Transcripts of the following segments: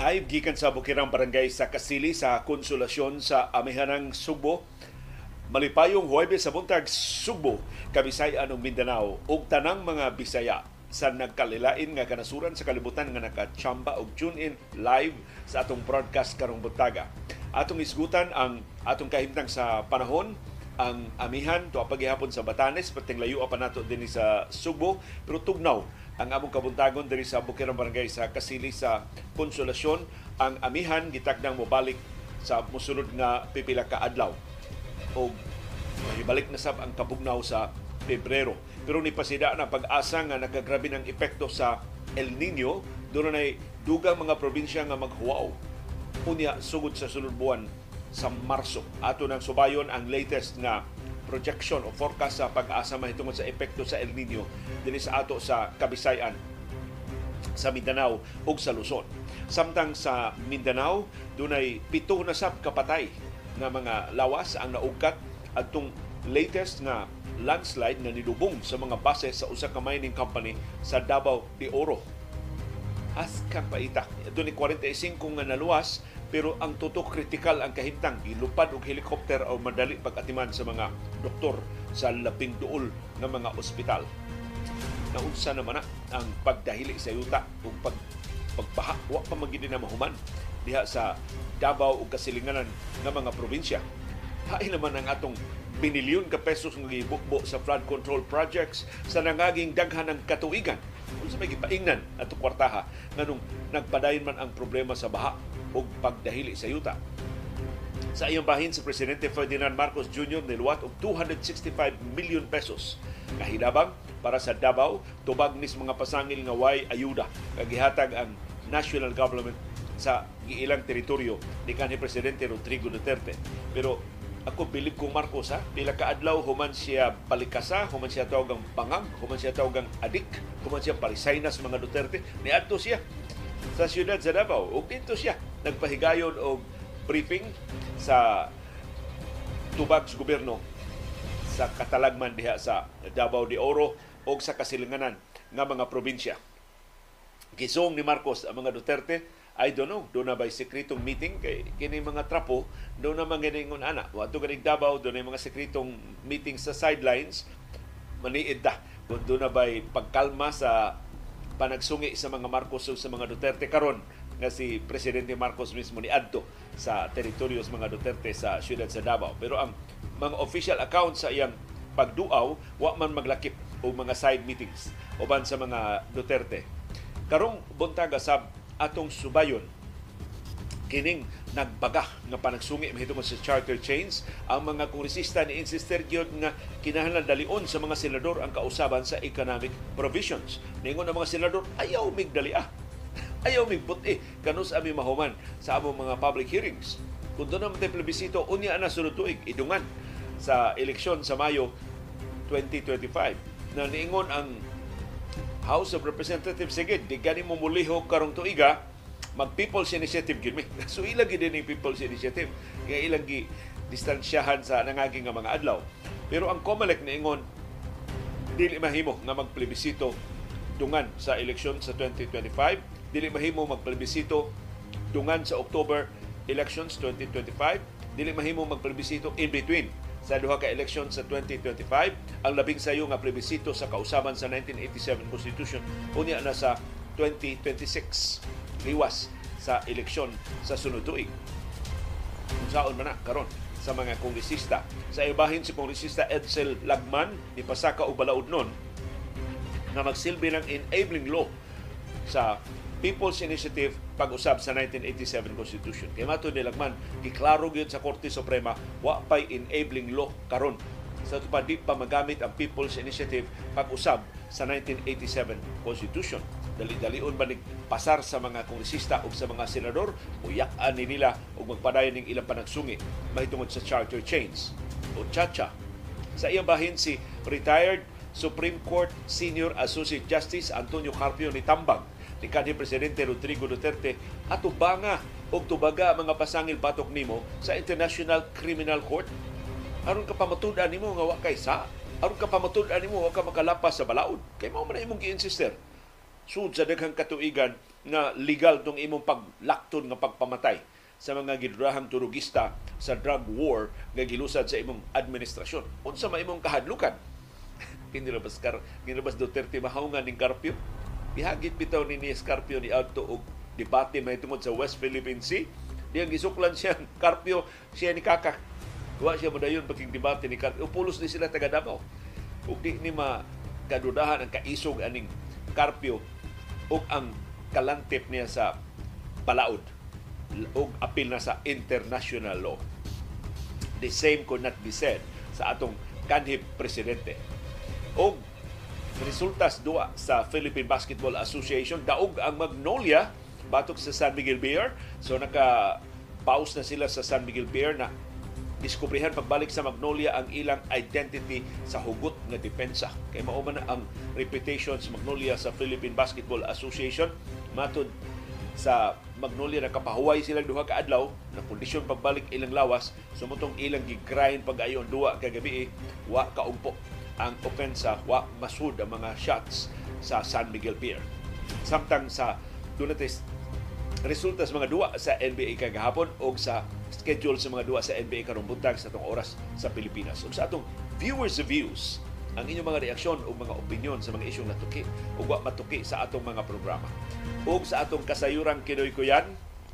Live gikan sa Bukirang Barangay sa Kasili sa Konsolasyon sa Amihanang Sugbo. Malipayong Huwebes sa buntag Sugbo, Kabisayan ug Mindanao ug tanang mga Bisaya sa nagkalilain nga kanasuran sa kalibutan nga nakachamba og tune in live sa atong broadcast karong buntaga. Atong isgutan ang atong kahimtang sa panahon ang amihan to paghihapon sa Batanes pating layo pa nato dinhi sa Sugbo pero tugnaw ang among kabuntagon diri sa Bukirang Barangay sa Kasili sa Konsolasyon ang amihan gitagdang mobalik sa musunod nga pipila ka adlaw. O mahibalik na sab ang kabugnaw sa Pebrero. Pero ni pasida na pag-asa nga nagagrabe ng epekto sa El Nino. Doon na dugang mga probinsya nga maghuwaw. Unya sugod sa sunod buwan sa Marso. Ato nang subayon ang latest nga projection o forecast sa pag-asa mahitungod sa epekto sa El Nino dinhi sa ato sa Kabisayan sa Mindanao ug sa Luzon. Samtang sa Mindanao dunay pito na sab kapatay nga mga lawas ang naugkat adtong latest nga landslide nga nilubong sa mga base sa usa ka mining company sa Davao de Oro. As kang paita. Ito ni 45 nga naluwas pero ang tutok kritikal ang kahimtang gilupad og helikopter o madali pag-atiman sa mga doktor sa labing duol ng mga ospital. Naunsa naman na ang pagdahili sa yuta ug pag pagbaha wa pa magid na mahuman diha sa Davao ug kasilinganan ng mga probinsya. Hain naman ang atong binilyon ka pesos nga gibukbo sa flood control projects sa nangaging daghan ng katuigan. Kung sa may gipaingnan ato kwartaha nganong nagpadayon man ang problema sa baha o pagdahili sa yuta. Sa iyang bahin si Presidente Ferdinand Marcos Jr. niluwat og 265 million pesos kahilabang para sa Davao tubag nis mga pasangil nga way ayuda kagihatag ang national government sa ilang teritoryo ni kanhi Presidente Rodrigo Duterte. Pero ako bilib kong Marcos ha, pila ka human siya balikasa, human siya tawag ang pangag, human siya tawag ang adik, human siya parisaynas mga Duterte, niadto siya sa siyudad sa Davao. Ug dito siya nagpahigayon og briefing sa tubag sa gobyerno sa katalagman diha sa Davao de Oro o sa kasilinganan nga mga probinsya. Gisong ni Marcos ang mga Duterte, I don't know, doon na ba'y sekretong meeting kay kini mga trapo, doon na mga ganingon ana. Wato ganing Davao, doon na mga sekretong meeting sa sidelines, maniid da. Kung doon na ba'y pagkalma sa panagsungi sa mga Marcos o sa mga Duterte karon nga si Presidente Marcos mismo ni adto sa teritoryo sa mga Duterte sa siyudad sa Davao. Pero ang mga official account sa iyang pagduaw, wa man maglakip o mga side meetings uban sa mga Duterte. Karong buntaga sab atong subayon. Kining nagbaga nga panagsungi mahitungod sa charter chains ang mga kongresista ni insister gyud nga kinahanglan dalion sa mga senador ang kausaban sa economic provisions. Ningon ang mga senador ayaw migdali ah. Ayaw mig buti kanus ami mahuman sa among mga public hearings. Kun naman tayo plebisito unya na sunod tuig idungan sa eleksyon sa Mayo 2025 na niingon ang House of Representatives sige di gani mo mulihok karong tuiga mag People's Initiative gid. So ilang gid ni People's Initiative. Kaya ilang gi distansyahan sa nangaging nga mga adlaw. Pero ang COMELEC niingon dili mahimo nga magplebisito dungan sa eleksyon sa 2025, dili mahimo magplebisito dungan sa October elections 2025, dili mahimo magplebisito in between sa duha ka eleksyon sa 2025 ang labing sayo nga plebisito sa kausaban sa 1987 Constitution unya na sa 2026 liwas sa eleksyon sa sunod tuig. Kung saan man karon sa mga kongresista. Sa ibahin si kongresista Edsel Lagman ni Pasaka og balaod nun na magsilbi ng enabling law sa People's Initiative pag-usab sa 1987 Constitution. Kaya mato ni Lagman, giklaro gyud sa Korte Suprema, wa pay enabling law karon sa pa di pa magamit ang People's Initiative pag-usab sa 1987 Constitution. Dali-dalion ba pasar sa mga kongresista o sa mga senador, uyak-an ni nila o magpadayon ng ilang panagsungi mahitungod sa charter chains o chacha. Sa iyang bahin si retired Supreme Court Senior Associate Justice Antonio Carpio ni Tambang ni kanhi Presidente Rodrigo Duterte ato banga og tubaga mga pasangil batok nimo sa International Criminal Court aron ka pamatud-an nimo nga wa kay sa aron ka pamatud-an nimo wa ka makalapas sa balaod kay mao man imong gi-insister sud sa daghang katuigan nga legal tong imong paglakton nga pagpamatay sa mga gidurahang turugista sa drug war nga gilusad sa imong administrasyon. Unsa ma imong kahadlukan? Kinilabas kar kinilabas Duterte mahawngan ning Carpio. Ihagit bitaw ni ni Carpio ni adto og debate may tungod sa West Philippine Sea. Diyang gisuklan siya Carpio siya ni Kaka. Wa siya modayon pagking debate ni Carpio. Upulos ni sila taga Davao. Ug di ni ma kadudahan ang kaisog aning Carpio ug ang kalantip niya sa palaod og apil na sa international law. The same could not be said sa atong kanhip presidente. Og resultas duwa sa Philippine Basketball Association daog ang Magnolia batok sa San Miguel Beer. So naka pause na sila sa San Miguel Beer na diskubrihan pagbalik sa Magnolia ang ilang identity sa hugot nga depensa. Kay mao man ang reputation sa Magnolia sa Philippine Basketball Association matud sa Magnolia nakapahuway silang duha ka adlaw na kondisyon pagbalik ilang lawas sumutong ilang gigrind pag-ayon duwa ka gabi wa kaumpo ang opensa wa masud ang mga shots sa San Miguel Pier. Samtang sa dunates resulta sa mga duwa sa NBA kagahapon o sa schedule sa mga duwa sa NBA karong buntag sa atong oras sa Pilipinas. Ug sa atong viewers views ang inyong mga reaksyon o mga opinion sa mga isyong natuki o wa matuki sa atong mga programa. O sa atong kasayurang kinoy kuyan,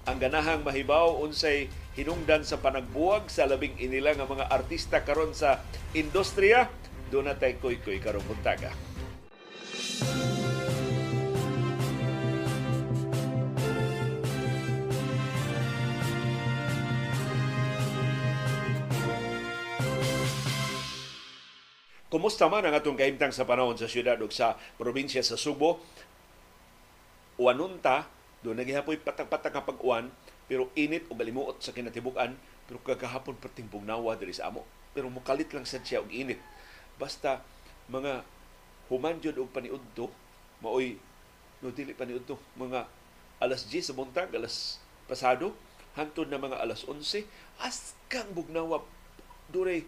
ang ganahang mahibaw unsay hinungdan sa panagbuwag sa labing inila nga mga artista karon sa industriya, doon na tayo koy-koy karong buntaga. Kumusta man ang atong kahimtang sa panahon sa syudad ug sa probinsya sa Subo? Uwanunta, doon naghihapoy patak-patak nga pag-uwan, pero init o galimuot sa kinatibukan, pero kagahapon perting bugnawa diri sa amo. Pero mukalit lang sad siya og init. Basta mga human jud og paniudto, maoy no dili paniudto, mga alas 10 sa buntag, alas pasado, hantod na mga alas 11, askang bugnawa duray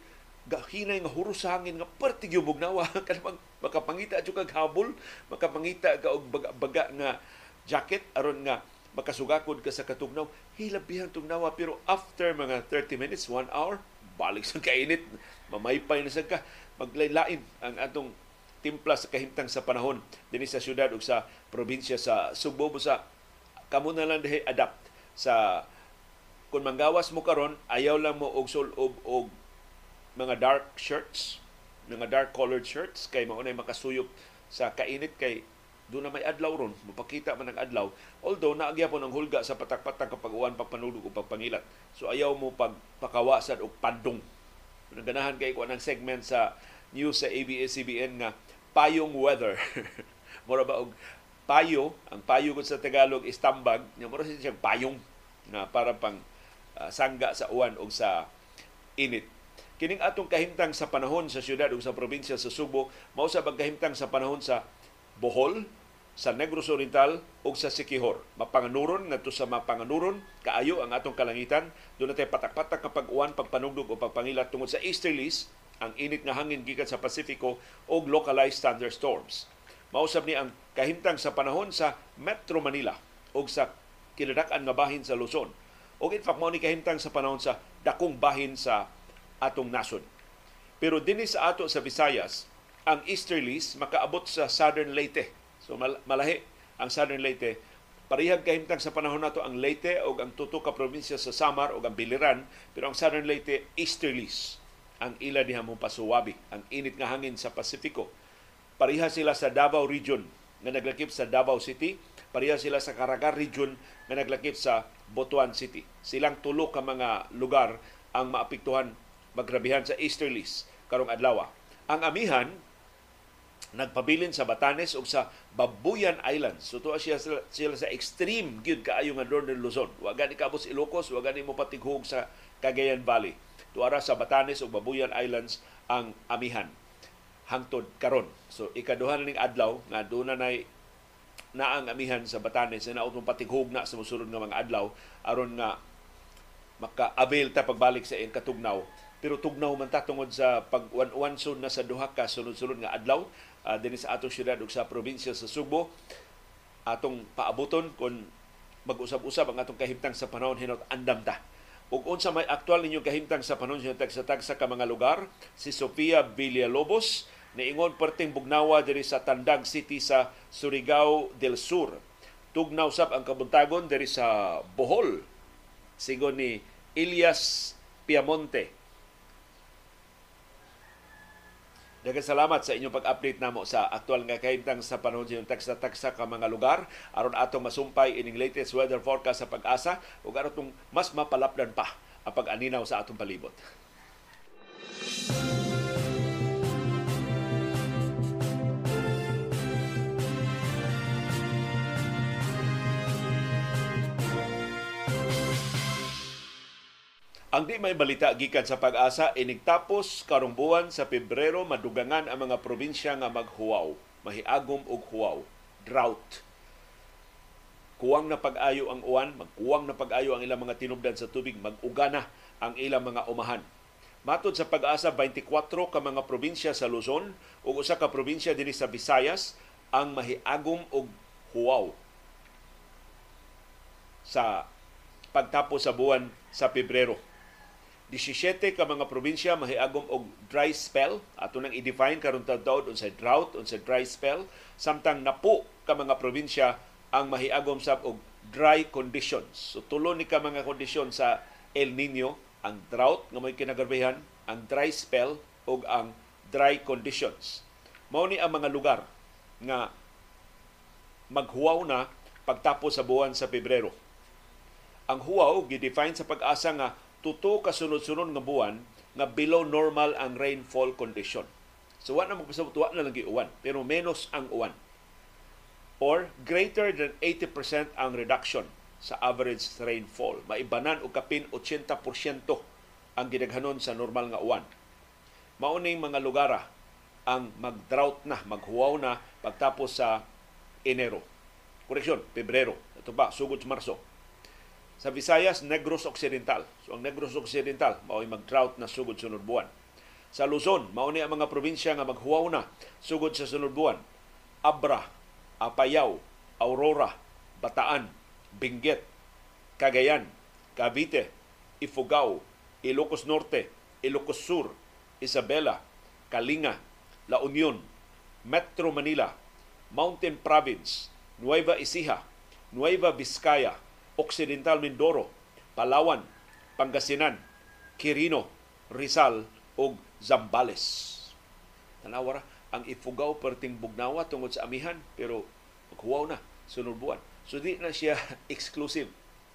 gahinay nga huros sa hangin nga pertig yung bugnawa kanang makapangita jud kag habol makapangita ka og baga, nga jacket aron nga makasugakod ka sa katugnaw. Hilabihan tugnawa pero after mga 30 minutes 1 hour balik sa kainit. Mamaypay na sa ka maglaylain ang atong timpla sa kahimtang sa panahon dinhi sa syudad ug sa probinsya sa Subo sa kamo na lang dihay adapt sa kung manggawas mo karon ayaw lang mo og sulob og mga dark shirts, mga dark colored shirts kay maunay makasuyop sa kainit kay doon na may adlaw ron, mapakita man ang adlaw. Although naagya po ng hulga sa patak-patak kapag uwan pagpanulog o pagpangilat. So ayaw mo pagpakawasan o padong. Naganahan kay ko ng segment sa news sa ABS-CBN nga payong weather. Mura ba og payo, ang payo ko sa Tagalog is tambag, nya mura siya payong na para pang uh, sangga sa uwan o sa init. Kining atong kahimtang sa panahon sa syudad ug sa probinsya sa Subo, mao sa pagkahimtang sa panahon sa Bohol, sa Negros Oriental ug sa Sikihor. Mapanganuron ngadto sa mapanganuron kaayo ang atong kalangitan. Doon natin patak-patak kapag uwan, pagpanugdog o pagpangilat tungod sa easterlies, ang init nga hangin gikan sa Pasifiko og localized thunderstorms. Mausab ni ang kahimtang sa panahon sa Metro Manila ug sa kinadak-an nga bahin sa Luzon. O in fact, mao ni kahimtang sa panahon sa dakong bahin sa atong nasod. Pero dinhi sa ato sa Visayas, ang easterlies makaabot sa Southern Leyte. So malahi ang Southern Leyte. Parihag kahimtang sa panahon nato ang Leyte o ang tuto ka probinsya sa Samar o ang Biliran, pero ang Southern Leyte easterlies ang ila diha mo pasuwabi, ang init nga hangin sa Pasifiko. Pariha sila sa Davao region nga naglakip sa Davao City, pariha sila sa Caraga region nga naglakip sa Botuan City. Silang tulo ka mga lugar ang maapektuhan magrabihan sa easterlies karong adlaw. Ang amihan nagpabilin sa Batanes ug sa Babuyan Islands. So tuwa siya sila sa extreme gyud kaayo nga Northern Luzon. Wa gani kabos Ilocos, wa gani mo patighog sa Cagayan Valley. Tuara sa Batanes ug Babuyan Islands ang amihan hangtod karon. So ikaduha na ning adlaw nga doon na na ang amihan sa Batanes na nautong patighog na sa musulod nga mga adlaw aron nga maka-avail ta pagbalik sa iyang katugnaw pero tugnaw man ta tungod sa pag-wanson na sa duha ka sunod-sunod nga adlaw uh, dinhi sa atong syudad ug sa probinsya sa Subo atong paabuton kung mag-usab-usab ang atong kahimtang sa panahon hinot andam ta. Ug unsa may aktual ninyong kahimtang sa panahon sa tagsa ka mga lugar, si Sofia Villalobos niingon perting bugnawa diri sa Tandag City sa Surigao del Sur. Tugnaw sab ang kabuntagon diri sa Bohol. Sigon ni Elias Piamonte Daghang salamat sa inyong pag-update namo sa aktual nga kahimtang sa panahon sa tagsa-tagsa ka mga lugar aron atong masumpay ining latest weather forecast sa pag-asa ug aron mas mapalapdan pa ang pag-aninaw sa atong palibot. Ang di may balita gikan sa pag-asa inigtapos karong buwan sa Pebrero madugangan ang mga probinsya nga maghuwaw, mahiagom og huwaw, drought. Kuwang na pag-ayo ang uwan, magkuwang na pag-ayo ang ilang mga tinubdan sa tubig, mag-ugana ang ilang mga umahan. Matod sa pag-asa 24 ka mga probinsya sa Luzon ug usa ka probinsya dinhi sa Visayas ang mahiagom og huwaw sa pagtapos sa buwan sa Pebrero 17 ka mga probinsya mahiagom og dry spell. Ato nang i-define karon taud unsay drought unsay dry spell. Samtang napo ka mga probinsya ang mahiagom sab og dry conditions. So tulo ni ka mga kondisyon sa El Nino ang drought nga may kinagarbihan ang dry spell ug ang dry conditions. Mao ni ang mga lugar nga maghuwaw na pagtapos sa buwan sa Pebrero. Ang huwaw gi-define sa pag-asa nga tuto kasunod-sunod nga buwan nga below normal ang rainfall condition. So wa na magpasabot wa na lang uwan, pero menos ang uwan. Or greater than 80% ang reduction sa average rainfall. Maibanan og kapin 80% ang gidaghanon sa normal nga uwan. Mauning mga lugar ang mag-drought na, maghuwaw na pagtapos sa Enero. Koreksyon, Pebrero. Ito ba, sugod Marso sa Visayas, Negros Occidental. So ang Negros Occidental, mao'y mag-drought na sugod sunod buwan. Sa Luzon, mao ni ang mga probinsya nga maghuwaw na sugod sa sunod buwan. Abra, Apayao, Aurora, Bataan, Benguet, Cagayan, Cavite, Ifugao, Ilocos Norte, Ilocos Sur, Isabela, Kalinga, La Union, Metro Manila, Mountain Province, Nueva Ecija, Nueva Vizcaya, Occidental Mindoro, Palawan, Pangasinan, Quirino, Rizal ug Zambales. Tanawara, ang ifugaw perting bugnawa tungod sa amihan pero maghuwaw na sunod buwan. So di na siya exclusive.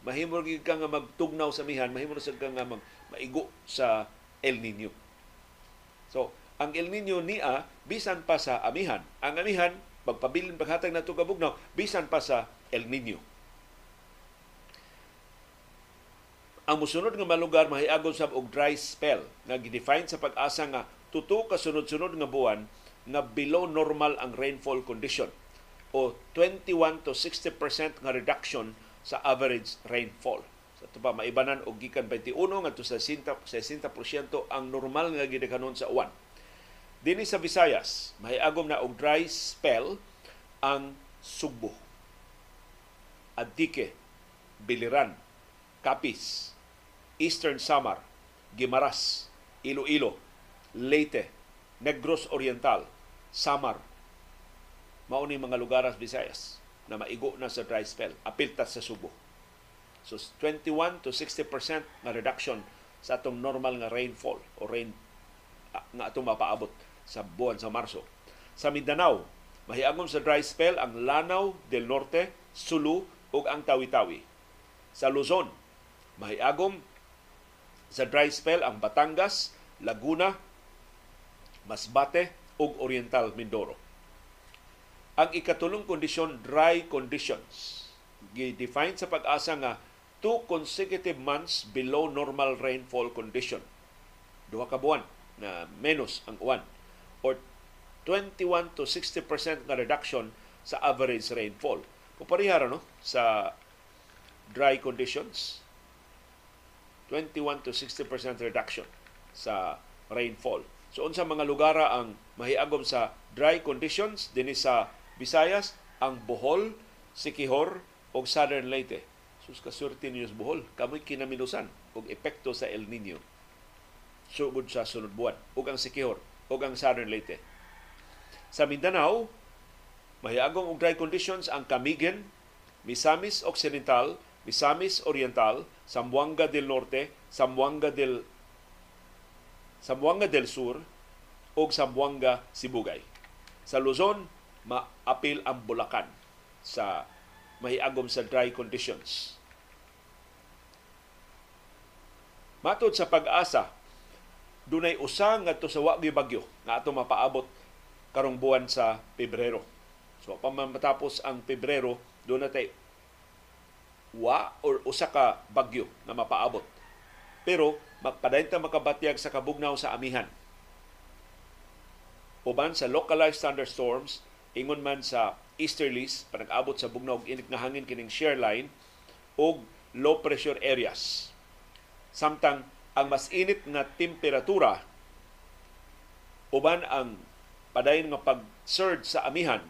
Mahimo gyud ka nga magtugnaw sa amihan, mahimo sa ka nga mag maigo sa El Nino. So, ang El Nino niya bisan pa sa amihan. Ang amihan pagpabilin paghatag nato ka bugnaw bisan pa sa El Nino. Ang musunod nga malugar mahiagon sab og dry spell nga gidefine sa pag-asa nga tuto ka sunod-sunod nga buwan nga below normal ang rainfall condition o 21 to 60% nga reduction sa average rainfall. Sa ito pa, maibanan og gikan 21 ngadto sa 60%, 60% ang normal nga gidekanon sa uwan. Dini sa Visayas, mahiagom na og dry spell ang Sugbo, Adike, Biliran, Capiz, Eastern Samar, Gimaras, Iloilo, Leyte, Negros Oriental, Samar, mao ni mga lugar sa Visayas na maigo na sa dry spell, apilta sa Subo. So 21 to 60% na reduction sa atong normal nga rainfall o rain nga atong mapaabot sa buwan sa Marso. Sa Mindanao, mahiagom sa dry spell ang Lanao del Norte, Sulu ug ang Tawi-Tawi. Sa Luzon, mahiagom sa dry spell ang Batangas, Laguna, Masbate ug Oriental Mindoro. Ang ikatulong kondisyon, dry conditions. Gi-define sa pag-asa nga two consecutive months below normal rainfall condition. Duha ka buwan na menos ang uwan or 21 to 60% nga reduction sa average rainfall. Puparihara no sa dry conditions 21 to 60% reduction sa rainfall. So unsa mga lugar ang mahiagom sa dry conditions dinhi sa Visayas, ang Bohol, Sikihor o Southern Leyte. Sus kasurti niyo sa Bohol, kamoy kinaminusan og epekto sa El Nino sugod sa sunod buwan ug ang Sikihor ug ang Southern Leyte. Sa Mindanao, mahiyagong og dry conditions ang Camigan, Misamis Occidental, Misamis Oriental, Zamboanga del Norte, Zamboanga del Zamboanga del Sur ug Zamboanga Sibugay. Sa Luzon, maapil ang Bulacan sa mahiagom sa dry conditions. Matod sa pag-asa, dunay usa ngadto sa wa bagyo nga ato mapaabot karong buwan sa Pebrero. So pa ang Pebrero, doon natay wa or usa ka bagyo na mapaabot. Pero magpadayon makabatyag sa kabugnaw sa amihan. Uban sa localized thunderstorms, ingon man sa easterlies, panag-abot sa bugnaw og init nga hangin kining shear line og low pressure areas. Samtang ang mas init nga temperatura uban ang padayon nga pag-surge sa amihan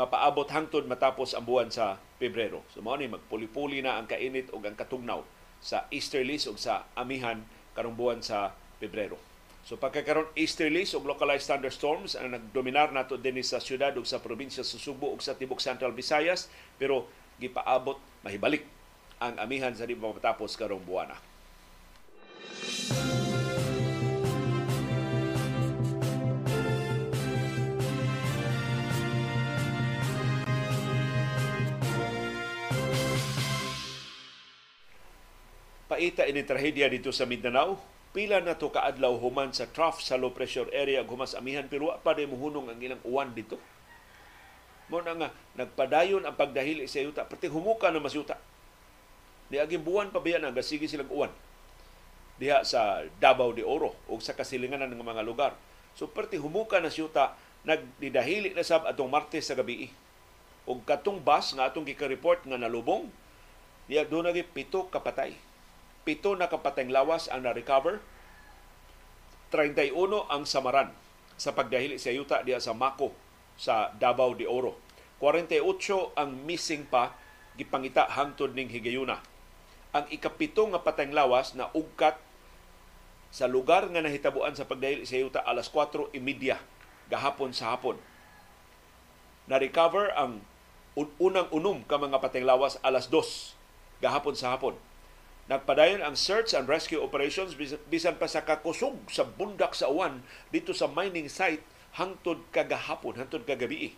mapaabot hangtod matapos ang buwan sa Pebrero. So mao ni magpuli-puli na ang kainit ug ang katugnaw sa easterlies ug sa amihan karong buwan sa Pebrero. So pagkakaroon easterlies ug localized thunderstorms ang nagdominar nato dinhi sa syudad ug sa probinsya sa Subo ug sa tibok Central Visayas pero gipaabot mahibalik ang amihan sa di matapos karong buwana. Paita ini trahedya dito sa Mindanao. Pila na to kaadlaw human sa trough sa low pressure area humas amihan pero pa day muhunong ang ilang uwan dito. Mo na nga nagpadayon ang pagdahili sa yuta. Pati humuka na masyuta di aging buwan pa biya na gasigi silang uwan? Diha sa Davao de Oro o sa kasilinganan ng mga lugar. So pati humuka na syuta nagdidahili na sab atong Martes sa gabi. Og katong bus nga atong gika-report nga nalubong diya doon pito kapatay pito na kapateng lawas ang na-recover. 31 ang samaran sa pagdahili sa yuta diya sa Mako sa Davao de Oro. 48 ang missing pa gipangita hangtod ning higayuna. Ang ikapito nga pateng lawas na ugkat sa lugar nga nahitabuan sa pagdahili sa yuta alas 4:30 gahapon sa hapon. Na-recover ang unang unom ka mga pateng lawas alas 2 gahapon sa hapon Nagpadayon ang search and rescue operations bisan pa sa kakusog sa bundak sa uwan dito sa mining site hangtod kagahapon, hangtod kagabi.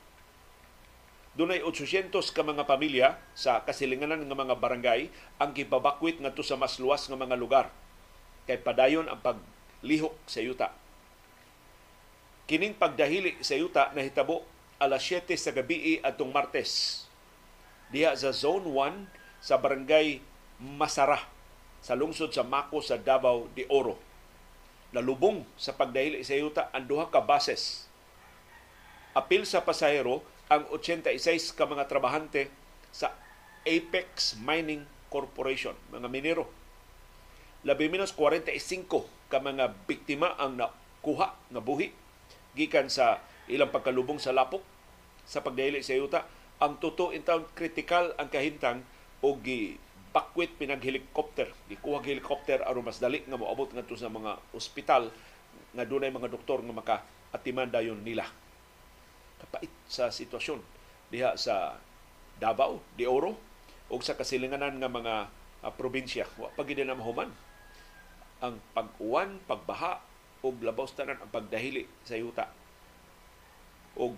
Dunay 800 ka mga pamilya sa kasilinganan ng mga barangay ang gibabakwit ngadto sa mas luwas nga mga lugar kay padayon ang paglihok sa yuta. Kining pagdahili sa yuta nahitabo alas 7 sa gabi atong Martes diha sa Zone 1 sa barangay Masara sa lungsod sa Mako sa Davao de Oro. Nalubong sa pagdahili sa yuta ang duha ka bases. Apil sa pasahero ang 86 ka mga trabahante sa Apex Mining Corporation, mga minero. Labi minus 45 ka mga biktima ang nakuha nga buhi gikan sa ilang pagkalubong sa lapok sa pagdahili sa yuta. Ang tuto in town critical ang kahintang o gi pakwit pinag-helicopter. Gikuha helicopter aron mas dali nga moabot ngadto sa mga ospital nga dunay mga doktor nga maka-atiman dayon nila. Kapait sa sitwasyon diha sa Davao, de Oro o sa kasilinganan nga mga uh, probinsya. Wa pa gid na mahuman ang pag-uwan, pagbaha o labaw tanan ang pagdahili sa yuta. O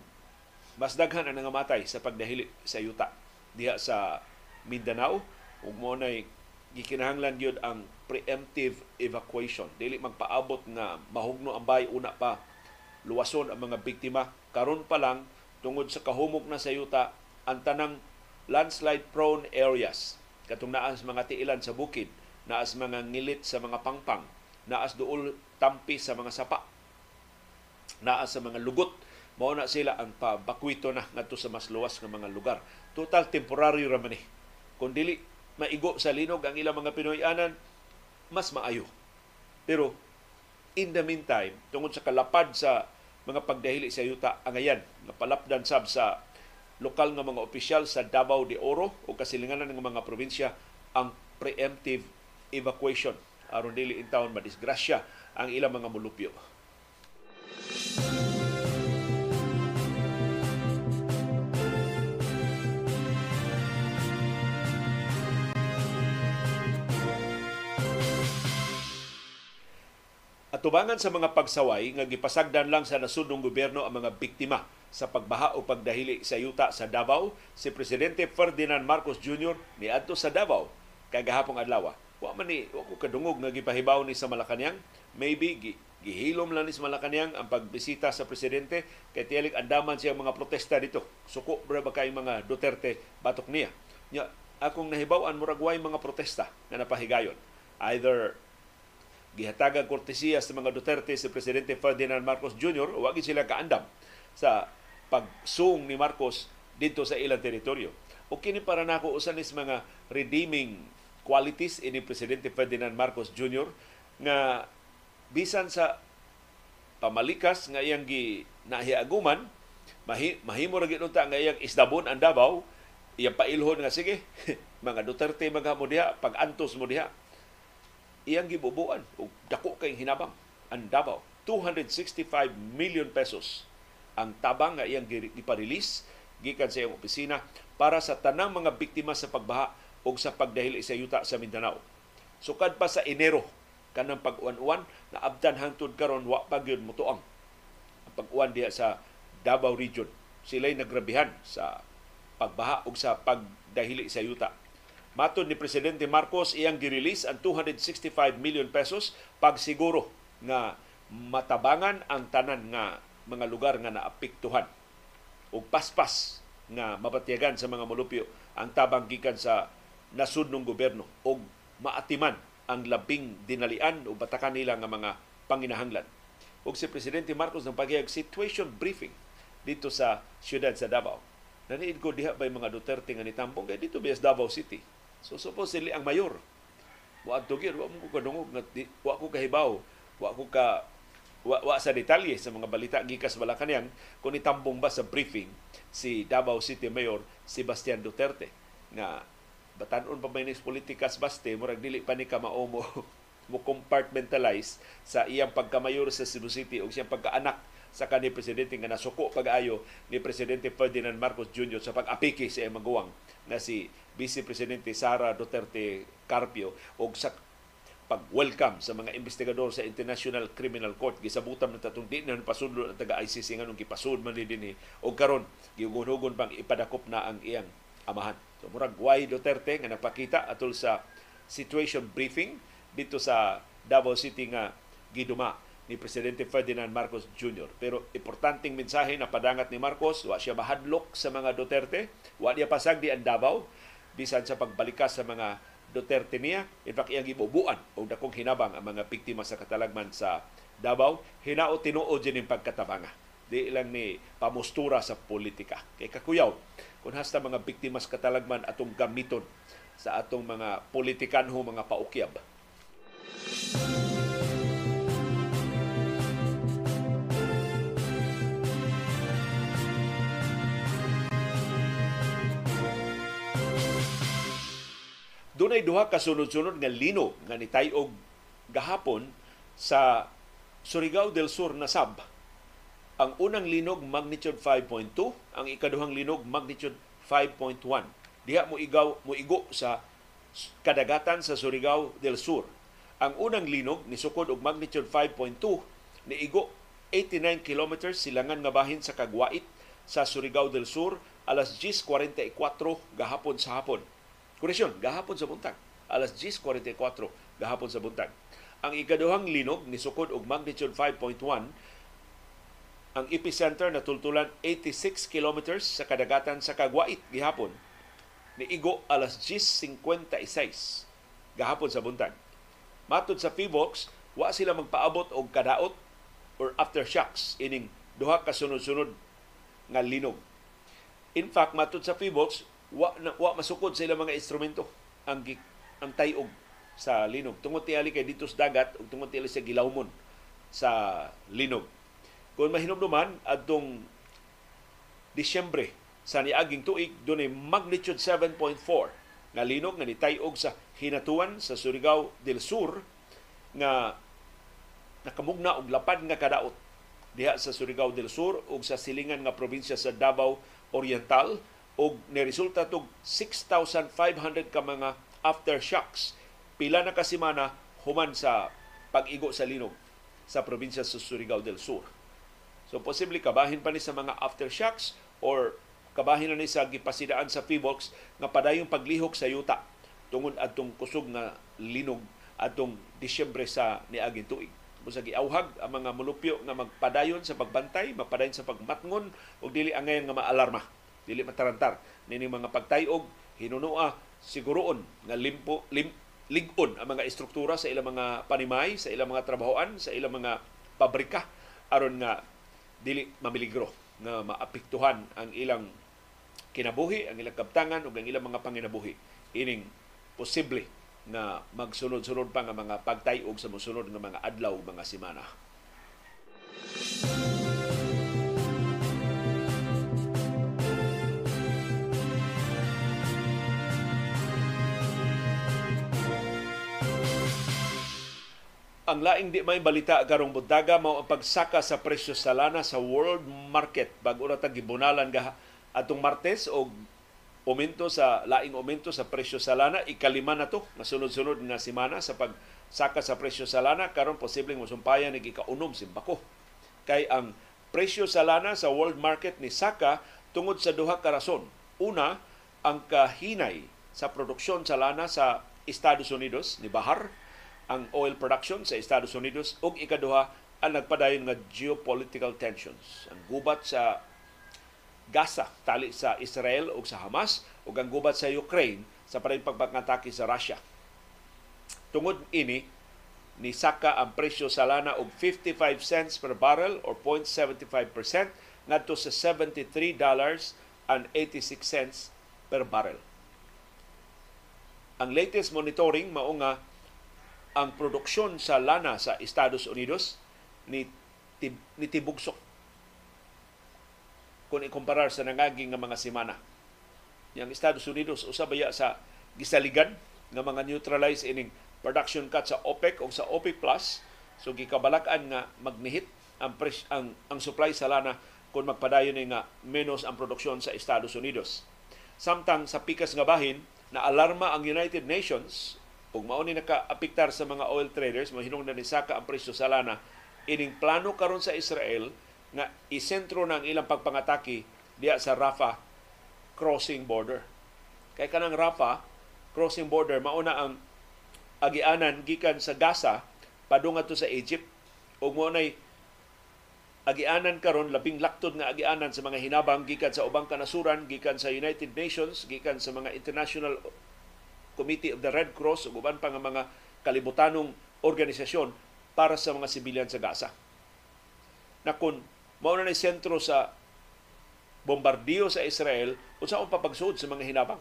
mas daghan ang nangamatay sa pagdahili sa yuta diha sa Mindanao ug mo nay gikinahanglan gyud ang preemptive evacuation. Dili magpaabot nga mahugno ang bay una pa luwason ang mga biktima. Karon pa lang tungod sa kahumok na sayuta ang tanang landslide prone areas katong naas mga tiilan sa bukid naas mga ngilit sa mga pangpang naas duol tampi sa mga sapa naas sa mga lugot. Mao na sila ang pabakwito na ngadto sa mas luwas nga mga lugar. Total temporary ra man ni kung dili maigo sa linog ang ilang mga Pinoyanan, mas maayo. Pero in the meantime, tungod sa kalapad sa mga pagdahili sa yuta angayan, napalapdan sab sa lokal nga mga opisyal sa Davao de Oro o kasilinganan ng mga probinsya ang preemptive evacuation aron dili in town madisgrasya ang ilang mga mulupyo. Atubangan sa mga pagsaway nga gipasagdan lang sa nasudnong gobyerno ang mga biktima sa pagbaha o pagdahili sa yuta sa Davao, si Presidente Ferdinand Marcos Jr. niadto sa Davao kagahapong adlaw. Wa man ni wa ko kadungog nga gipahibaw ni sa Malacañang, maybe gi, gihilom lang ni sa Malacañang ang pagbisita sa presidente kay tiyalig andaman siya mga protesta dito. Suko bra ba kay mga Duterte batok niya. Nya akong nahibaw-an murag way mga protesta nga napahigayon. Either gihatagan kortesiya sa mga Duterte si Presidente Ferdinand Marcos Jr. o wagi sila kaandam sa pagsung ni Marcos dito sa ilang teritoryo. O kini para nako usan is mga redeeming qualities ini Presidente Ferdinand Marcos Jr. nga bisan sa pamalikas nga iyang gi nahiaguman mahi, mahimo ra gid nga iyang isdabon ang Davao iyang pailhon nga sige mga Duterte maghamo diha pag-antos mo diha iyang gibubuan og dako kay hinabang ang Davao 265 million pesos ang tabang nga iyang giparelease gikan sa iyang opisina para sa tanang mga biktima sa pagbaha o sa pagdahil sa yuta sa Mindanao. Sukad pa sa Enero kanang pag-uwan-uwan na abdan hangtod karon wa pa mutuang ang pag-uwan diha sa Davao region. Sila'y nagrabihan sa pagbaha o sa pagdahili sa yuta Matod ni Presidente Marcos, iyang girelease ang 265 million pesos pagsiguro nga matabangan ang tanan nga mga lugar nga naapektuhan ug paspas nga mapatyagan sa mga mulupyo ang tabang gikan sa nasudnong gobyerno ug maatiman ang labing dinalian o batakan nila nga mga panginahanglan. Ug si Presidente Marcos nang paghiyag situation briefing dito sa siyudad sa Davao. Naniid ko diha ba mga Duterte nga nitambong kay dito bias Davao City So supposedly ang mayor wa gyud wa mo ko nga wa ko kahibaw wa ko ka wa, wa sa detalye sa mga balita gikas Malacañang kung itambong ba sa briefing si Davao City Mayor Sebastian Duterte nga batanon pa may politikas baste murag dili pa ni ka mao mo mo compartmentalize sa iyang pagkamayor sa Cebu City o siyang pagkaanak sa kanhi presidente nga nasuko pag-ayo ni presidente Ferdinand Marcos Jr. sa pag-apiki sa iyang maguwang nga si Vice Presidente Sara Duterte Carpio o sa pag-welcome sa mga investigador sa International Criminal Court gisabutan ng tatong di na pasudlo ang taga ICC nga nung gipasud man dinhi o karon giugon pang ipadakop na ang iyang amahan so murag why Duterte nga napakita atol sa situation briefing dito sa Davao City nga giduma ni Presidente Ferdinand Marcos Jr. Pero importanteng mensahe na padangat ni Marcos, wa siya mahadlok sa mga Duterte, wa niya pasagdi ang Davao, bisan sa pagbalikas sa mga Duterte niya. In fact, iyang gibubuan o dakong hinabang ang mga biktima sa katalagman sa Davao. Hinao tinuod din yung pagkatabanga. Di lang ni pamustura sa politika. Kay kakuyaw, kung hasta mga biktima sa katalagman atong gamiton sa atong mga politikanho, mga paukyab. Música Dunay duha ka sunod-sunod nga lino nga nitayog gahapon sa Surigao del Sur na Sab. Ang unang linog magnitude 5.2, ang ikaduhang linog magnitude 5.1. Diha mo igaw mo igo sa kadagatan sa Surigao del Sur. Ang unang linog ni sukod og magnitude 5.2 ni igo 89 kilometers silangan nga bahin sa Kagwait sa Surigao del Sur alas 10:44 gahapon sa hapon Koreksyon, gahapon sa buntag. Alas 10.44 gahapon sa buntag. Ang ikaduhang linog ni sukod og magnitude 5.1 ang epicenter na tultulan 86 kilometers sa kadagatan sa Kagwait gihapon ni igo alas 10.56 gahapon sa buntag. Matod sa PHIVOX, wa sila magpaabot og kadaot or aftershocks ining duha ka sunod-sunod nga linog. In fact, matod sa PHIVOX, wa, na, wa masukod sa ilang mga instrumento ang ang tayog sa linog. Tungod tiyali kay dito sa dagat ug tungod tiyali sa gilawmon sa linog. Kung mahinom naman adtong Disyembre sa niaging tuig dunay magnitude 7.4 nga linog nga nitayog sa hinatuan sa Surigao del Sur nga nakamugna og lapad nga kadaot diha sa Surigao del Sur ug sa silingan nga probinsya sa Davao Oriental ug niresulta tog 6,500 ka mga aftershocks pila na ka semana human sa pag-igo sa linog sa probinsya sa Surigao del Sur. So posible kabahin pa ni sa mga aftershocks or kabahin na ni sa gipasidaan sa PBOX nga padayong paglihok sa yuta tungod atong kusog nga linog atong Disyembre sa niaging tuig. Musa giawhag ang mga mulupyo nga magpadayon sa pagbantay, magpadayon sa pagmatngon ug dili angayon nga maalarma, dili matarantar. Nini mga pagtayog hinunua siguroon nga limpo lim, ligon ang mga istruktura sa ilang mga panimay, sa ilang mga trabahoan, sa ilang mga pabrika. Aron nga dili mamiligro nga maapektuhan ang ilang kinabuhi, ang ilang kabtangan ug ang ilang mga panginabuhi. Ining posible na magsunod-sunod pa nga mga pagtayog sa mosunod nga mga adlaw mga semana. Ang laing di may balita karong buntaga mao ang pagsaka sa presyo sa lana sa world market. Bag-o ra gibunalan ga atong Martes og aumento sa laing aumento sa presyo sa lana. Ikalima na to na sunod-sunod nga semana sa pagsaka sa presyo sa lana. Karon posibleng mosumpayan ni ikaunom simbako kay ang presyo sa lana sa world market ni saka tungod sa duha ka rason. Una ang kahinay sa produksyon sa lana sa Estados Unidos ni bahar ang oil production sa Estados Unidos ug ikaduha ang nagpadayon nga geopolitical tensions. Ang gubat sa Gaza tali sa Israel ug sa Hamas ug ang gubat sa Ukraine sa paring pagpangatake sa Russia. Tungod ini ni saka ang presyo sa lana og 55 cents per barrel or 0.75% ngadto sa 73 dollars and 86 cents per barrel. Ang latest monitoring mao nga ang produksyon sa lana sa Estados Unidos ni tib, ni tibugsok kung ikumparar sa nangaging nga mga semana. Yang Estados Unidos usabaya sa gisaligan nga mga neutralize ining production cut sa OPEC o sa OPEC Plus so gikabalak-an nga magnihit ang pres, ang ang supply sa lana kung magpadayon nga menos ang produksyon sa Estados Unidos. Samtang sa pikas nga bahin na alarma ang United Nations ug mao ni nakaapektar sa mga oil traders mo hinungdan ni saka ang presyo sa lana ining plano karon sa Israel nga isentro ang ilang pagpangatake diya sa Rafah crossing border. Kay kanang Rafah crossing border mauna ang agianan gikan sa Gaza padung to sa Egypt ug mo nay agianan karon labing laktod nga agianan sa mga hinabang gikan sa ubang kanasuran gikan sa United Nations gikan sa mga international Committee of the Red Cross ug uban pa nga mga kalibutanong organisasyon para sa mga sibilyan sa Gaza. Na kung mao na sentro sa bombardiyo sa Israel unsa ang papagsuod sa mga hinabang.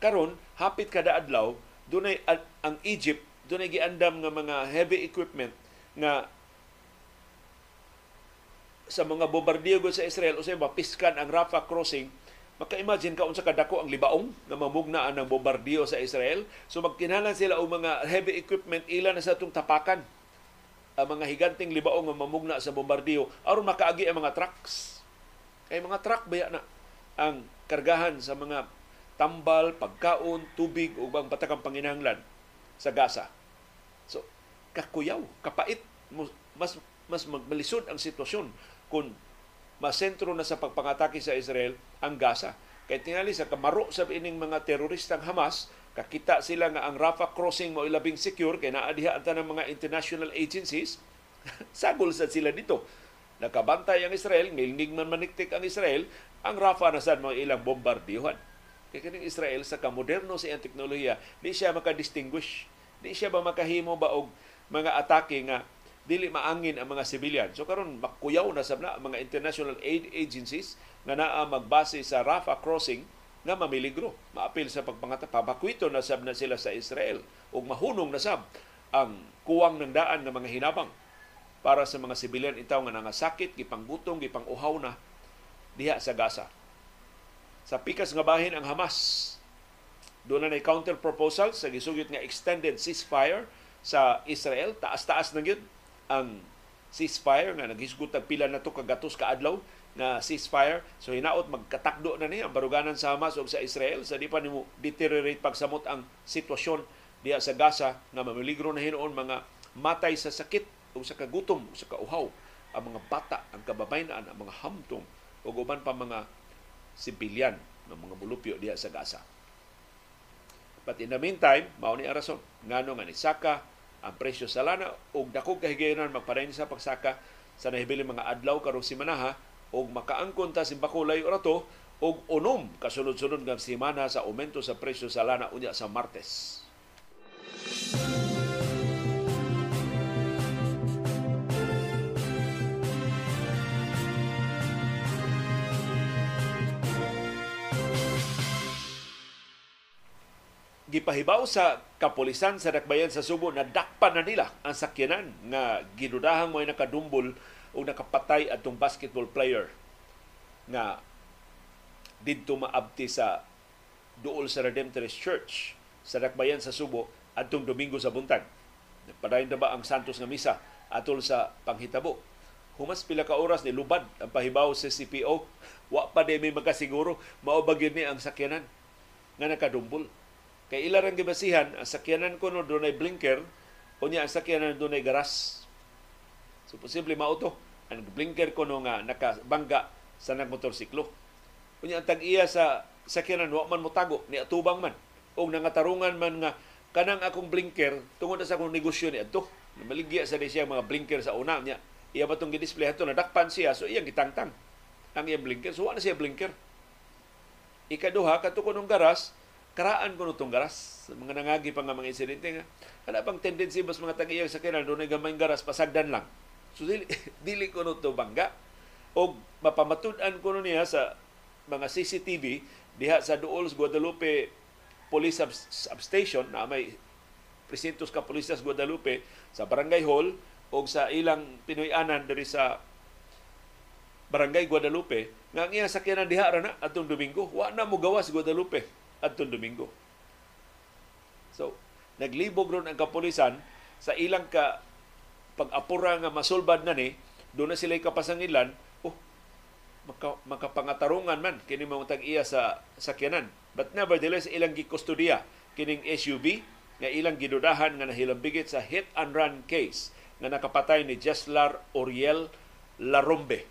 Karon hapit kada adlaw dunay ang Egypt dunay giandam nga mga heavy equipment nga sa mga bombardiyo sa Israel usay mapiskan ang Rafah crossing Maka-imagine ka unsa kadako ang libaong na mamugnaan ng bombardiyo sa Israel. So magkinahanglan sila og mga heavy equipment ila na sa atong tapakan ang mga higanting libaong nga mamugna sa bombardiyo aron makaagi ang mga trucks. Kay mga truck baya na ang kargahan sa mga tambal, pagkaon, tubig ug bang batakang panginahanglan sa Gaza. So kakuyaw, kapait, mas mas magmalisod ang sitwasyon kung masentro na sa pagpangatake sa Israel ang Gaza. Kay tingali sa kamaro sa ining mga teroristang Hamas, kakita sila nga ang Rafah crossing mo ilabing secure kay naadiha anta ng mga international agencies, sagol sa sila dito. Nakabantay ang Israel, ngilingig man maniktik ang Israel, ang Rafah na sad mga ilang bombardiyuhan. Kaya kining Israel sa kamoderno sa iyang teknolohiya, di siya makadistinguish. Di siya ba makahimo ba og mga atake nga dili maangin ang mga civilian. So karon makuyaw na sab na mga international aid agencies nga naa magbase sa Rafah crossing nga mamiligro. Maapil sa pagpangata pabakwito na sab na sila sa Israel ug mahunong na sab ang kuwang ng daan ng mga hinabang para sa mga sibilyan itaw nga nangasakit, gipanggutong, gipanguhaw na diha sa Gaza. Sa pikas nga bahin ang Hamas. Doon na counter proposal sa gisugyot nga extended ceasefire sa Israel. Taas-taas na yun ang ceasefire nga nagisgot ang pila na to kagatos ka adlaw na ceasefire. So hinaot magkatakdo na ni ang baruganan sa Hamas o sa Israel sa di pa nimo deteriorate pagsamot ang sitwasyon diha sa Gaza nga mamiligro na hinuon mga matay sa sakit o sa kagutom o sa kauhaw ang mga bata, ang kababayan, ang mga hamtong o uban pa mga sibilyan ng mga bulupyo diha sa Gaza. But in the meantime, mao ni arason ngano nga saka ang presyo sa lana ug dako kahigayonan magparein sa pagsaka sa nahibili mga adlaw karong simanaha ug makaangkon ta simbakulay orato og unom kasunod-sunod nga semana sa aumento sa presyo sa lana unya sa Martes. Gipahibaw sa kapulisan sa Dakbayan sa Subo na dakpan na nila ang sakyanan nga ginudahang mo'y nakadumbol o nakapatay atong basketball player nga didto maabti sa duol sa Redemptorist Church sa Dakbayan sa Subo atong Domingo sa buntag. Nagpadayon na ba ang Santos nga misa atol sa panghitabo? Humas pila ka oras ni lubad ang pahibaw sa CPO. Wa pa di may makasiguro mao ni ang sakyanan nga nakadumbol Kay ila rang gibasihan, ang sakyanan ko no dunay blinker, unya ang sakyanan dunay garas. So posible mao to. Ang blinker ko no nga nakabangga sa nagmotorsiklo. Unya ang tag-iya sa sakyanan wa man motago ni atubang man o nangatarungan man nga kanang akong blinker tungod sa akong negosyo ni adto. Maligya sa siya mga blinker sa una niya. Iya ba itong gidisplay ito, nadakpan siya, so iyang gitangtang ang iyang blinker. So, wala siya blinker. Ikaduha, katukon ng garas, karaan ko nitong garas. Mga nangagi pa nga mga insidente nga kada pang tendency mas mga tag-iyang sakyanan doon ay gamay garas pasagdan lang. So dili, dili ko nito bangga. O mapamatud-an ko niya sa mga CCTV diha sa Duols Guadalupe Police Substation na may presintos ka Polisas Guadalupe sa Barangay Hall o sa ilang Pinoy-anan diri sa Barangay Guadalupe nga ang iyang sakyanan diha ra na atong Domingo. Wa na mo gawas Guadalupe adtong Domingo. So, naglibog ron ang kapulisan sa ilang ka pag-apura nga masulbad na ni, doon na sila kapasangilan, oh, maka, makapangatarungan man kini mga tag-iya sa sakyanan. But nevertheless, ilang gikustudiya kining SUV nga ilang gidudahan nga nahilambigit sa hit and run case nga nakapatay ni Jeslar Oriel Larombe.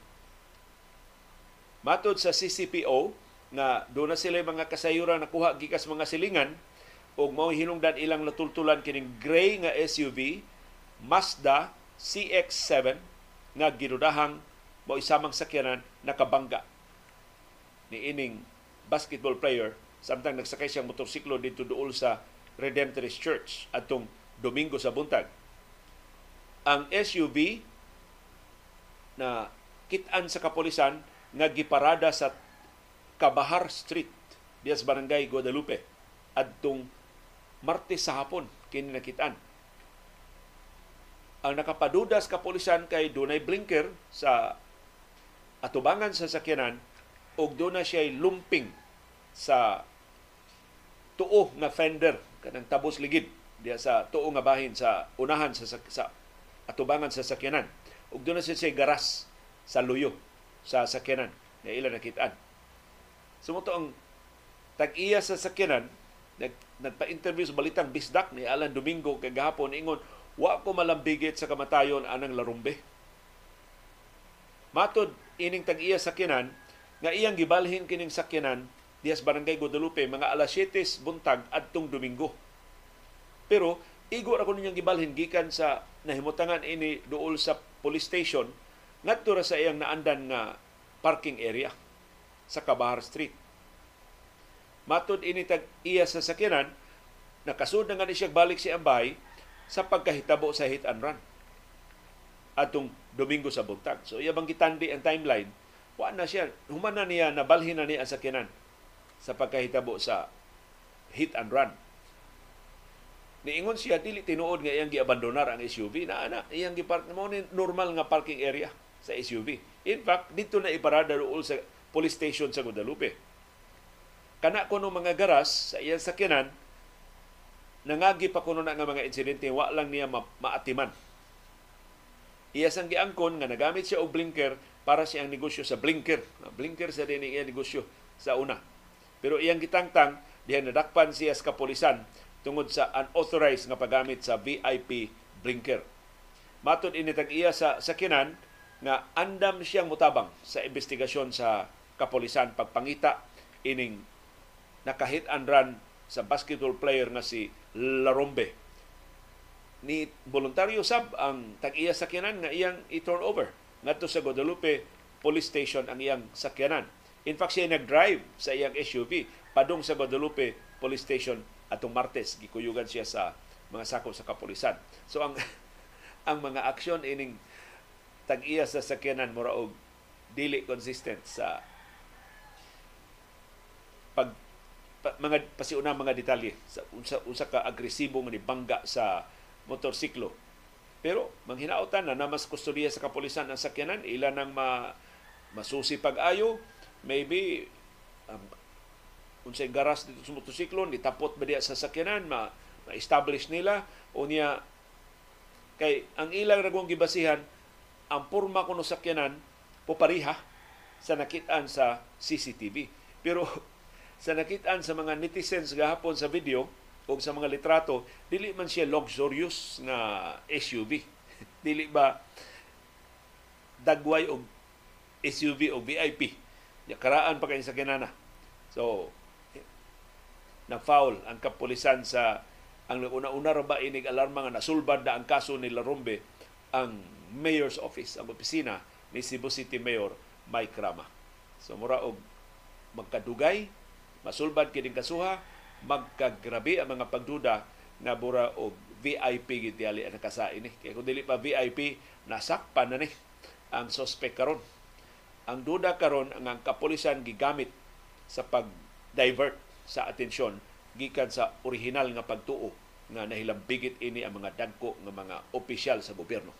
Matod sa CCPO, nga doon na sila mga kasayuran nakuha gikas mga silingan ug mao hinungdan ilang natultulan kining gray nga SUV Mazda CX-7 nga ginudahang mo isamang sakyanan nakabangga ni ining basketball player samtang nagsakay siyang motorsiklo dito duol sa Redemptorist Church atong Domingo sa buntag. Ang SUV na kitan sa kapolisan nga giparada sa Kabahar Street diya sa Barangay Guadalupe. Adtong Martes sa hapon kini nakitaan. Ang nakapadudas kapulisan kay dunay blinker sa atubangan sa sakyanan ug doon na siya lumping sa tuo nga fender kanang tabos ligid diya sa tuo nga bahin sa unahan sa, sa atubangan sa sakyanan. Ug doon na siya, siya garas sa luyo sa sakyanan na ila nakitaan Sumuto ang tag-iya sa sakyanan, nag, nagpa-interview sa Balitang Bisdak ni Alan Domingo kay gahapon ingon wa ko malambigit sa kamatayon anang larumbe. Matod ining tag-iya sakyanan nga iyang gibalhin kining sakyanan dias Barangay Guadalupe mga alas 7 buntag adtong Domingo. Pero igo ra ko ninyang gibalhin gikan sa nahimutangan ini duol sa police station ngadto ra sa iyang naandan nga parking area sa Kabahar Street. Matod ini tag iya sa sakyanan, nakasud na nga ni siya balik si Ambay sa pagkahitabo sa hit and run atong Domingo sa buntag. So iya bang gitandi ang timeline, wa na siya, human na niya, nabalhin na niya ang sakyanan sa pagkahitabo sa hit and run. Niingon siya, dili tinuod nga iyang giabandonar ang SUV na ana, iyang gipark mo ni normal nga parking area sa SUV. In fact, dito na iparada doon sa police station sa Guadalupe. Kana kuno mga garas sa iyang sakyanan nangagi pa kuno na nga mga insidente wa lang niya ma- maatiman. Iya sang giangkon nga nagamit siya og blinker para siyang negosyo sa blinker. Blinker sa din iya negosyo sa una. Pero iyang gitangtang diha nadakpan siya sa kapulisan tungod sa unauthorized nga paggamit sa VIP blinker. Matod ini tag iya sa sakyanan nga andam siyang mutabang sa investigasyon sa kapulisan pagpangita ining nakahit and run sa basketball player nga si Larombe. Ni voluntaryo sab ang tag-iya sakyanan nga iyang i-turn over ngadto sa Guadalupe Police Station ang iyang sakyanan. In fact, siya nag-drive sa iyang SUV padung sa Guadalupe Police Station atong Martes gikuyugan siya sa mga sakop sa kapulisan. So ang ang mga aksyon ining tag-iya sa sakyanan mura og dili consistent sa pag pa, mga pasiuna mga detalye sa unsa unsa ka agresibo nga bangga sa motorsiklo. Pero manghinaotan na na mas kustodiya sa kapulisan ang sakyanan ila nang ma, masusi pag-ayo maybe um, unsay garas dito sa motorsiklo nitapot ba diya sa sakyanan ma, ma-establish nila o niya kay ang ilang ragong gibasihan ang porma kuno sakyanan popariha sa nakitaan sa CCTV. Pero sa nakitaan sa mga netizens gahapon sa video o sa mga litrato, dili man siya luxurious nga SUV. dili ba dagway og SUV o VIP. Ya karaan pa kay sa kinana. So na foul ang kapulisan sa ang una-una ra ba inig alarma nga nasulbad na ang kaso ni Larombe ang mayor's office, ang opisina ni Cebu City Mayor Mike Rama. So mura og magkadugay masulbad kining kasuha magkagrabe ang mga pagduda nga bura og VIP gid tiyali ang nakasain ni kay kung dili pa VIP nasakpan na ni ang suspect karon ang duda karon ang, ang kapulisan gigamit sa pag divert sa atensyon gikan sa original nga pagtuo nga nahilambigit ini ang mga dagko nga mga opisyal sa gobyerno.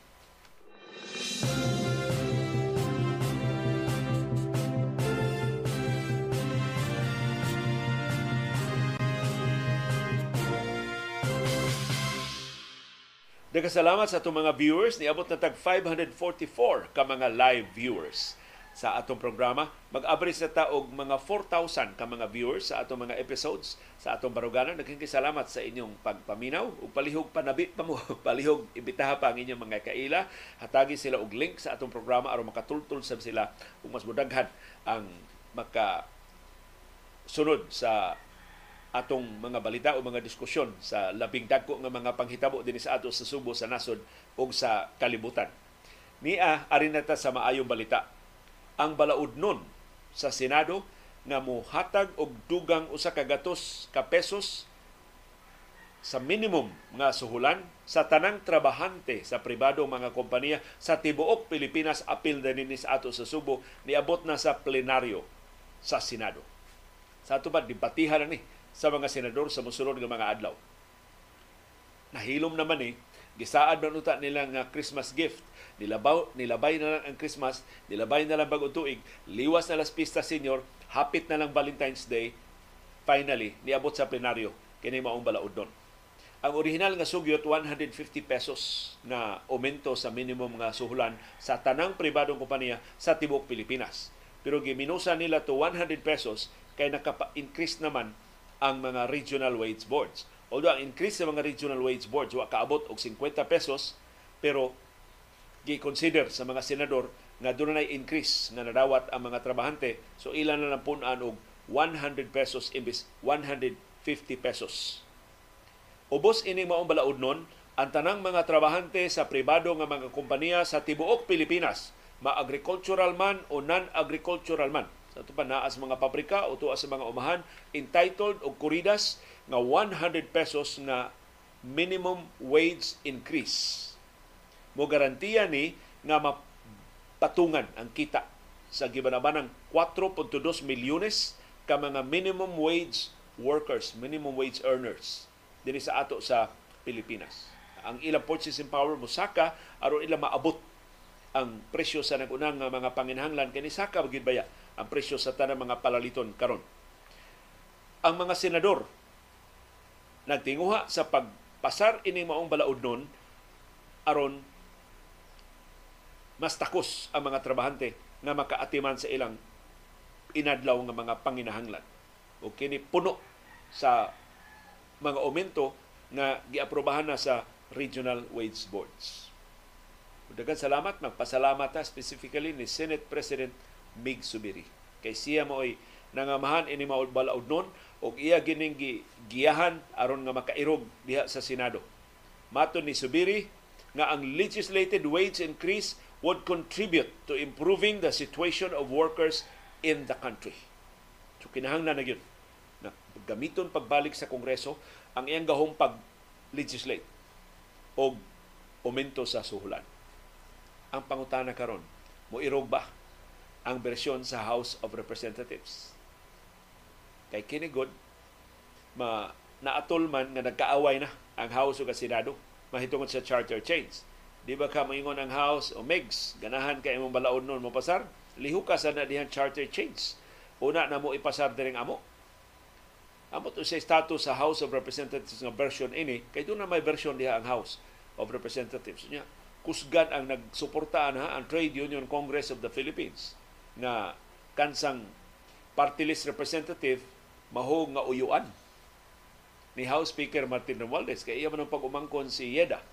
Nagkasalamat sa itong mga viewers. Niabot na tag 544 ka mga live viewers sa atong programa. Mag-average na ta og mga 4,000 ka mga viewers sa atong mga episodes sa atong baruganan. Nagkikisalamat sa inyong pagpaminaw ug palihog panabi pa mo, palihog ibitaha pa ang inyong mga kaila. Hatagi sila og link sa atong programa aron makatultol sab sila ug mas mudaghan ang maka sunod sa atong mga balita o mga diskusyon sa labing dagko nga mga panghitabo dinhi sa ato sa Subo sa nasod ug sa kalibutan. Nia arin nata sa maayong balita. Ang balaod nun sa Senado nga mohatag og dugang usa ka gatos ka pesos sa minimum nga suhulan sa tanang trabahante sa pribado mga kompanya sa tibuok Pilipinas apil din sa ato sa Subo niabot na sa plenaryo sa Senado. Sa ato ba dibatihan na ni sa mga senador sa musulod ng mga adlaw. Nahilom naman eh, gisaad man uta nila nga Christmas gift. Nilabaw, nilabay na lang ang Christmas, nilabay na lang bagong tuig, liwas na las pista senior, hapit na lang Valentine's Day, finally, niabot sa plenaryo, kini maong balaod doon. Ang original nga sugyot 150 pesos na aumento sa minimum nga suhulan sa tanang pribadong kompanya sa tibok Pilipinas. Pero giminusa nila to 100 pesos kay nakapa-increase naman ang mga regional wage boards. Although ang increase sa mga regional wage boards wa kaabot og 50 pesos pero gi-consider sa mga senador nga na increase nga nadawat ang mga trabahante so ilan na lang punan og 100 pesos imbis 150 pesos. Ubos ini maong balaod nun, ang tanang mga trabahante sa pribado nga mga kompanya sa tibuok Pilipinas, ma-agricultural man o non-agricultural man, sa ito pa naas mga pabrika o tuwa sa mga umahan entitled o kuridas nga 100 pesos na minimum wage increase. Mo garantiya ni nga mapatungan ang kita sa gibanabanang 4.2 milyones ka mga minimum wage workers, minimum wage earners dinhi sa ato sa Pilipinas. Ang ilang purchasing power mo saka aron ila maabot ang presyo sa nagunang mga panginhanglan kani saka baya ang presyo sa tanang mga palaliton karon. Ang mga senador nagtinguha sa pagpasar ini maong balaod nun aron mas takos ang mga trabahante nga makaatiman sa ilang inadlaw nga mga panginahanglan. O kini puno sa mga aumento nga giaprobahan na sa regional wage boards. Dagan salamat, magpasalamat ta specifically ni Senate President Mig Subiri. Kay siya mo ay nangamahan ini maud balaod nun og iya gining giyahan aron nga makairog diha sa Senado. Mato ni Subiri nga ang legislated wage increase would contribute to improving the situation of workers in the country. So kinahanglan na gyud na gamiton pagbalik sa Kongreso ang iyang gahong pag-legislate og aumento sa suhulan. Ang pangutana karon, mo irog ba ang bersyon sa House of Representatives? Kay kinigod, ma naatol man nga nagkaaway na ang House ug Senado mahitungod sa charter change. Di ba ka moingon ang House o Megs, ganahan kay imong balaod nun mo pasar? Liho ka sa na charter change. Una na mo ipasar diring amo. Amo to sa status sa House of Representatives nga version ini, kay doon na may version diha ang House of Representatives niya. Kusgan ang nagsuportaan ha ang Trade Union Congress of the Philippines nga kansang party list representative maho nga uyuan ni House Speaker Martin Romualdez. Kay iya man ang pag-umangkon si Yeda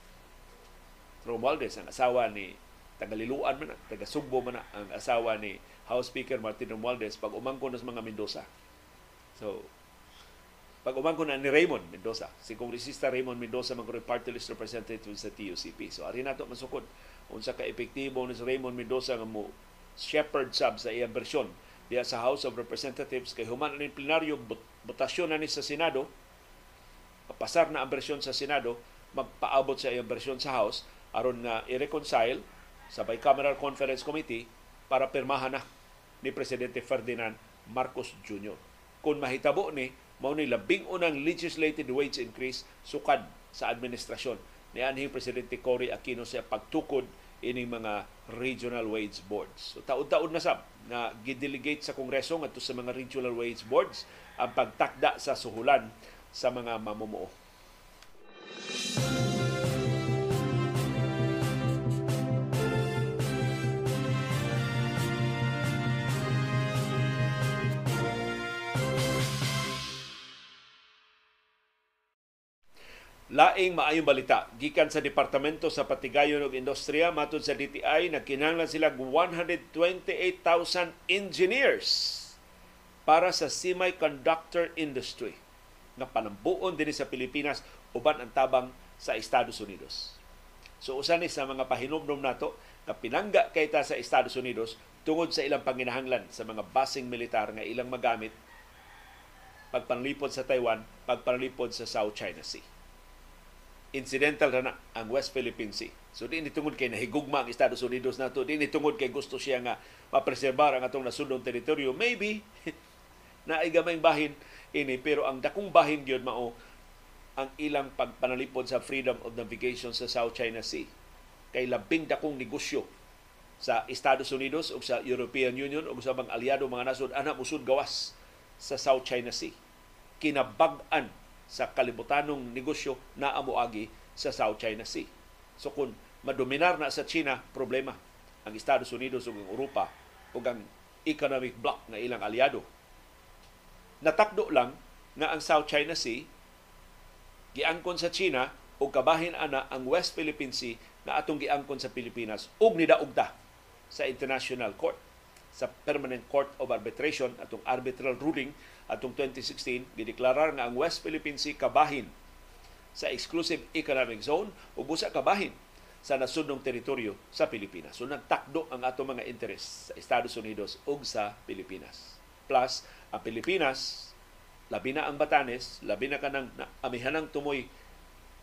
Romualdez ang asawa ni tagaliluan man taga Sugbo man ang asawa ni House Speaker Martin Romualdez pag umangkon sa mga Mendoza. So pag umangkon na ni Raymond Mendoza si Kongresista Raymond Mendoza man party list representative sa TUCP so ari nato masukod. Unsa ka epektibo ni Raymond Mendoza nga mo shepherd sub sa iyang bersyon diya sa House of Representatives kay human ni plenaryo botasyon na ni sa Senado. Pasar na ang bersyon sa Senado, magpaabot sa iyang bersyon sa House aron nga i-reconcile sa Bicameral Conference Committee para pirmahan na ni Presidente Ferdinand Marcos Jr. Kung mahitabo ni, mao ni labing unang legislated wage increase sukad sa administrasyon. Ni anhing Presidente Cory Aquino sa pagtukod ini mga regional wage boards. So taud-taud na sab na gidelegate sa Kongreso ngadto sa mga regional wage boards ang pagtakda sa suhulan sa mga mamumuo. Laing maayong balita gikan sa Departamento sa Patigayon ug Industriya matud sa DTI nagkinahanglan sila 128,000 engineers para sa semiconductor industry nga panambuon din sa Pilipinas uban ang tabang sa Estados Unidos. So usa ni sa mga pahinumdom nato nga pinangga kay ta sa Estados Unidos tungod sa ilang panginahanglan sa mga basing militar nga ilang magamit pagpanlipod sa Taiwan, pagpanlipod sa South China Sea. Incidental na, ang West Philippine Sea. So di ni tungod kay nahigugma ang Estados Unidos nato, di ni tungod kay gusto siya nga mapreserbar ang atong nasudnong teritoryo. Maybe na ay gamayng bahin ini pero ang dakong bahin gyud mao ang ilang pagpanalipod sa freedom of navigation sa South China Sea kay labing dakong negosyo sa Estados Unidos ug sa European Union ug sa mga aliado mga nasod ana musud gawas sa South China Sea kinabag-an sa kalibutanong negosyo na amuagi sa South China Sea. So kung madominar na sa China problema ang Estados Unidos ug ang Europa ug ang economic bloc na ilang aliado. Natakdo lang nga ang South China Sea giangkon sa China ug kabahin ana ang West Philippine Sea na atong giangkon sa Pilipinas ug nidaugta sa International Court sa Permanent Court of Arbitration atong arbitral ruling atong 2016 gideklarar nga ang West Philippine Sea kabahin sa exclusive economic zone ug busa kabahin sa nasudnong teritoryo sa Pilipinas. So nagtakdo ang ato mga interes sa Estados Unidos ug sa Pilipinas. Plus, ang Pilipinas, labi na ang Batanes, labi na kanang amihanang tumoy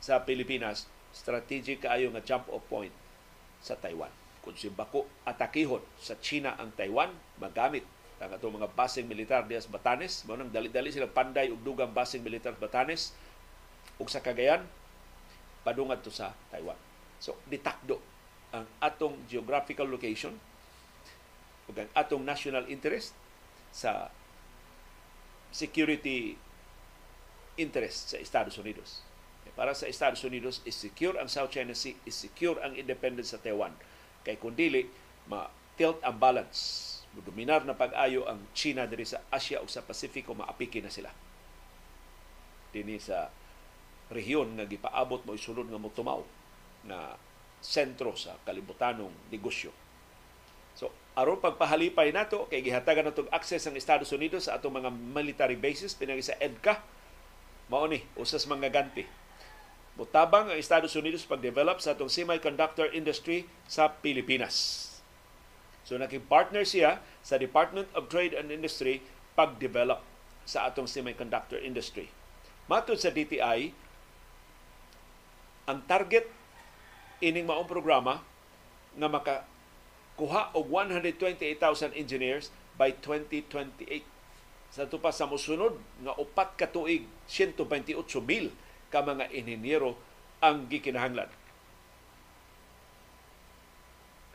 sa Pilipinas, strategic kaayo nga jump off point sa Taiwan. Kung si Bako atakihon sa China ang Taiwan, magamit ang atong mga basing militar diya sa Batanes, mo nang dali-dali sila panday ug dugang basing militar Batanes ug sa Cagayan padungat to sa Taiwan. So ditakdo ang atong geographical location ug ang atong national interest sa security interest sa Estados Unidos. Para sa Estados Unidos, is secure ang South China Sea, is secure ang independence sa Taiwan. Kay kung dili, ma-tilt ang balance. Dominar na pag-ayo ang China diri sa Asia o sa Pasifiko, maapiki na sila. Dini sa rehiyon nga gipaabot mo isulod nga motumaw na sentro sa kalibutanong negosyo. So, aron pagpahalipay nato kay gihatagan natong access ang Estados Unidos sa atong mga military bases pinagi sa EDCA mao ni usas mga ganti Mutabang ang Estados Unidos pag-develop sa atong semiconductor industry sa Pilipinas. So naging partner siya sa Department of Trade and Industry pag-develop sa atong semiconductor industry. Matod sa DTI, ang target ining maong programa nga makakuha og 128,000 engineers by 2028. Sa tupa sa musunod nga upat ka tuig 128,000 ka mga inhinyero ang gikinahanglan.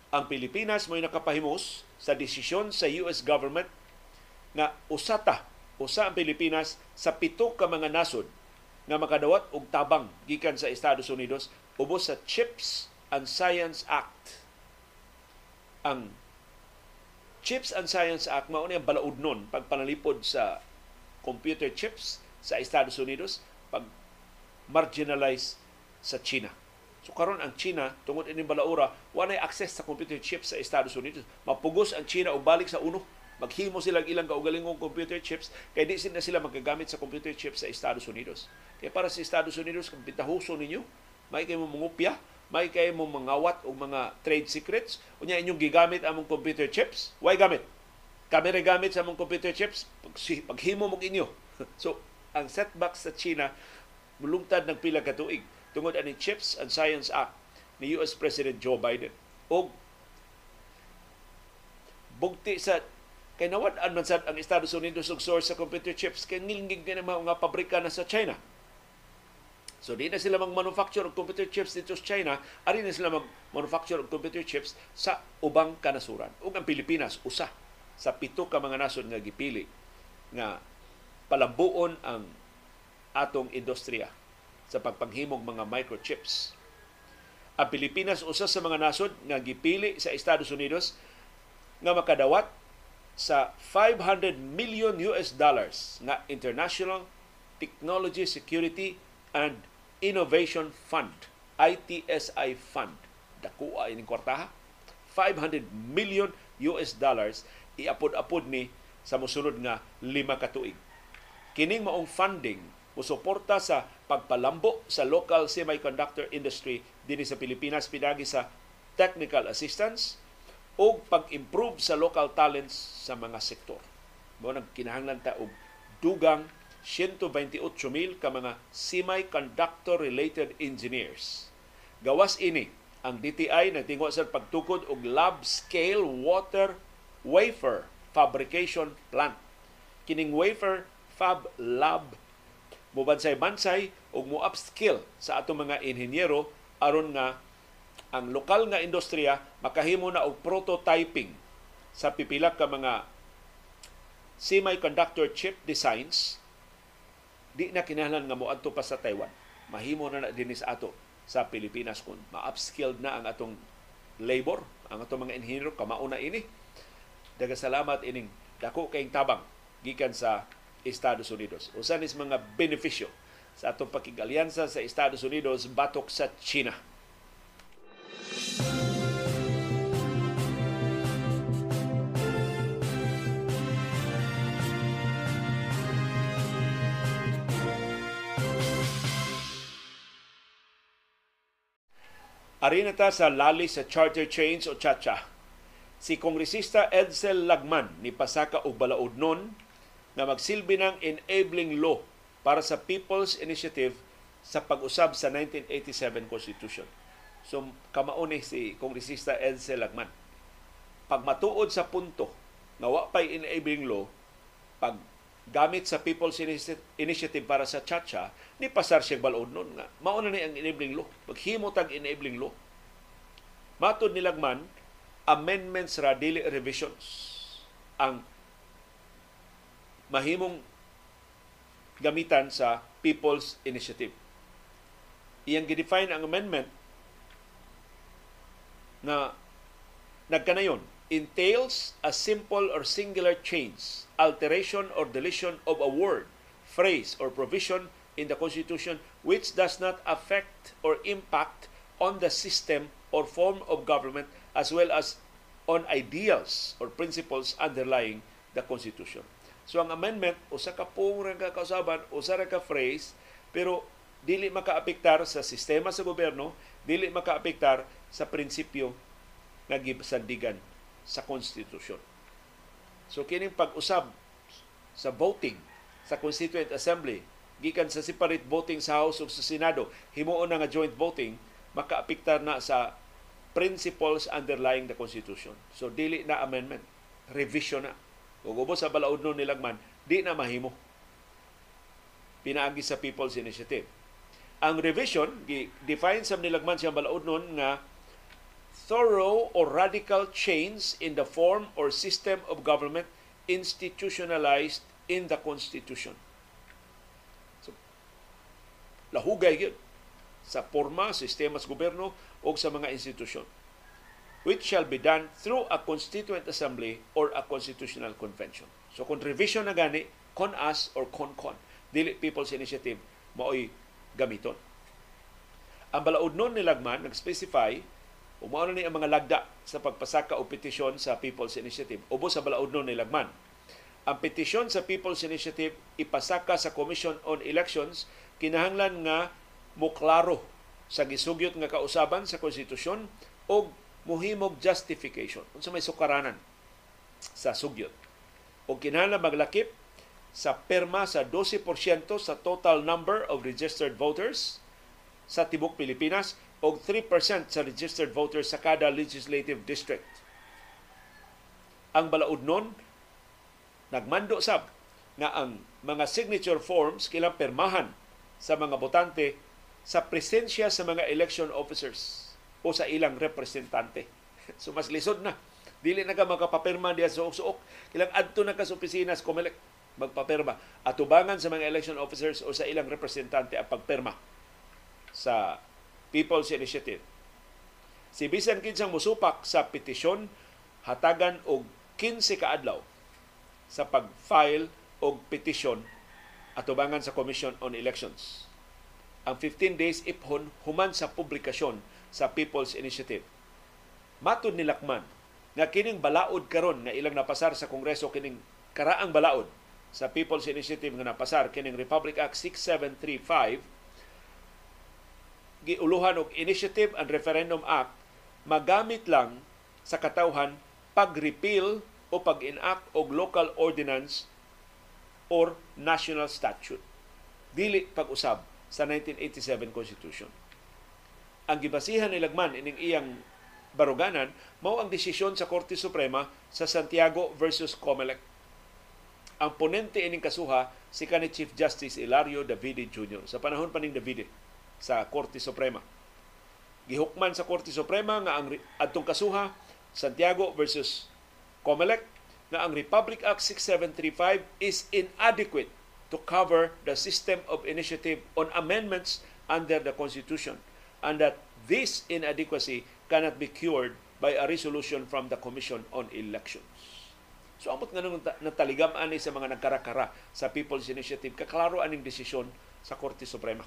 Ang Pilipinas mo'y nakapahimos sa desisyon sa US government nga usata usa ang Pilipinas sa pito ka mga nasod nga makadawat og tabang gikan sa Estados Unidos ubos sa Chips and Science Act. Ang Chips and Science Act mao ni ang balaod nun pagpanalipod sa computer chips sa Estados Unidos pag marginalize sa China. So karon ang China tungod ini balaura wala access sa computer chips sa Estados Unidos. Mapugos ang China og balik sa uno. Maghimo sila ilang kaugalingong computer chips kay di sila sila magagamit sa computer chips sa Estados Unidos. Kaya para sa Estados Unidos kung bitahuso ninyo, may kayo mangupya, may kayo mangawat og mga trade secrets, unya inyong gigamit among computer chips, why gamit? Kami gamit sa among computer chips, paghimo mo inyo. So, ang setback sa China mulungtad ng pila ka tuig tungod ani Chips and Science Act ni US President Joe Biden. O bugti sa kay nawad-an man sad ang Estados Unidos og source sa computer chips kay nilingig na mga pabrika na sa China. So di na sila mag-manufacture og computer chips dito sa China, ari na sila mag-manufacture og computer chips sa ubang kanasuran. Ug ang Pilipinas usa sa pito ka mga nasod nga gipili nga palambuon ang atong industriya sa pagpanghimog mga microchips. Ang Pilipinas usa sa mga nasod nga gipili sa Estados Unidos nga makadawat sa 500 million US dollars nga International Technology Security and Innovation Fund, ITSI Fund. Dakuha ini kwartaha. 500 million US dollars iapod-apod ni sa mosunod nga lima ka tuig. Kining maong funding musuporta sa pagpalambo sa local semiconductor industry dinhi sa Pilipinas pinagi sa technical assistance o pag-improve sa local talents sa mga sektor. Mo nang kinahanglan ta og dugang 128,000 ka mga semiconductor related engineers. Gawas ini ang DTI nagtingo sa pagtukod og lab scale water wafer fabrication plant. Kining wafer fab lab mubansay-bansay ug mo upskill sa atong mga inhinyero aron nga ang lokal nga industriya makahimo na og prototyping sa pipila ka mga semiconductor chip designs. Di na kinahanglan nga moadto pa sa Taiwan. Mahimo na na dinhi sa ato sa Pilipinas kun ma-upskilled na ang atong labor ang atong mga inhinyero kamauna ini. Daga salamat ining dako kayong tabang gikan sa Estados Unidos. Usa nis mga benepisyo sa atong pakigalyansa sa Estados Unidos batok sa China. Ari na ta sa lali sa charter chains o chacha. Si Kongresista Edsel Lagman ni pasaka og balaod na magsilbi ng enabling law para sa People's Initiative sa pag-usab sa 1987 Constitution. So, kamauni si Kongresista Edsel Lagman. Pag matuod sa punto na wa pa'y enabling law, pag gamit sa People's Initiative para sa Chacha, ni pasar siya balod nun nga. Mauna ni ang enabling law. Maghimo tag enabling law. Matod ni Lagman, amendments ra dili revisions ang mahimong gamitan sa People's Initiative. Iyang gidefine ang amendment na nagkanayon entails a simple or singular change, alteration or deletion of a word, phrase, or provision in the Constitution which does not affect or impact on the system or form of government as well as on ideals or principles underlying the Constitution. So ang amendment, usa ka pong ka kausaban, usa ra ka phrase, pero dili makaapektar sa sistema sa gobyerno, dili makaapektar sa prinsipyo nga gisandigan sa konstitusyon. So kining pag-usab sa voting sa Constituent Assembly gikan sa separate voting sa House ug sa Senado himuon na nga joint voting makaapektar na sa principles underlying the Constitution. So dili na amendment, revision na. Ug ubos sa balaod nun nilagman, di na mahimo. Pinaagi sa People's Initiative. Ang revision, define sa nilagman siyang balaod nun nga thorough or radical change in the form or system of government institutionalized in the Constitution. So, lahugay yun sa forma, sistema sa gobyerno o sa mga institusyon which shall be done through a constituent assembly or a constitutional convention. So kung revision na gani, con us or con con, dili People's Initiative, mao'y gamiton. Ang balaod nun nilagman, nag-specify Umao ni ang mga lagda sa pagpasaka o petisyon sa People's Initiative. Ubo sa balaod nun nilagman. Ang petisyon sa People's Initiative ipasaka sa Commission on Elections kinahanglan nga muklaro sa gisugyot nga kausaban sa konstitusyon o muhimog justification unsa may sukaranan sa sugyot. O kinahanglan maglakip sa perma sa 12% sa total number of registered voters sa tibok Pilipinas og 3% sa registered voters sa kada legislative district. Ang balaod nun, nagmando sab nga ang mga signature forms kilang permahan sa mga botante sa presensya sa mga election officers o sa ilang representante. So mas lisod na. Dili na ka makapapirma diya sa suok. Kilang adto na ka sa opisina sa magpapirma. Atubangan sa mga election officers o sa ilang representante ang pagpirma sa People's Initiative. Si bisan kinsang musupak sa petisyon hatagan og 15 ka adlaw sa pag-file og petisyon atubangan sa Commission on Elections. Ang 15 days iphon human sa publikasyon sa People's Initiative. Matod ni Lakman nga kining balaod karon nga ilang napasar sa Kongreso kining karaang balaod sa People's Initiative nga napasar kining Republic Act 6735 giuluhan og Initiative and Referendum Act magamit lang sa katawhan pag-repeal o pag-enact og local ordinance or national statute. Dili pag-usab sa 1987 Constitution. Ang gibasihan ni Lagman ining iyang baruganan mao ang desisyon sa Korte Suprema sa Santiago versus Comelec. Ang ponente ining kasuha si kanhi Chief Justice Ilario Davide Jr. sa panahon pa ning Davide sa Korte Suprema. Gihukman sa Korte Suprema nga ang adtong kasuha Santiago versus Comelec nga ang Republic Act 6735 is inadequate to cover the system of initiative on amendments under the Constitution and that this inadequacy cannot be cured by a resolution from the Commission on Elections. So amot nga nung nataligaman ni sa mga nagkarakara sa People's Initiative, kaklaro aning desisyon sa Korte Suprema.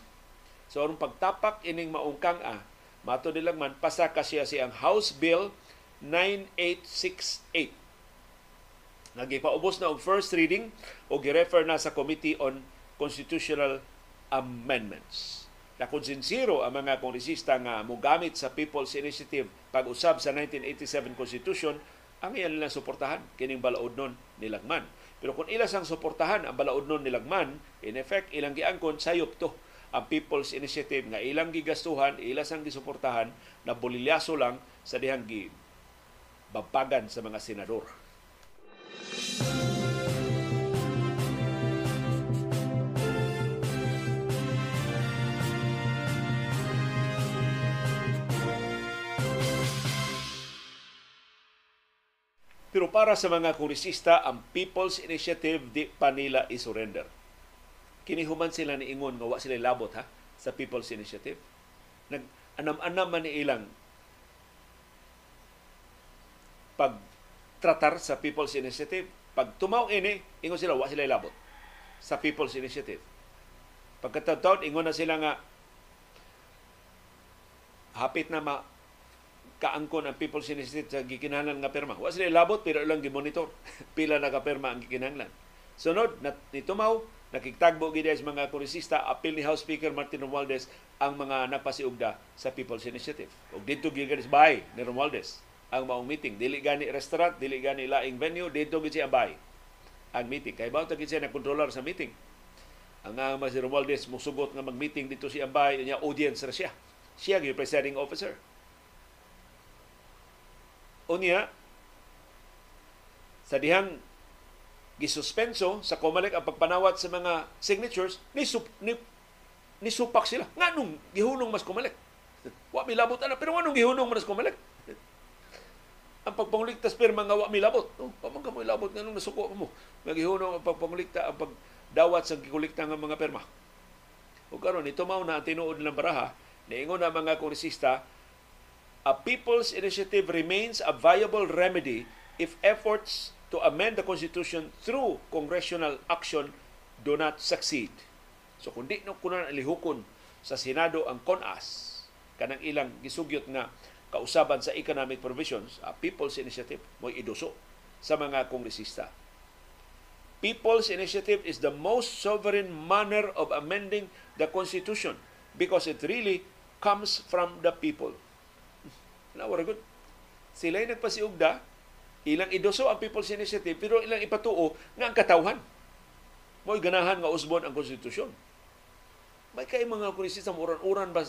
So ang pagtapak ining maungkang a, mato nilang man pasaka siya siyang House Bill 9868. Nagipaubos na og first reading o girefer na sa Committee on Constitutional Amendments. Nakonsinsiro ang mga kongresista nga mogamit sa People's Initiative pag-usab sa 1987 Constitution ang iyan nilang suportahan kining balaod nun nilagman. Pero kung ilas ang suportahan ang balaod nun nilagman, in effect, ilang giangkon sayop to ang People's Initiative nga ilang gigastuhan, ilang sang gisuportahan na bolilyaso lang sa dihang gi babagan sa mga senador. Pero Pero para sa mga kongresista, ang People's Initiative di pa nila isurrender. Kinihuman sila ni Ingon nga wa sila labot ha sa People's Initiative. Nag anam-anam man ni ilang pag tratar sa People's Initiative. Pag tumaw ini, ingon sila, wa sila labot sa People's Initiative. Pagkataon, ingon na sila nga, hapit na ma kaangkon ang People's Initiative sa gikinahanglan nga perma. Wa sila labot pero lang gimonitor pila na ka perma ang gikinahanglan. Sunod, na, nitumaw, nakigtagbo gid sa mga kongresista apil ni House Speaker Martin Romualdez ang mga napasiugda sa People's Initiative. Ug dito gid bahay ni Romualdez ang maong meeting. Dili gani restaurant, dili gani laing venue, dito gid siya bahay ang meeting. Kay bawo tagid siya na controller sa meeting. Ang nga uh, si Romualdez musugot nga mag-meeting dito si Ambay, niya audience ra siya. Siya gyud presiding officer Unya, sa dihang gisuspenso sa Comelec ang pagpanawat sa mga signatures, ni, sup, ni, ni supak sila. Nga nung gihunong mas Comelec. Wa milabot ana, pero anong gihunong mas Comelec? ang pagpanguliktas pirma nga wa milabot. Oh, pamang ka mo ilabot nga nung nasuko mo. Nga gihunong ang pagpangulikta, ang pagdawat sa gikulikta nga mga perma. O karon ito mao na ang tinuod ng baraha, niingon na mga kongresista, a people's initiative remains a viable remedy if efforts to amend the Constitution through congressional action do not succeed. So kung di no kunan alihukon sa Senado ang CONAS, kanang ilang gisugyot nga kausaban sa economic provisions, a people's initiative mo iduso sa mga kongresista. People's initiative is the most sovereign manner of amending the Constitution because it really comes from the people. Na wala good. Sila yung nagpasiugda, ilang idoso ang People's Initiative, pero ilang ipatuo nga ang katawhan. Mo'y ganahan nga usbon ang konstitusyon. May kay mga kurisista uran-uran ba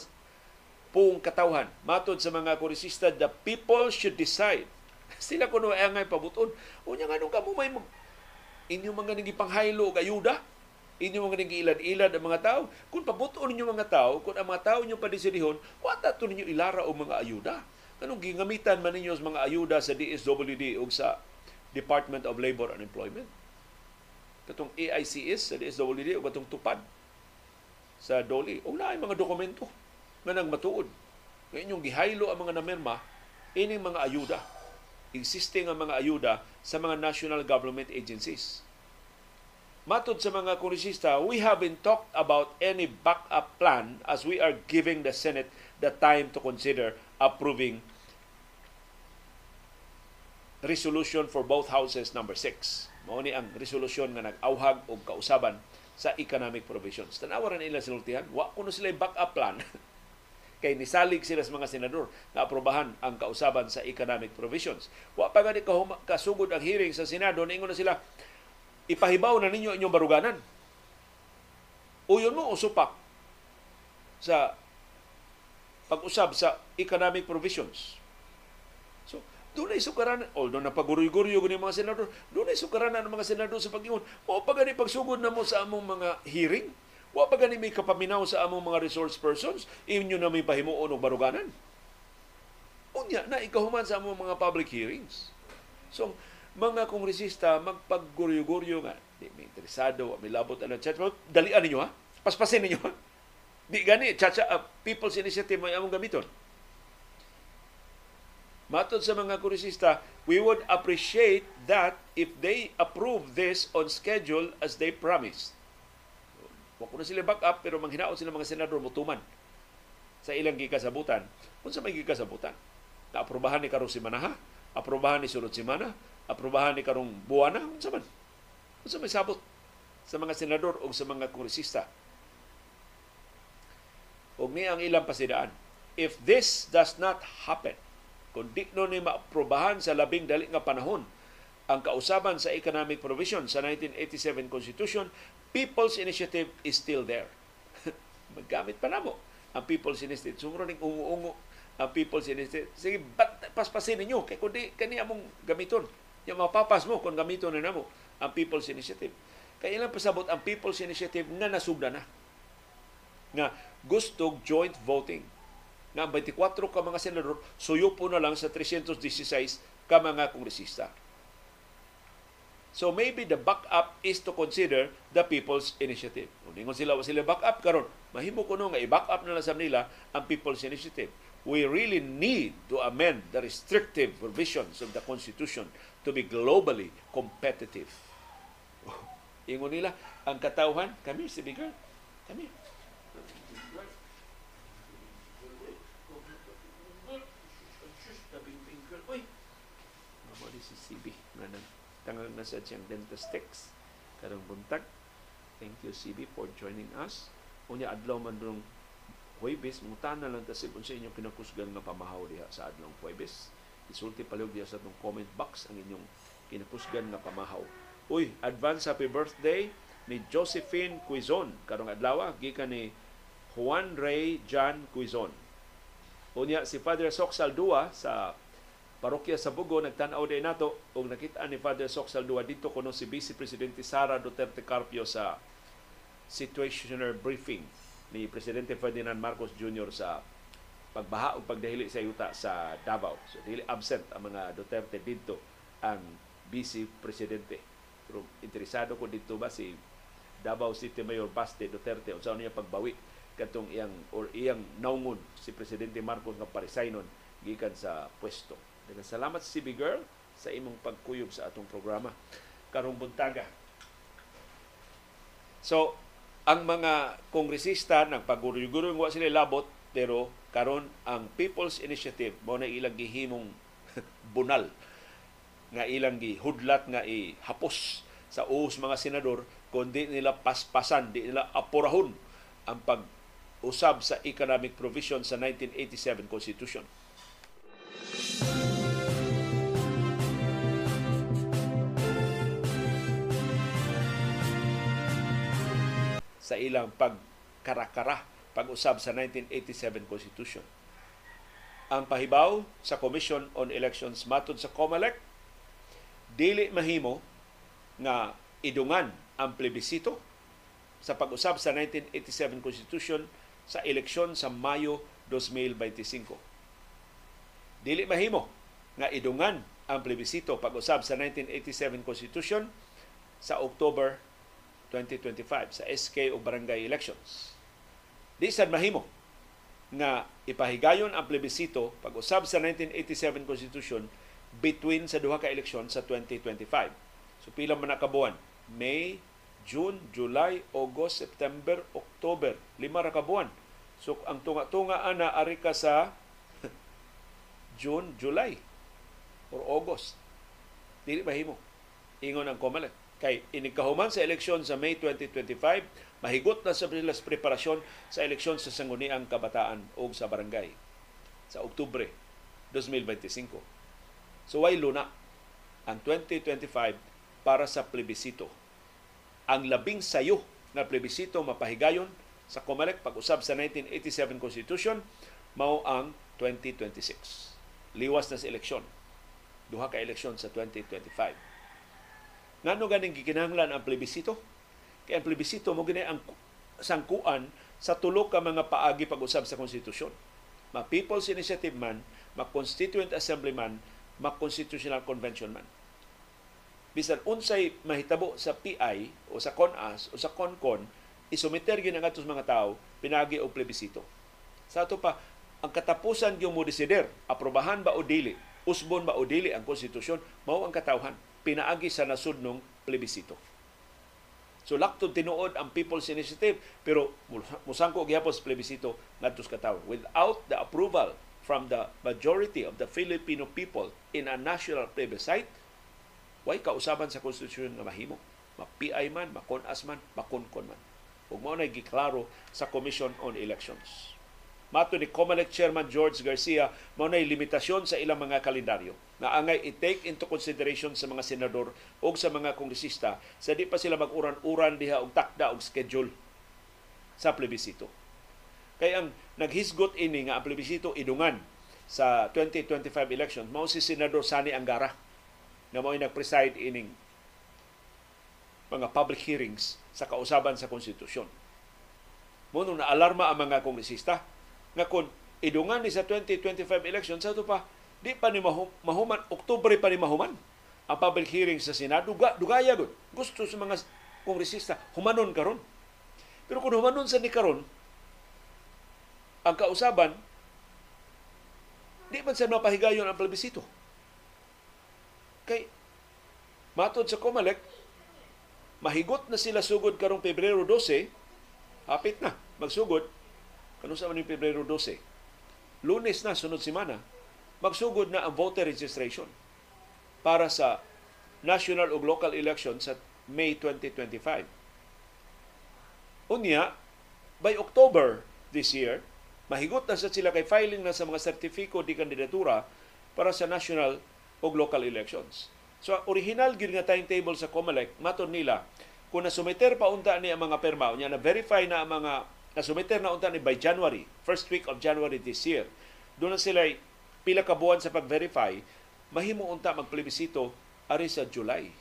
pong katawhan. Matod sa mga kurisista, the people should decide. Sila kuno ay angay pabuton. Unya nga nung kamo may inyong mga nagipanghylo og ayuda, inyong mga nag-ilad-ilad ang mga tao. Kung pabuton ninyo mga tao, kung ang mga tao ninyo padisidihon, wata to ninyo ilara o mga ayuda. Anong gingamitan man ninyo mga ayuda sa DSWD o sa Department of Labor and Employment? Katong AICS sa DSWD o katong tupad sa DOLI. O na mga dokumento nga nang matuod. Nga inyong gihaylo ang mga namerma, ining mga ayuda. Existing ang mga ayuda sa mga national government agencies. Matod sa mga kongresista, we haven't talked about any backup plan as we are giving the Senate the time to consider approving resolution for both houses number 6. Mao ni ang resolution nga nag-auhag og kausaban sa economic provisions. Tanawa ra nila sinultihan, wa kuno sila backup plan. kay nisalig sila sa mga senador na aprobahan ang kausaban sa economic provisions. Wa pa gani kasugod ang hearing sa Senado, ningon na sila, ipahibaw na ninyo inyong baruganan. Uyon mo usupak sa pag-usab sa economic provisions doon ay sukaranan, although napaguryo-guryo gani mga senador, doon ay sukaranan ng mga senador sa pag-ingon. Wa pa gani pagsugod na mo sa among mga hearing. Wa pa gani may kapaminaw sa among mga resource persons, inyo na may pahimuon og baruganan. Unya, na ikahuman sa among mga public hearings. So, mga kongresista, magpagguryo-guryo nga, di may interesado, may labot ang chat, dalian ninyo ha, paspasin ninyo ha. Di gani, chacha, uh, People's Initiative may among gamiton Matod sa mga kurisista, we would appreciate that if they approve this on schedule as they promised. Wa ko na sila back up pero manghinaot sila mga senador mutuman sa ilang gikasabutan. Unsa may gikasabutan? Naaprobahan ni karong semana ha? Aprobahan ni sulod semana? Aprobahan ni karong buwana? Unsa man? Unsa may sabot sa mga senador o sa mga kongresista? Og ni ang ilang pasidaan. If this does not happen, kung di no ni maaprobahan sa labing dali nga panahon ang kausaban sa economic provision sa 1987 Constitution, People's Initiative is still there. Maggamit pa namo ang People's Initiative. Sumuro ning ungo-ungo ang People's Initiative. Sige, bat, paspasin ninyo. Kaya kung di, kani among gamiton. Yung mapapas mo kung gamiton na namo ang People's Initiative. Kaya ilang pasabot ang People's Initiative na nasugda na. Nga gusto joint voting nga 24 ka mga senador suyo po na lang sa 316 ka mga kongresista. So maybe the backup is to consider the People's Initiative. Kung ingon sila wa sila backup karon, mahimo kuno nga i-back up na lang sa nila ang People's Initiative. We really need to amend the restrictive provisions of the Constitution to be globally competitive. Ingon nila, ang katauhan, kami, si Bigger, kami. Uy, Mamo di si CB nga nang tangang na sa siyang dentistics karong buntag. Thank you CB for joining us. Unya adlaw man dong Huwebes, mutan na lang tasib sa inyong kinakusgan nga pamahaw diha sa adlong Huwebes. Isulti palihog diha sa atong comment box ang inyong kinakusgan nga pamahaw. Uy, advance happy birthday ni Josephine Quizon. Karong adlaw gikan ni Juan Ray Jan Quizon. Unya si Father Sok Saldua sa parokya sa Bugo nagtan-aw din nato ug nakita ni Father Sok Saldua dito kuno si Vice Presidente Sara Duterte Carpio sa situational briefing ni Presidente Ferdinand Marcos Jr. sa pagbaha o pagdahili sa yuta sa Davao. So dili absent ang mga Duterte dito ang Vice Presidente. Pero interesado ko dito ba si Davao City Mayor Baste Duterte unsa niya pagbawi katong iyang or iyang naungon si Presidente Marcos nga parisaynon gikan sa pwesto. Daghang salamat CB Girl sa imong pagkuyog sa atong programa karong buntaga. So, ang mga kongresista ng paguruguro wa sila labot pero karon ang People's Initiative mo na ilang gihimong bunal nga ilang gihudlat nga ihapos sa uhos mga senador kundi nila paspasan, di nila apurahon ang pag-usab sa economic provision sa 1987 Constitution. Sa ilang pagkarakara pag-usab sa 1987 Constitution. Ang pahibaw sa Commission on Elections matod sa COMELEC, dili mahimo nga idungan ang plebisito sa pag-usab sa 1987 Constitution sa eleksyon sa Mayo 2025. Dili mahimo nga idungan ang plebisito pag-usab sa 1987 Constitution sa October 2025 sa SK o barangay elections. Di sad mahimo nga ipahigayon ang plebisito pag-usab sa 1987 Constitution between sa duha ka eleksyon sa 2025. So pila man nakabuan? May, June, July, August, September, October. Lima ra ka buwan. So ang tunga-tunga ana ari ka sa June, July or August. Dili mahimo. Ingon ang COMELEC kay inikahuman sa eleksyon sa May 2025 mahigot na sa bilas preparasyon sa eleksyon sa sangguniang kabataan o sa barangay sa Oktubre 2025. So way luna ang 2025 para sa plebisito. Ang labing sayo na plebisito mapahigayon sa COMELEC pag-usab sa 1987 Constitution mao ang 2026. Liwas na sa eleksyon. Duha ka eleksyon sa 2025 Ngano ganing gikinahanglan ang plebisito? Kaya ang plebisito mo gini ang sangkuan sa tulo ka mga paagi pag-usab sa konstitusyon. Ma People's Initiative man, ma Constituent Assembly man, ma Constitutional Convention man. Bisan unsay mahitabo sa PI o sa CONAS o sa CONCON, isumiter gyud ang atos mga tao pinagi og plebisito. Sa ato pa ang katapusan gyud mo desider, aprobahan ba o dili, usbon ba o dili ang konstitusyon, mao ang katawhan pinaagi sa nasudnong plebisito. So laktod tinuod ang People's Initiative pero musangko gyapon sa plebisito ngadto sa without the approval from the majority of the Filipino people in a national plebiscite way kausaban sa konstitusyon nga mahimo ma-PI man, makon-as man, makonkon man. Ug mao na giklaro sa Commission on Elections. Mato ni COMELEC Chairman George Garcia, mao na limitasyon sa ilang mga kalendaryo na angay i-take into consideration sa mga senador o sa mga kongresista sa di pa sila mag-uran-uran diha og takda og schedule sa plebisito. Kaya ang naghisgot ini nga ang plebisito idungan sa 2025 election mao si Senador Sani Angara na mao nag-preside ining mga public hearings sa kausaban sa konstitusyon. Mo na alarma ang mga kongresista nga kung idungan ni sa 2025 election sa ito pa di pa ni mahum, mahuman Oktubre pa ni mahuman ang public hearing sa Senado, duga, dugaya gud. Gusto sa mga kongresista, humanon karon. Pero kung humanon sa ni karon, ang kausaban, di man sa mapahigayon ang plebisito. Kay, matod sa Comelec, mahigot na sila sugod karong Pebrero 12, hapit na, magsugod, kanong sa maning Pebrero 12, lunes na, sunod simana, magsugod na ang voter registration para sa national ug local election sa May 2025. Unya, by October this year, mahigot na sa sila kay filing na sa mga sertifiko di kandidatura para sa national ug local elections. So, original gyud nga timetable sa COMELEC, maton nila, kung nasumiter pa unta ni ang mga perma, unya na verify na ang mga nasumiter na unta ni by January, first week of January this year. Doon na sila pila ka buwan sa pag-verify, mahimo unta magplebisito ari sa July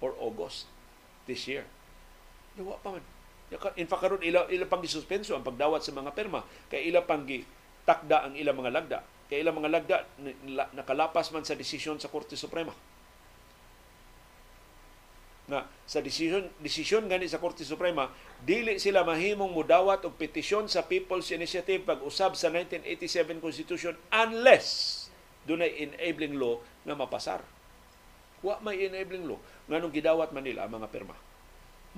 or August this year. Yawa pa man. In fact, karon ila, ila pang gisuspenso ang pagdawat sa mga perma. Kay ila pang takda ang ilang mga lagda. Kay ilang mga lagda nakalapas man sa desisyon sa Korte Suprema. Na sa desisyon desisyon gani sa Korte Suprema, dili sila mahimong mudawat og petisyon sa People's Initiative pag-usab sa 1987 Constitution unless dunay enabling law nga mapasar. Wa may enabling law nganong gidawat man nila ang mga perma.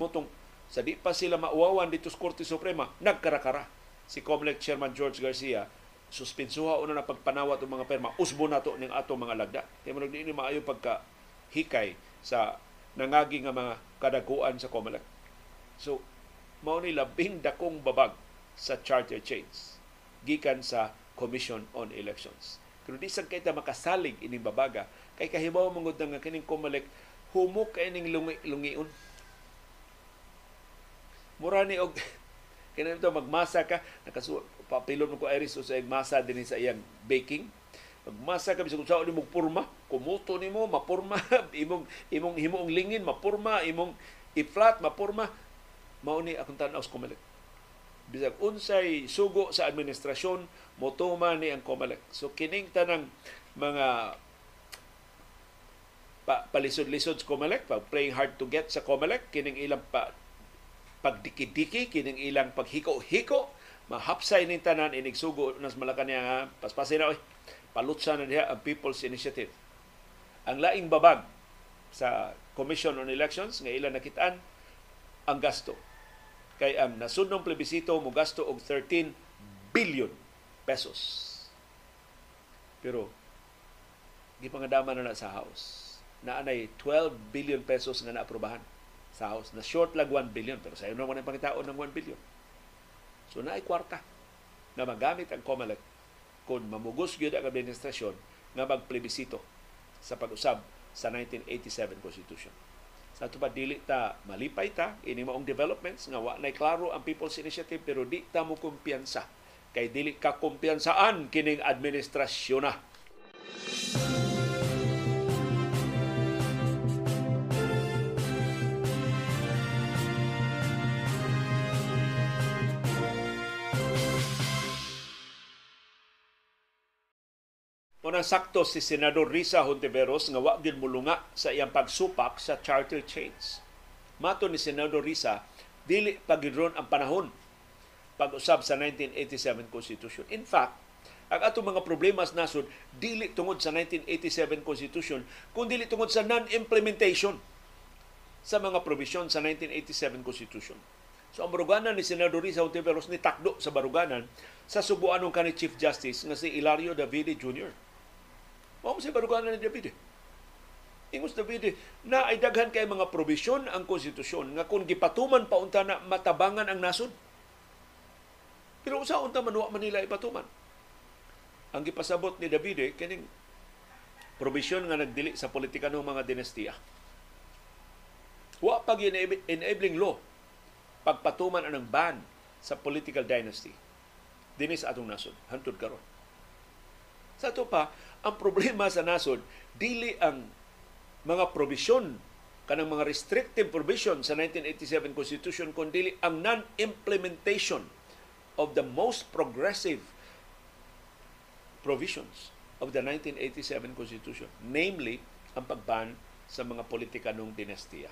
Motong sa di pa sila mauwawan dito sa Korte Suprema, nagkarakara. Si COMELEC Chairman George Garcia, suspensuha una na pagpanawat ng mga perma, usbo na to ning ato mga lagda. Kaya mo ni maayo pagka hikay sa nangagi nga mga kadaguan sa COMELEC. So, mao ni labing dakong babag sa charter change gikan sa Commission on Elections. Pero di sang kay ta makasalig ining babaga kay kahibaw mangud nga kining COMELEC humok kay ning lungi, lungion mura ni og kanito magmasa ka nakasuot papilon ko iris sa masa din sa iyang baking magmasa ka bisag sa ni mo purma. Kumuto nimo mapurma. Imong imong himong lingin mapurma. Imong i-flat mapurma. Mao ni akong tan-aw sa Comelec bisag unsay sugo sa administrasyon motuma ni ang Comelec so kining tanang mga pa, palisod-lisod sa Comelec, pag playing hard to get sa Comelec, kining ilang pa, pagdiki-diki kining ilang paghiko-hiko mahapsay ning tanan inig sugo nas Malacañang nga paspasin na oy palutsa na diha ang People's Initiative ang laing babag sa Commission on Elections nga ilang nakitaan ang gasto kay ang nasudnong plebisito mo gasto og 13 billion pesos pero gipangadaman na na sa House na anay 12 billion pesos nga naaprobahan sa House. Na short lang 1 billion pero sa naman ang pangitaon ng 1 billion. So na ay kwarta na magamit ang COMELEC kung mamugos gyud ang administrasyon nga magplebisito sa pag-usab sa 1987 Constitution. Sa ito pa, dili ta malipay ta, ini maong developments nga wa nay klaro ang People's Initiative pero di ta mo kumpiyansa kay dili ka kumpiyansaan kining administrasyon na. Unang sakto si Senador Risa Hontiveros nga wa gyud mulunga sa iyang pagsupak sa charter change. Mato ni Senador Risa, dili pagidron ang panahon pag-usab sa 1987 Constitution. In fact, ang ato mga problema sa nasod dili tungod sa 1987 Constitution, kundi dili tungod sa non-implementation sa mga provision sa 1987 Constitution. So ang baruganan ni Senador Risa Hontiveros ni takdo sa baruganan sa subuan ng kanhi Chief Justice nga si Ilario Davide Jr Mao si baruganan ni David. Ingos David, na ay daghan kay mga probisyon ang konstitusyon nga kung gipatuman pa unta na matabangan ang nasod. Pero usa unta man wa man nila ipatuman. Ang gipasabot ni David kining probisyon nga nagdili sa politika ng mga dinastiya. Wa pag enabling law pagpatuman anang ban sa political dynasty dinis atong nasod hantod karon. Sa to pa, ang problema sa nasod, dili ang mga probisyon kanang mga restrictive provision sa 1987 Constitution kundi ang non-implementation of the most progressive provisions of the 1987 Constitution, namely ang pagban sa mga politikanong dinastiya.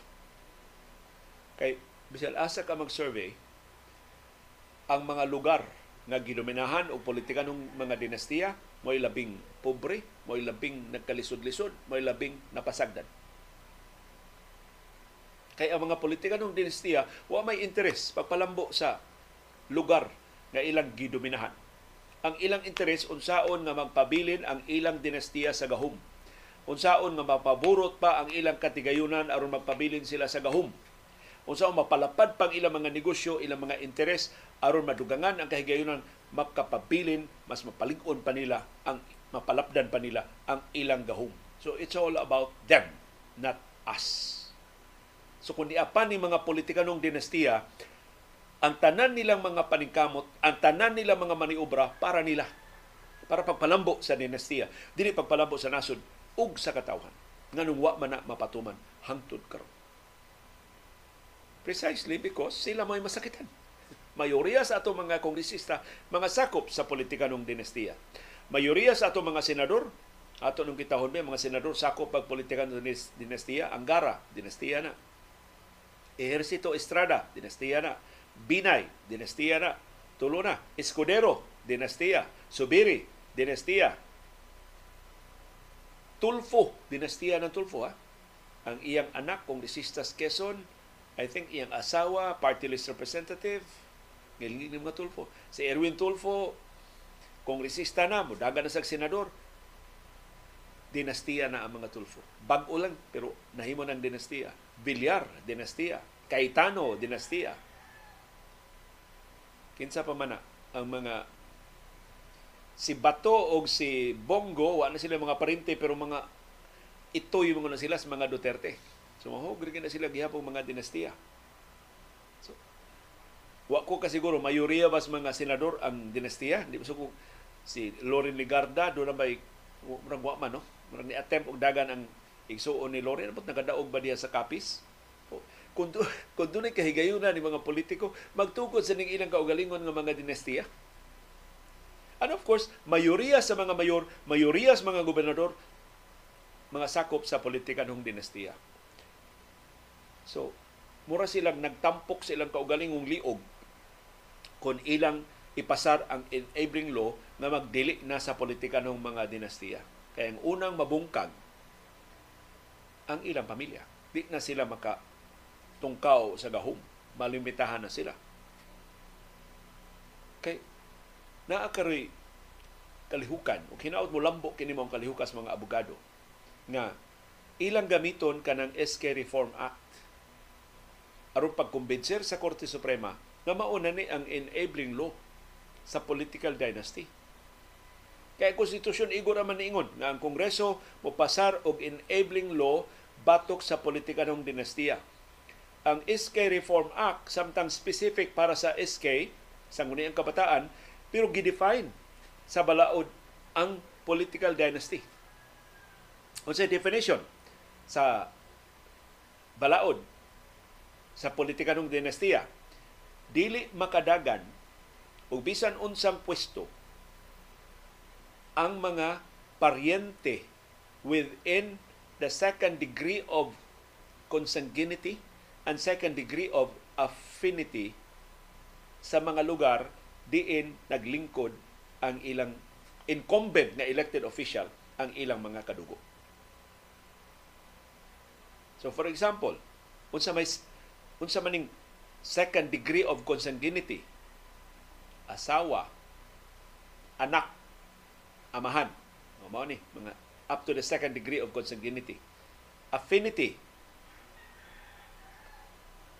Kay bisal asa ka mag-survey ang mga lugar nga gidominahan o politikanong mga dinastiya mo'y labing pobre, mo'y labing nagkalisod-lisod, mo'y labing napasagdan. Kaya ang mga politikanong dinastiya wa may interes pagpalambo sa lugar nga ilang gidominahan. Ang ilang interes unsaon nga magpabilin ang ilang dinastiya sa gahom. Unsaon nga mapaburot pa ang ilang katigayunan aron magpabilin sila sa gahom. Unsaon mapalapad pang ilang mga negosyo, ilang mga interes aron madugangan ang kahigayunan makapabilin, mas mapalig-on pa nila ang mapalapdan pa nila ang ilang gahom. So it's all about them, not us. So kung diapan ni mga politikanong dinastiya, ang tanan nilang mga paningkamot, ang tanan nilang mga maniobra para nila. Para pagpalambo sa dinastiya. Dili pagpalambo sa nasod ug sa katawhan. Nga nung wa man na mapatuman hangtod karon. Precisely because sila may masakitan. Mayoriya sa ato mga kongresista, mga sakop sa politika ng dinastiya. Mayoriya sa ato mga senador, ato nung kitahon mga senador sakop pag politika ng dinastiya, Angara, dinastiya na. Ejercito Estrada, dinastiya na. Binay, dinastiya na. Tulo na. Escudero, dinastiya. Subiri, dinastiya. Tulfo, dinastiya ng Tulfo. Ha? Ang iyang anak, kung Lisistas Quezon, I think iyang asawa, party list representative, ngayon mga Tulfo. Si Erwin Tulfo, kongresista na, mudaga na sa senador, dinastiya na ang mga Tulfo. Bago lang, pero nahimo ng dinastiya. Villar, dinastiya. Cayetano, dinastiya kinsa pa man ang mga si Bato o si Bongo, wa na sila mga parente pero mga itoy mga na sila sa mga Duterte. So mahugri na sila gihapon mga dinastiya. Wa ko kasiguro mayoriya bas mga senador ang dinastiya. Di ba kung si Loren Ligarda do na bay murag wa man no. Murag ni attempt og dagan ang igsuon ni Loren, but nagadaog ba diya sa kapis? kung, kung doon kahigayunan ni mga politiko, magtukod sa ning ilang kaugalingon ng mga dinastiya. And of course, mayoriya sa mga mayor, mayoriya sa mga gobernador, mga sakop sa politika ng dinastiya. So, mura silang nagtampok sa ilang kaugalingong liog kung ilang ipasar ang enabling law na magdili na sa politika ng mga dinastiya. Kaya ang unang mabungkag ang ilang pamilya. Di na sila maka tungkaw sa gahom. Malimitahan na sila. Kay naakaroy kalihukan o kinaot mo lambo kini mong kalihukas mga abogado nga ilang gamiton kanang SK Reform Act aron pagkumbinser sa Korte Suprema nga mauna ni ang enabling law sa political dynasty. Kaya konstitusyon igo naman niingon nga ang Kongreso mo pasar og enabling law batok sa politika ng dinastiya ang SK Reform Act samtang specific para sa SK sa ang kabataan pero gidefine sa balaod ang political dynasty. Unsa definition sa balaod sa politika ng dinastiya? Dili makadagan o bisan unsang pwesto ang mga paryente within the second degree of consanguinity and second degree of affinity sa mga lugar diin naglingkod ang ilang incumbent na elected official ang ilang mga kadugo. So for example, unsa may unsa maning second degree of consanguinity asawa anak amahan mao ni mga up to the second degree of consanguinity affinity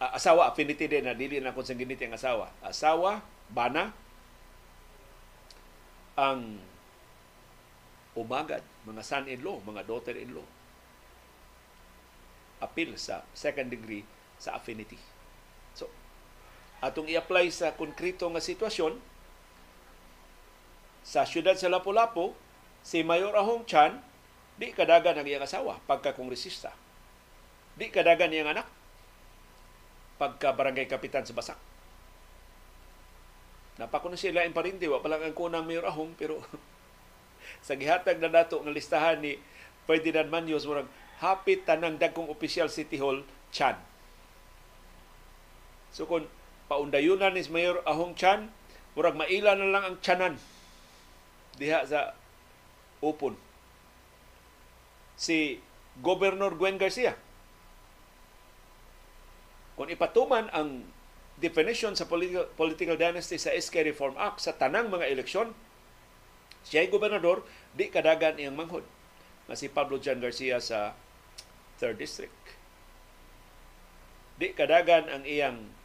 uh, asawa affinity din na dili na consanguinity ang asawa. Asawa, bana, ang umagad, mga son-in-law, mga daughter-in-law. Appeal sa second degree sa affinity. Atong i-apply sa konkreto nga sitwasyon, sa siyudad sa Lapu-Lapu, si Mayor Ahong Chan, di kadagan ang iyang asawa pagka-kongresista. Di kadagan iyang anak pagka barangay kapitan sa Basak. Napako na sila in parindi, wa palang ang kunang mayor ahong, pero sa gihatag na dato ng listahan ni Ferdinand Manyos, murag hapit tanang dagkong official City Hall, Chan. So kung paundayunan ni Mayor Ahong Chan, murag maila na lang ang Chanan diha sa upon. Si Governor Gwen Garcia. Kung ipatuman ang definition sa political, political dynasty sa SK Reform Act sa tanang mga eleksyon, siya ay gobernador, di kadagan iyang manghod. Nga si Pablo Jan Garcia sa 3rd District. Di kadagan ang iyang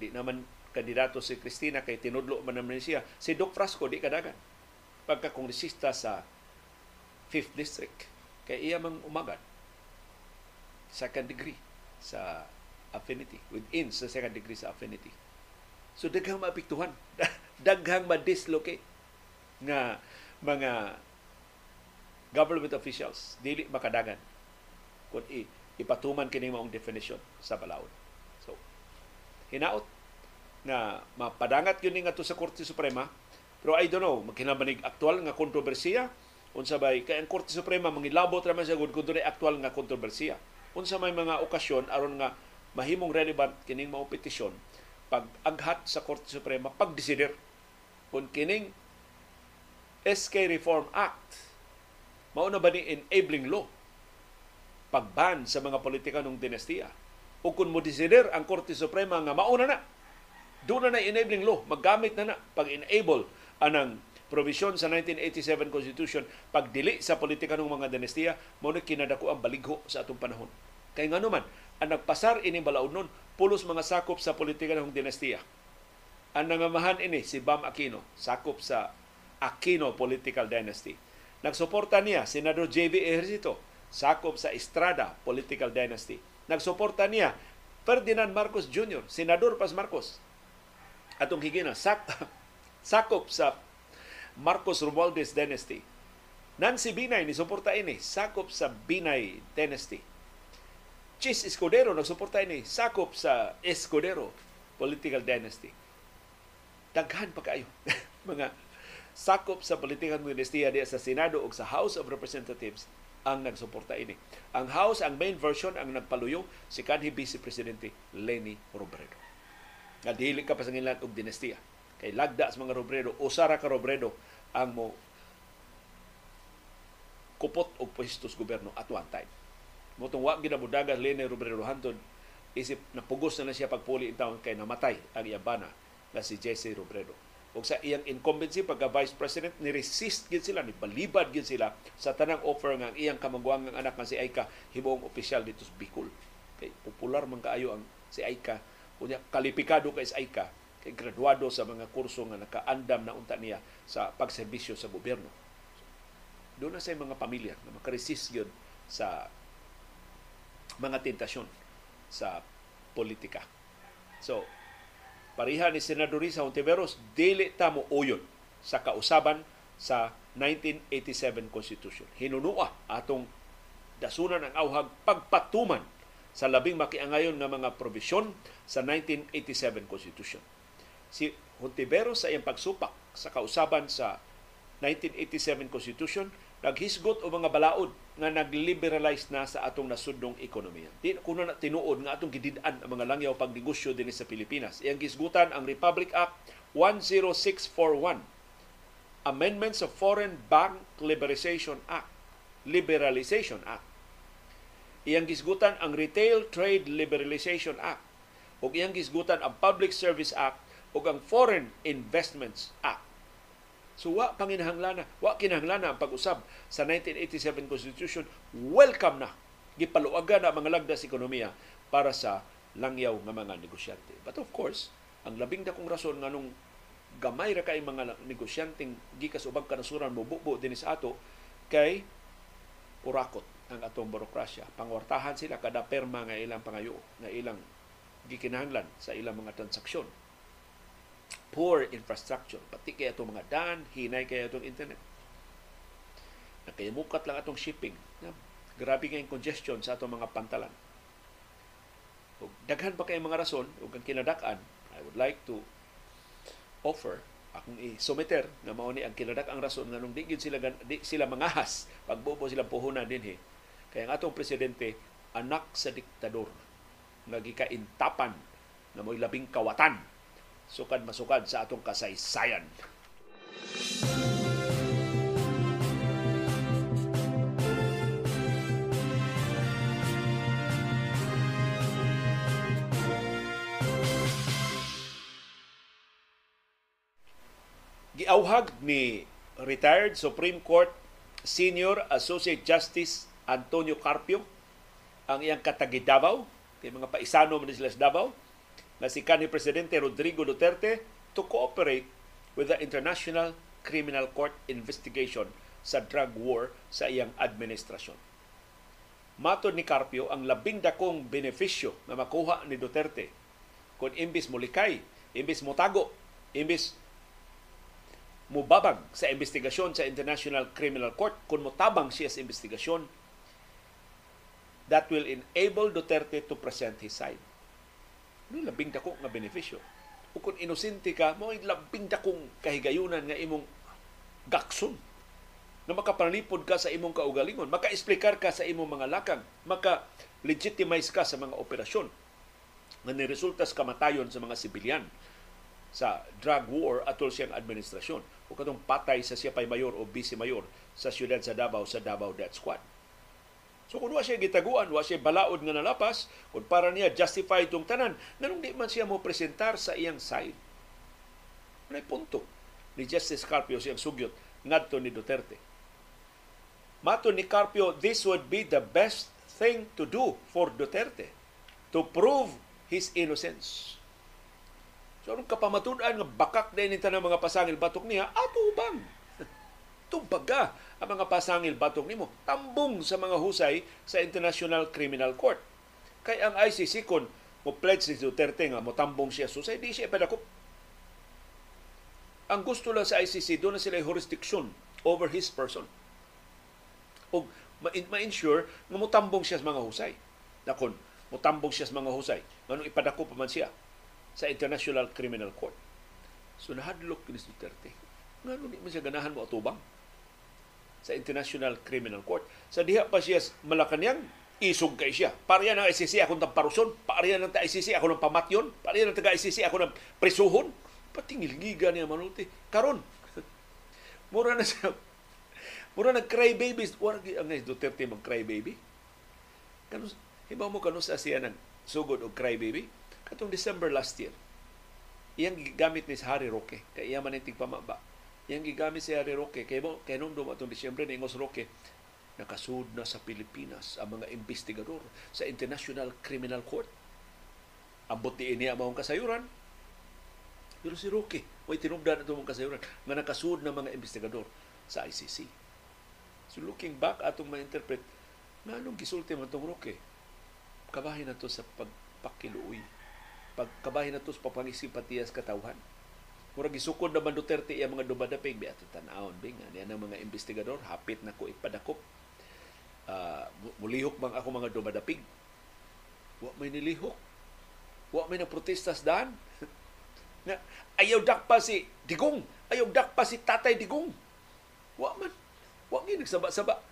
di naman kandidato si Cristina kay tinudlo man naman siya. Si Doc Frasco di kadagan. Pagka-kongresista sa 5th District. Kay iya mang umagad. Second degree sa affinity. Within sa second degree sa affinity. So daghang maapektuhan. daghang ma-dislocate nga mga government officials dili makadagan kung ipatuman kini maong definition sa balaod. Hinaot na mapadangat yun nga to sa Korte Suprema. Pero I don't know magkinabanig aktual nga kontrobersiya. Unsa bay kay ang Korte Suprema mangilabot ra man sa gud kun aktual nga kontrobersiya. Unsa may mga okasyon aron nga mahimong relevant kining mao petisyon pag aghat sa Korte Suprema pagdesider kung kining SK Reform Act. Mao na ba ni enabling law pagban sa mga politika ng dinastiya o kung mo desider ang Korte Suprema nga mauna na doon na na enabling law, maggamit na na pag-enable anang provision sa 1987 Constitution pagdili sa politika ng mga dinastiya mo na kinadako ang baligho sa atong panahon. Kay nga naman, ang nagpasar ini balaod nun, pulos mga sakop sa politika ng dinastiya. Ang nangamahan ini si Bam Aquino, sakop sa Aquino Political Dynasty. Nagsuporta niya Senador J.B. Ejercito, sakop sa Estrada Political Dynasty. Nagsuporta niya Ferdinand Marcos Jr., Senador Pas Marcos, atong higina sak sakop sa Marcos Romualdez dynasty. Nancy Binay ni suporta ini sakop sa Binay dynasty. Chis Escudero nagsuporta ini sakop sa Escudero political dynasty. Daghan pa kayo mga sakop sa politikang dinastiya di sa Senado o sa House of Representatives ang nagsuporta ini. Ang House, ang main version, ang nagpaluyo si kanhi Vice Presidente Lenny Robredo nga dili ka pasangilan og dinastiya. Kay lagda sa mga Robredo, usara ka Robredo ang mo kupot og pwestos gobyerno at one time. Motong wa ginabudagan Lene Robredo Hanton isip na pugos na, na siya pagpuli in taon kay namatay ang iyabana na si Jesse Robredo. Og sa iyang incumbency pagka vice president ni resist gid sila ni balibad gid sila sa tanang offer nga iyang kamangguangang anak nga si Aika himuong opisyal dito sa Bicol. Kay popular man kaayo ang si Aika Unya kalipikado kay sa ka kay graduado sa mga kurso nga nakaandam na unta niya sa pagserbisyo sa gobyerno. So, doon na sa mga pamilya na makaresist yun sa mga tentasyon sa politika. So, pariha ni Senador Risa Ontiveros, dili ta mo uyon sa kausaban sa 1987 Constitution. Hinunua atong dasunan ang awhag pagpatuman sa labing makiangayon nga mga provision sa 1987 Constitution. Si Hontiveros sa iyang pagsupak sa kausaban sa 1987 Constitution naghisgot o mga balaod nga nagliberalize na sa atong nasudnong ekonomiya. Di kuno na tinuod nga atong gidid-an ang mga langyaw pagnegosyo dinhi sa Pilipinas. Iyang gisgutan ang Republic Act 10641 Amendments of Foreign Bank Liberalization Act Liberalization Act iyang gisgutan ang Retail Trade Liberalization Act ug iyang gisgutan ang Public Service Act ug ang Foreign Investments Act. So wa panginahanglan wa kinahanglan ang pag-usab sa 1987 Constitution. Welcome na gipaluagan na mga lagdas ekonomiya para sa langyaw nga mga negosyante. But of course, ang labing dakong rason nga nung gamay ra kay mga negosyanteng gikas ubang kanasuran mo bubo dinhi sa ato kay urakot ang atong burokrasya. Pangwartahan sila kada perma nga ilang pangayo, nga ilang gikinahanglan sa ilang mga transaksyon. Poor infrastructure, pati kaya itong mga daan, hinay kaya itong internet. Nakayamukat lang atong shipping. Na, grabe nga congestion sa atong mga pantalan. Ug daghan pa kay mga rason ug ang kinadak-an, I would like to offer akong i-sumiter nga mao ni ang kinadak ang rason nga nung di sila di sila mangahas pagbubo sila puhunan dinhi Kaya ang atong presidente, anak sa diktador nga gikaintapan na mo'y labing kawatan sukad masukad sa atong kasaysayan. Giauhag ni retired Supreme Court Senior Associate Justice Antonio Carpio ang iyang katagi Davao, kay mga paisano man sila sa Davao, na si kanhi Presidente Rodrigo Duterte to cooperate with the International Criminal Court investigation sa drug war sa iyang administrasyon. Matod ni Carpio ang labing dakong benepisyo na makuha ni Duterte kung imbis mulikay, imbis mutago, imbis mubabag sa investigasyon sa International Criminal Court, kung mutabang siya sa investigasyon, that will enable Duterte to present his side. Ano labing dako nga benepisyo? O kung inosente ka, mo labing dakong kahigayunan nga imong gakson na makapanalipod ka sa imong kaugalingon, maka-explicar ka sa imong mga lakang, maka-legitimize ka sa mga operasyon nga niresulta sa kamatayon sa mga sibilyan sa drug war atol siyang administrasyon o katong patay sa siya pay mayor o vice mayor sa siyudad sa Davao sa Davao Death Squad. So kung wa siya gitaguan, wa siya balaod nga nalapas, kung para niya justify itong tanan, nanong di man siya mo presentar sa iyang side. May punto ni Justice Carpio siyang sugyot ngadto ni Duterte. Mato ni Carpio, this would be the best thing to do for Duterte to prove his innocence. So anong kapamatunan nga bakak din ita ng mga pasangil batok niya, ato bang? Tumbaga ang mga pasangil batok nimo. Tambong sa mga husay sa International Criminal Court. Kay ang ICC kon mo pledge si Duterte nga mo tambong siya susay, di siya padakop. Ang gusto lang sa ICC, doon na sila jurisdiction over his person. O ma-ensure nga mo tambong siya sa mga husay. Nakon, mo tambong siya sa mga husay. Nganong ipadako pa man siya sa International Criminal Court. So nahadlok ni Duterte. Nga man siya ganahan mo atubang sa International Criminal Court. Sa diha pa siya Malacanang, isog kay siya. Pariya ng ICC ako ng paruson, pariya ng ICC ako ng pamatyon, pariya ng taga-ICC ako ng prisuhon. Patingilgiga niya manulti. Karon, mura na siya, mura na cry babies. Wala ang Duterte mag cry baby. Kanus, hibaw mo kanus sa siya ng sugod o cry baby Katong December last year, iyang gigamit ni Harry Roque, kay iya man itig pamaba. Iyang gigamit si Harry Roque, kay mo, kay nung dumatong December ni Ingos Roque, nakasud na sa Pilipinas ang mga investigador sa International Criminal Court. Ambot ni ini ang kasayuran. Pero si Roque, may tinubdan ito mong kasayuran nga nakasud na mga investigador sa ICC. So looking back, atong ma-interpret, nga anong gisulti man itong Roque? Kabahin na to sa pagpakiluoy pagkabahin na to sa papangisimpatiyas katawhan. Murag gisukod naman Duterte iya mga dumadapig bi ato tan-awon bing ani ang mga investigador hapit na ko ipadakop. Uh, mulihok bang ako mga dumadapig? Wa may nilihok. Wa may naprotestas daan. nga ayaw dakpa si Digong, ayaw dakpa si Tatay Digong. Wa man. Wa gyud nagsaba-saba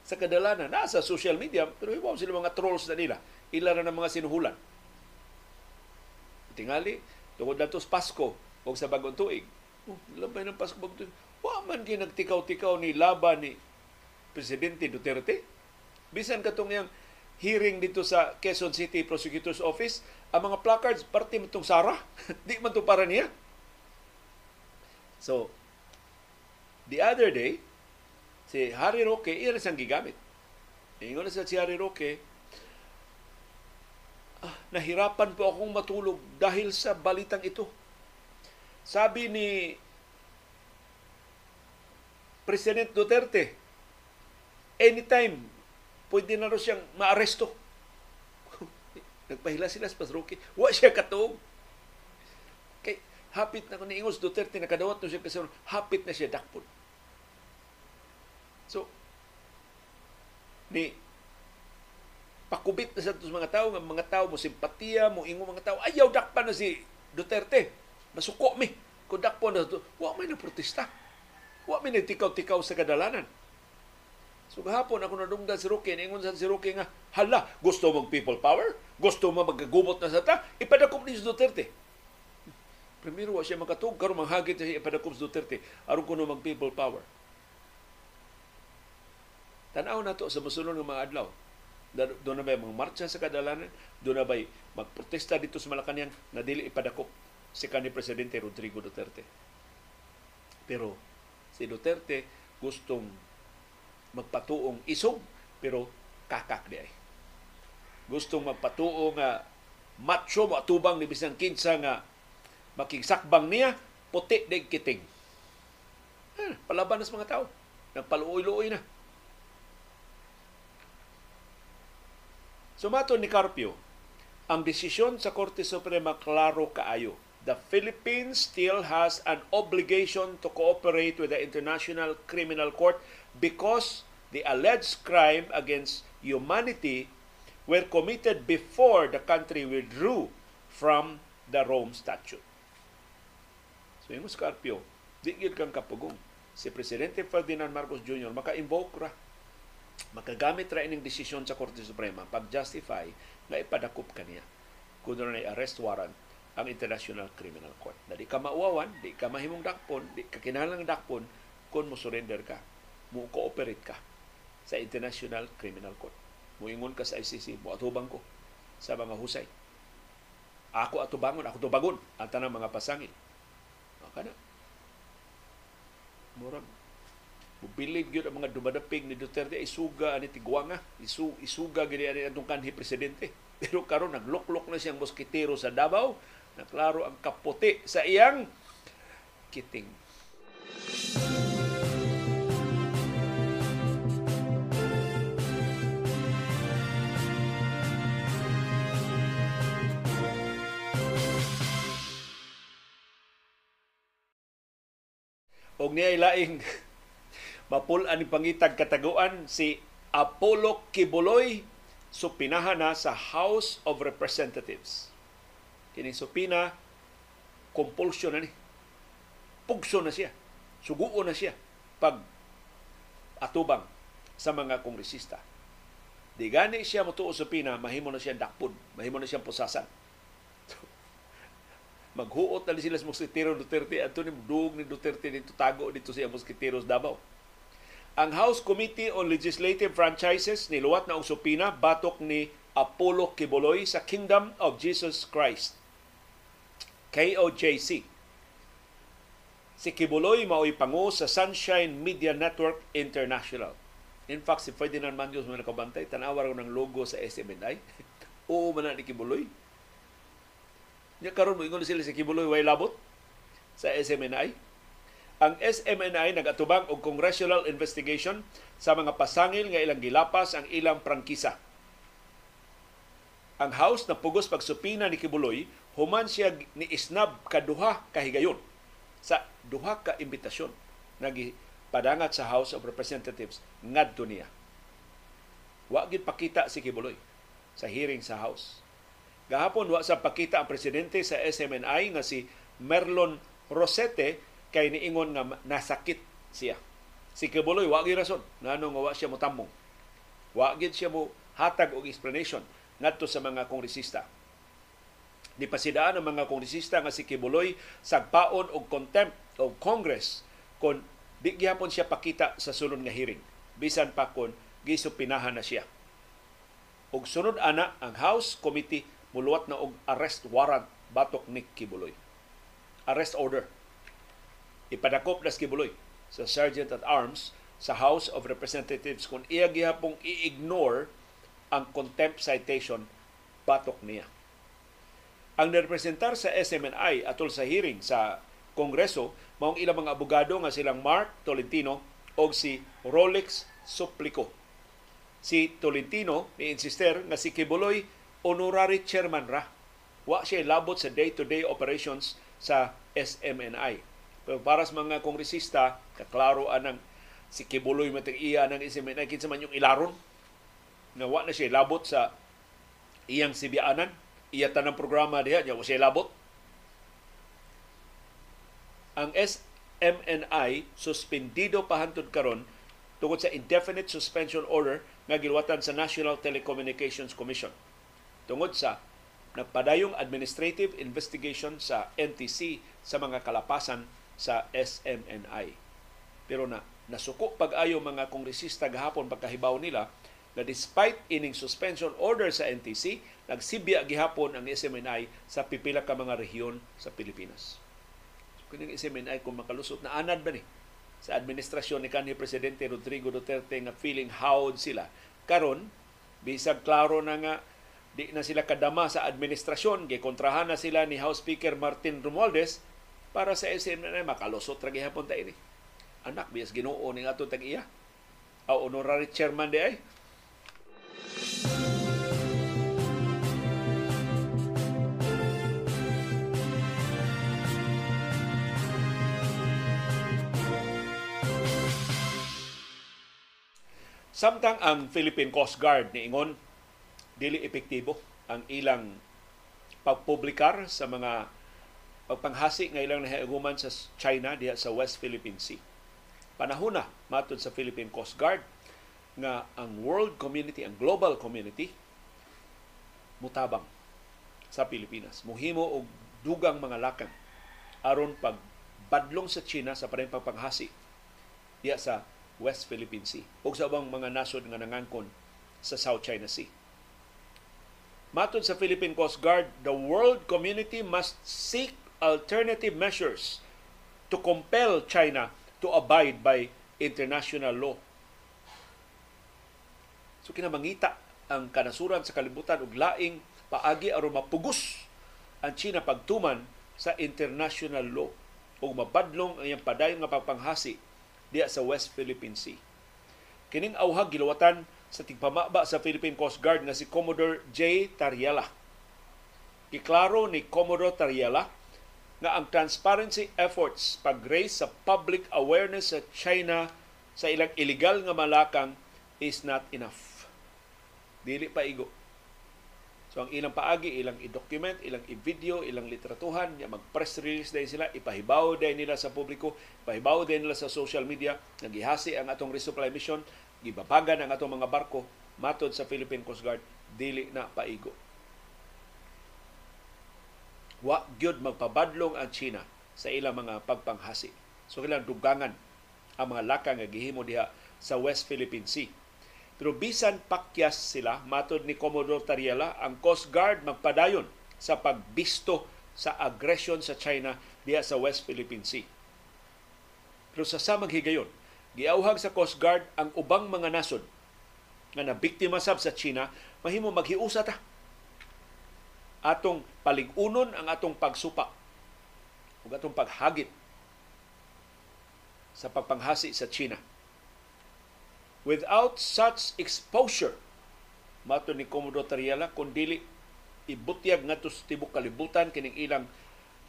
sa kadalanan nasa social media pero ibaw sila mga trolls na nila. Ila na ng mga sinuhulan tingali tungod na sa Pasko o sa bagong tuig. Oh, labay ng Pasko bagong tuig. Wa man nagtikaw-tikaw ni laban ni Presidente Duterte. Bisan katong yang hearing dito sa Quezon City Prosecutor's Office, ang mga placards, parte mo itong Sara. Di man to para niya. So, the other day, si Harry Roque, iyan siyang gigamit. Ingon na sa si Harry Roque, ah, nahirapan po akong matulog dahil sa balitang ito. Sabi ni President Duterte, anytime pwede na rin siyang maaresto. Nagpahila sila sa Pasroque. Wa siya katog. Kay hapit na ni Ingos Duterte nakadawat na siya kasi hapit na siya dakpon. So, ni pakubit na sa mga tao nga mga tao mo simpatiya mo ingo mga tao ayaw dakpan na si Duterte masuko mi kung dakpo na to wa may na protesta wa may nagtikaw-tikaw sa kadalanan So gahapon ako nadunggan si Roque, ingon sa si Roque nga, hala, gusto mong people power? Gusto mo magagubot na sa ta? Ipadakop ni Duterte. Primero wa siya makatug karon manghagit siya ipadakop sa Duterte aron kuno mag people power. Tanaw na to sa mosunod ng mga adlaw. Doon na ba mga marcha sa kadalanan? Doon na ba magprotesta dito sa Malacanang na dili ipadakop si kanhi Presidente Rodrigo Duterte. Pero si Duterte gustong magpatuong isog pero kakak di. Gustong magpatuo nga macho matubang ni bisan kinsa nga makigsakbang niya puti dig kiting. Eh, palaban sa mga tao. Nagpaluoy-luoy na. Sumato ni Carpio, ang desisyon sa Korte Suprema klaro kaayo. The Philippines still has an obligation to cooperate with the International Criminal Court because the alleged crime against humanity were committed before the country withdrew from the Rome Statute. So yung Scarpio, di kang kapugong. Si Presidente Ferdinand Marcos Jr. maka-invoke ra makagamit ra ining desisyon sa Korte Suprema pag-justify nga ipadakop kaniya kung na arrest warrant ang International Criminal Court. Na di ka mauwawan, di ka mahimong dakpon, di ka kinalang dakpon kung mo surrender ka, mo cooperate ka sa International Criminal Court. Muingon ka sa ICC, mo atubang ko sa mga husay. Ako atubangon, ako tubagon ang tanang mga pasangil. Maka na. Murag Mubilib yun ang mga dumadaping ni Duterte isuga ani tigwanga, isu, isuga gini ani atong kanhi presidente. Pero karon nagloklok na siyang moskitero sa Davao, naklaro ang kaputi sa iyang kiting. Og niya laing mapul ani pangitag kataguan si Apollo Kibuloy supinahan na sa House of Representatives. Kini supina compulsion na ni. Pugso na siya. Suguo na siya pag atubang sa mga kongresista. Di gani siya mutuo sa pina, mahimo na siya dakpon, mahimo na siya pusasan. Maghuot na sila sa Moskitero Duterte at ni duog ni Duterte dito tago dito sa Moskiteros Davao ang House Committee on Legislative Franchises niluwat na og supina batok ni Apollo Kibuloy sa Kingdom of Jesus Christ. KOJC. Si Kibuloy mao'y pangu sa Sunshine Media Network International. In fact, si Ferdinand Mandios mo nakabantay, tanawar ko ng logo sa SMNI. Oo man na ni Kibuloy. Nya karon mo ingon sila si Kibuloy way labot sa SMNI ang SMNI nagatubang og congressional investigation sa mga pasangil nga ilang gilapas ang ilang prangkisa. Ang House na pugos pagsupina ni Kibuloy, human siya ni isnab kaduha kahigayon sa duha ka imbitasyon nga padangat sa House of Representatives ngadto niya. Wa gid pakita si Kibuloy sa hearing sa House. Gahapon wa sa pakita ang presidente sa SMNI nga si Merlon Rosete kay niingon nga nasakit siya. Si Kibuloy, wa gyud rason ngano nga wa siya motamong. Wa gyud siya mo hatag og explanation ngadto sa mga kongresista. Nipasidaan ang mga kongresista nga si Kibuloy sagpaon og contempt of Congress kon di gyapon siya pakita sa sunod nga hearing bisan pa kon gisupinahan na siya. Og sunod ana ang House Committee muluwat na og arrest warrant batok ni Kibuloy. Arrest order ipadakop na Kibuloy sa Sergeant at Arms sa House of Representatives kung iya gihapong i-ignore ang contempt citation batok niya. Ang nirepresentar sa SMNI atol sa hearing sa Kongreso maong ilang mga abogado nga silang Mark Tolentino o si Rolex Suplico. Si Tolentino ni insister nga si Kibuloy honorary chairman ra. Wa siya labot sa day-to-day operations sa SMNI pero para sa mga kongresista, kaklaro anang si Kibuloy matag iya isimin na kinsa man yung ilaron na wa na siya labot sa iyang sibianan iya tanang programa diha wa siya labot ang SMNI suspendido pa hantud karon tungod sa indefinite suspension order nga giluwatan sa National Telecommunications Commission. Tungod sa nagpadayong administrative investigation sa NTC sa mga kalapasan sa SMNI. Pero na nasuko pag-ayo mga kongresista gahapon pagkahibaw nila na despite ining suspension order sa NTC, nagsibya gihapon ang SMNI sa pipila ka mga rehiyon sa Pilipinas. So, kining SMNI kung makalusot na anad ba ni sa administrasyon ni kanhi presidente Rodrigo Duterte nga feeling howd sila? Karon bisag klaro na nga di na sila kadama sa administrasyon. Gikontrahan na sila ni House Speaker Martin Romualdez para sa SMNI makalusot ra gihapon ta ini. Anak biyas Ginoo ning ato tag iya honorary chairman di ay Samtang ang Philippine Coast Guard niingon dili epektibo ang ilang pagpublikar sa mga pagpanghasi nga ilang nahiaguman sa China diha sa West Philippine Sea. Panahon na matod sa Philippine Coast Guard nga ang world community, ang global community mutabang sa Pilipinas. Muhimo og dugang mga lakang aron pag badlong sa China sa pareng pagpanghasi diya sa West Philippine Sea ug sa ubang mga nasod nga nangangkon sa South China Sea. Matod sa Philippine Coast Guard, the world community must seek alternative measures to compel China to abide by international law. So kinamangita ang kanasuran sa kalibutan ug laing paagi aron mapugos ang China pagtuman sa international law ug mabadlong ang iyang padayon nga pagpanghasi diya sa West Philippine Sea. Kining awhag giluwatan sa tigpamaba sa Philippine Coast Guard nga si Commodore J. Tariela. Giklaro ni Commodore Tariela nga ang transparency efforts pag-raise sa public awareness sa China sa ilang illegal nga malakang is not enough. Dili pa igo. So ang ilang paagi, ilang i-document, ilang i-video, ilang literatuhan, ya mag-press release din sila, ipahibaw din nila sa publiko, ipahibaw din nila sa social media, nagihasi ang atong resupply mission, gibabagan ang atong mga barko, matod sa Philippine Coast Guard, dili na paigo. Wa gyud magpabadlong ang China sa ilang mga pagpanghasi. So kailang dugangan ang mga laka nga gihimo diha sa West Philippine Sea pero bisan pakyas sila, matod ni Commodore Tariela, ang Coast Guard magpadayon sa pagbisto sa aggression sa China diya sa West Philippine Sea. Pero sa samang higayon, giauhag sa Coast Guard ang ubang mga nasod nga nabiktima sab sa China, mahimo maghiusa ta. Atong paligunon ang atong pagsupa ug atong paghagit sa pagpanghasi sa China Without such exposure, mato ni Commodore Tariela, kung dili ibutyag nga sa tibok kalibutan kining ilang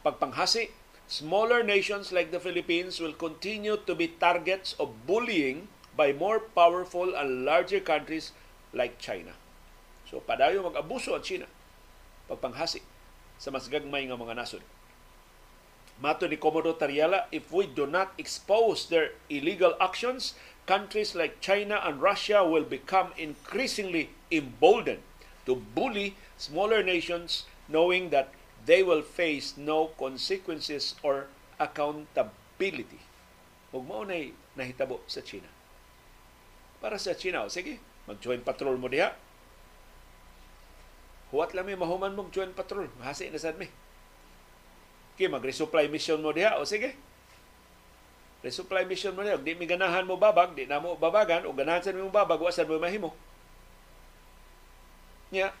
pagpanghasi, smaller nations like the Philippines will continue to be targets of bullying by more powerful and larger countries like China. So padayo mag-abuso ang China pagpanghasi sa mas gagmay nga mga nasod. Mato ni Commodore Tariela, if we do not expose their illegal actions, countries like China and Russia will become increasingly emboldened to bully smaller nations knowing that they will face no consequences or accountability. Ug mao nay nahitabo sa China. Para sa China, sige, mag-join patrol mo diha. Huwat lang may mahuman mong join patrol. Mahasi na sad mi. Kaya mag-resupply mission mo diha. O sige, resupply mission mo niya. Di mi ganahan mo babag, di na mo babagan, o ganahan sa mo babag, wasan mo mahimo. Nya,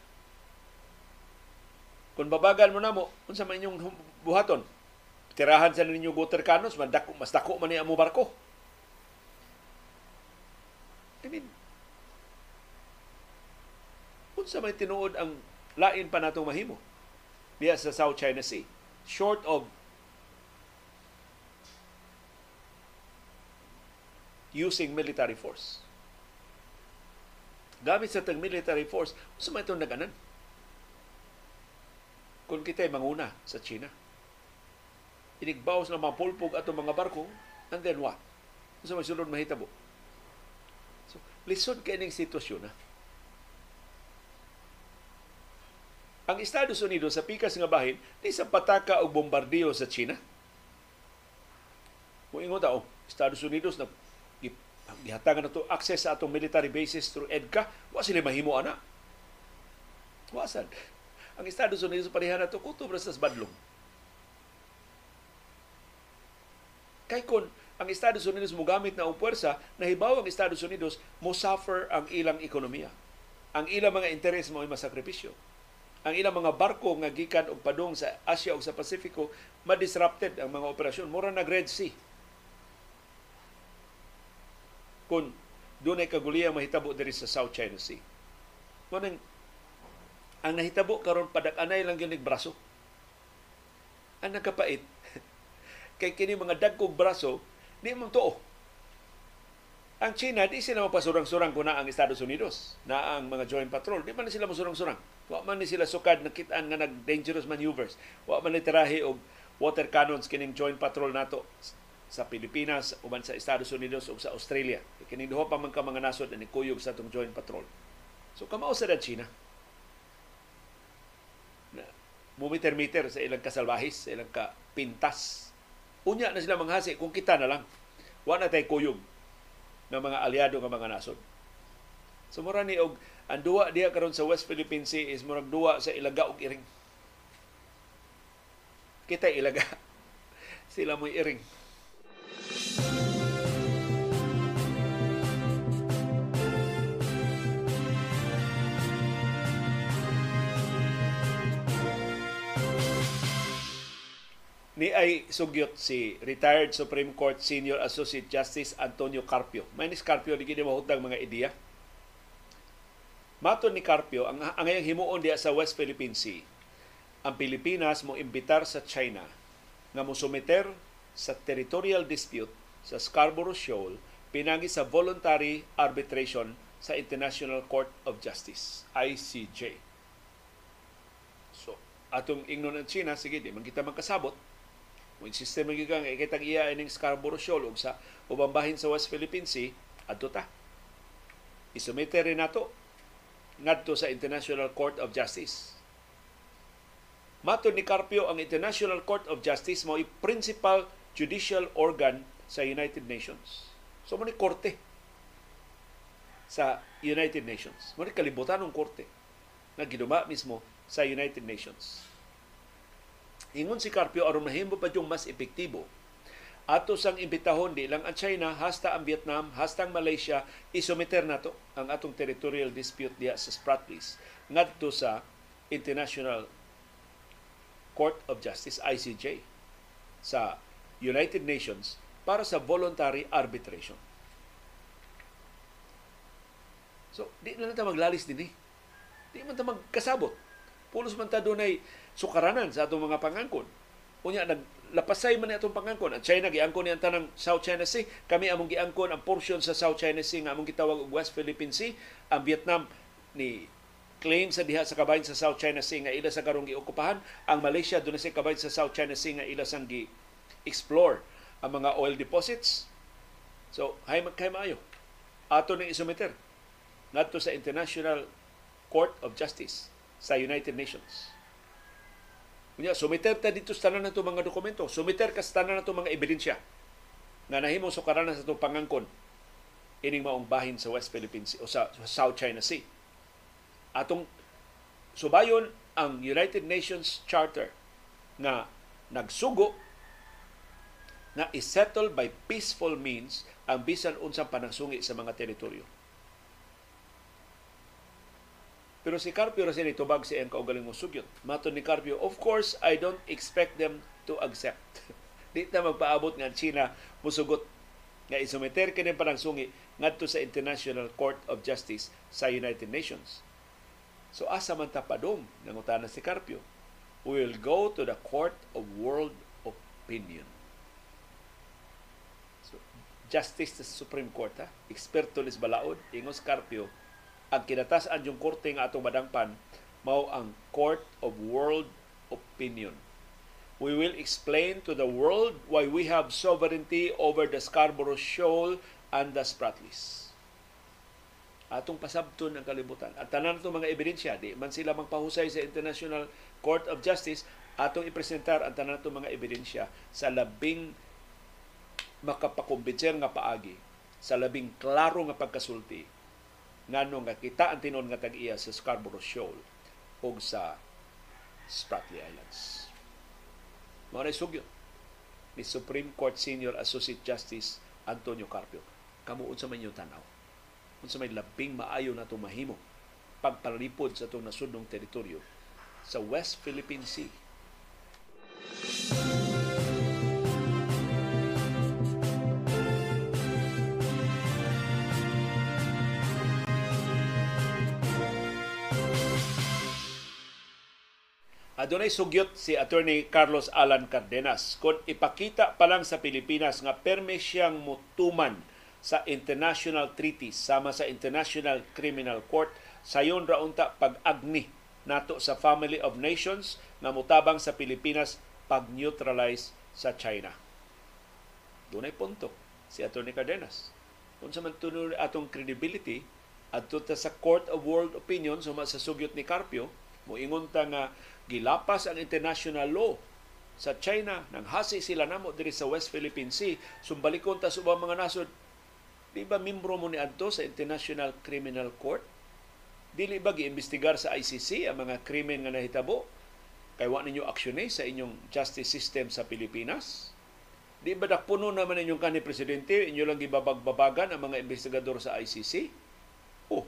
kung babagan mo na mo, unsa man inyong buhaton? Tirahan sa ninyo gutter cannons, mas dako, mas dako man niya mo barko. I mean, unsa may tinuod ang lain pa natong mahimo diya sa South China Sea. Short of using military force. Gamit sa tag military force, gusto man itong naganan. Kung kita'y manguna sa China. Inigbawas na mapulpog atong mga barko, and then what? Gusto man sulod mahitabo. Lisod kay ning sitwasyon na. Ang Estados Unidos sa pikas nga bahin di sa pataka og bombardiyo sa China. Kung ingon ta, oh, Estados Unidos na gihatangan na to access sa atong military bases through EDCA, wa sila mahimo ana. Wasan. Ang Estados Unidos pareha na to kutob sa badlong. Kay kon ang Estados Unidos mo gamit na og puwersa, nahibaw ang Estados Unidos mo suffer ang ilang ekonomiya. Ang ilang mga interes mo ay masakripisyo ang ilang mga barko nga gikan og padung sa Asia ug sa Pasifiko ma-disrupted ang mga operasyon mura nag Red Sea kung dunay kaguliya mahitabo diri sa South China Sea mo ang nahitabo karon padak-anay lang gyud braso ang nagkapait kay kini mga dagkog braso di mo tuo ang China, di sila mapasurang-surang kuna ang Estados Unidos na ang mga joint patrol. Di man sila masurang-surang. Wa man ni sila sukad nakitaan nga nag-dangerous maneuvers. Wa man ni tirahi og water cannons kining joint patrol nato sa Pilipinas uban sa Estados Unidos ug sa Australia. Kining duha pa man ka mga nasod ni kuyog sa atong joint patrol. So kamao sa China. Na mumiter-miter sa ilang kasalbahis, sa ilang kapintas. Unya na sila manghasi kung kita na lang. Wa na tay kuyog ng mga aliado nga mga nasod. So mura ni og ang duwa diha karon sa West Philippine Sea is murag duwa sa Ilaga ug Iring. Kita Ilaga. Sila mo Iring. Ni ay sugyot si retired Supreme Court Senior Associate Justice Antonio Carpio. May ni Carpio di mahutang mga ideya. Mato ni Carpio, ang, ang ngayong himuon diya sa West Philippine Sea, ang Pilipinas mo imbitar sa China nga mo sumiter sa territorial dispute sa Scarborough Shoal pinagi sa voluntary arbitration sa International Court of Justice, ICJ. So, atong ingnon ng China, sige, di man kita magkasabot, kung insiste man gigang ikitag iya ining Scarborough Shoal ug sa ubang bahin sa West Philippine Sea adto ta. Isumite rin nato ngadto sa International Court of Justice. Mato ni Carpio ang International Court of Justice mao principal judicial organ sa United Nations. So mo ni korte sa United Nations. Mo ni kalibutan ng korte na giduma mismo sa United Nations. Ingon si Carpio aron mahimo pa yung mas epektibo ato sang imbitahon di lang ang China hasta ang Vietnam hasta ang Malaysia isumiter nato ang atong territorial dispute diya sa Spratlys ngadto sa International Court of Justice ICJ sa United Nations para sa voluntary arbitration. So, di na lang maglalis din eh. Di man ta magkasabot. Pulos man ta doon ay sukaranan sa atong mga pangangkon. Unya naglapasay man atong pangangkon. Ang China giangkon niya tanang South China Sea, kami among giangkon ang portion sa South China Sea nga among gitawag og West Philippine Sea. Ang Vietnam ni claim sa diha sa kabahin sa South China Sea nga ila sa karong giokupahan. Ang Malaysia dunay sa kabahin sa South China Sea nga ila sang gi-explore ang mga oil deposits. So, hay kay maayo. Ato ning isumiter ngadto sa International Court of Justice sa United Nations. Unya, sumiter ta dito sa tanan nato mga dokumento. Sumiter ka sa tanan nato mga ebidensya nga nahimo sukaranan sa itong pangangkon ining maong bahin sa West Philippines o sa, sa South China Sea. Atong subayon ang United Nations Charter nga nagsugo na isettle by peaceful means ang bisan unsang panangsungi sa mga teritoryo. Pero si Carpio ra ni tubag si ang kaugaling mo sugyot. Mato ni Carpio, of course, I don't expect them to accept. Di na magpaabot nga China musugot nga isumiter kini parang sungi ngadto sa International Court of Justice sa United Nations. So asa man tapadong nangutana si Carpio, we will go to the Court of World Opinion. Justice sa Supreme Court, ha? eksperto nis balaod, ingos Carpio, ang kinatasan yung korte nga atong madangpan mao ang Court of World Opinion. We will explain to the world why we have sovereignty over the Scarborough Shoal and the Spratlys. atong pasabton ang kalibutan. At tanan itong mga ebidensya, di man sila magpahusay sa International Court of Justice, atong ipresentar ang tanan itong mga ebidensya sa labing makapakumbinser nga paagi, sa labing klaro nga pagkasulti, ngano nga kita ang tinon nga tag-iya sa Scarborough Shoal o sa Spratly Islands. Mga sugyo ni Supreme Court Senior Associate Justice Antonio Carpio. Kamuon sa man yung tanaw unsa may labing maayo na mahimo pagpalipod sa itong nasudnong teritoryo sa West Philippine Sea. Adunay sugyot si Attorney Carlos Alan Cardenas kung ipakita pa lang sa Pilipinas nga perme siyang mutuman sa international treaties sama sa International Criminal Court sayon ra unta pag-agni nato sa Family of Nations nga mutabang sa Pilipinas pag-neutralize sa China. Dunay punto si Attorney Cardenas. Kung sa man atong credibility adto sa Court of World Opinion suma sa sugyot ni Carpio moingon ta nga gilapas ang international law sa China nang hasi sila namo diri sa West Philippine Sea sumbalikon ta sa mga nasod Di ba membro mo ni adto sa International Criminal Court? Dili ba giimbestigar sa ICC ang mga krimen nga nahitabo? Kay wa ninyo aksyon sa inyong justice system sa Pilipinas? Di ba dakpuno naman inyong kanhi presidente, inyo lang gibabagbabagan ang mga investigador sa ICC? Oh,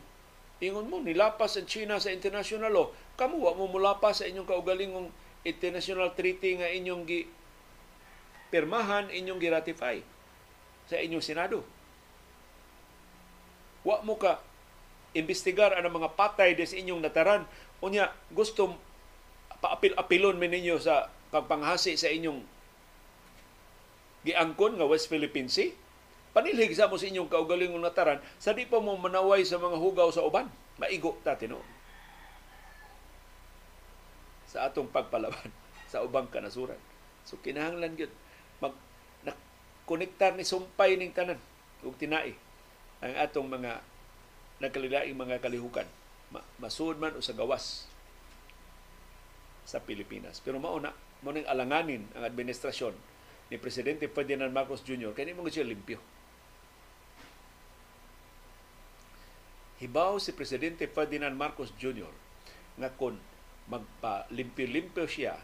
ingon mo, nilapas ang China sa international law. Kamu wa mo mulapas sa inyong kaugalingong international treaty nga inyong gi pirmahan, inyong gi-ratify sa inyong Senado. Wa mo ka imbestigar ang mga patay des inyong nataran. Unya, gusto paapil-apilon mi ninyo sa pagpanghasi sa inyong giangkon nga West Philippine Sea. Panilhig sa mo sa inyong kaugalingong nataran, sa di pa mo manaway sa mga hugaw sa uban. Maigo ta no. Sa atong pagpalaban sa ubang kanasuran. So kinahanglan gyud mag na, konektar ni sumpay ning tanan ug tinai ang atong mga nagkalilaing mga kalihukan masud man o sa gawas sa Pilipinas. Pero mauna, mo nang alanganin ang administrasyon ni Presidente Ferdinand Marcos Jr. kaya mo siya limpyo. Hibaw si Presidente Ferdinand Marcos Jr. nga kon magpa-limpyo-limpyo siya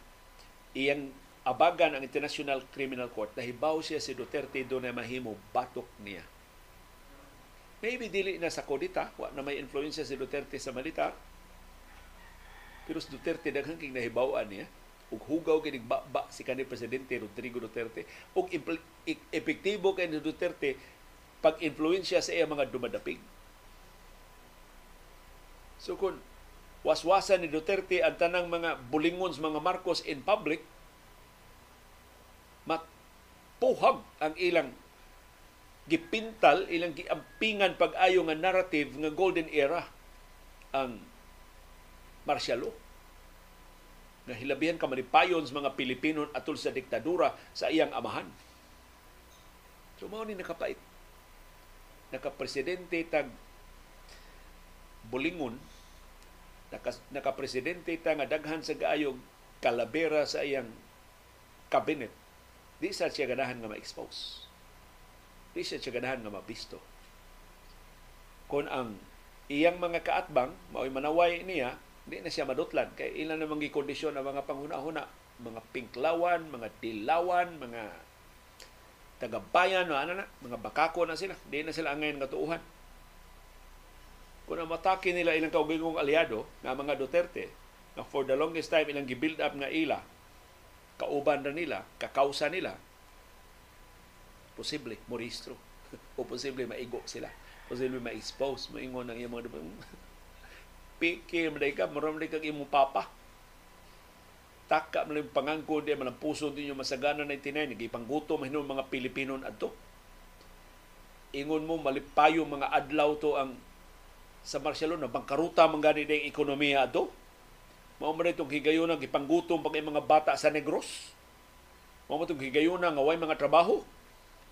iyang abagan ang International Criminal Court na hibaw siya si Duterte doon na mahimo batok niya Maybe dili na sa kodita, wa na may influensya si Duterte sa malita. Pero si Duterte daghang king nahibaw-an niya ug hugaw kinig ba si kanhi presidente Rodrigo Duterte ug epektibo kay ni Duterte pag influensya sa iya mga dumadapig. So kung waswasan ni Duterte ang tanang mga bulingons mga Marcos in public, matpuhag ang ilang gipintal ilang giampingan pag-ayo nga narrative nga golden era ang martial law nga hilabihan ka manipayon sa mga Pilipino atol sa diktadura sa iyang amahan. So mao ni nakapait. Nakapresidente tag bulingon naka, nakapresidente ta nga daghan sa gaayog kalabera sa iyang cabinet di sa siya ganahan nga ma-expose di siya siya ganahan nga mabisto. Kung ang iyang mga kaatbang, mao'y manaway niya, di na siya madutlan. Kay ilan namang gikondisyon ang mga panghuna-huna, mga pinklawan, mga dilawan, mga tagabayan, ano na, mga bakako na sila. Di na sila angayon nga tuuhan. Kung matake nila ilang kaugingong aliado, nga mga Duterte, na for the longest time ilang gibuild up nga ila, kauban na nila, kakausa nila, posible moristro. O posible maigo sila. Posible ma-expose moingon ng iyong mga pikir maday ka maram kag imong papa. Taka man yung pangangko di man ang puso din yung masagana na itinay nagipangguto mahinon mga Pilipino adto ingon mo malipayo mga adlaw to ang sa Marcelo na bangkaruta man gani ding ekonomiya adto mao man itong higayon ang gipanggutom pag mga bata sa Negros mao man itong higayon nga way mga trabaho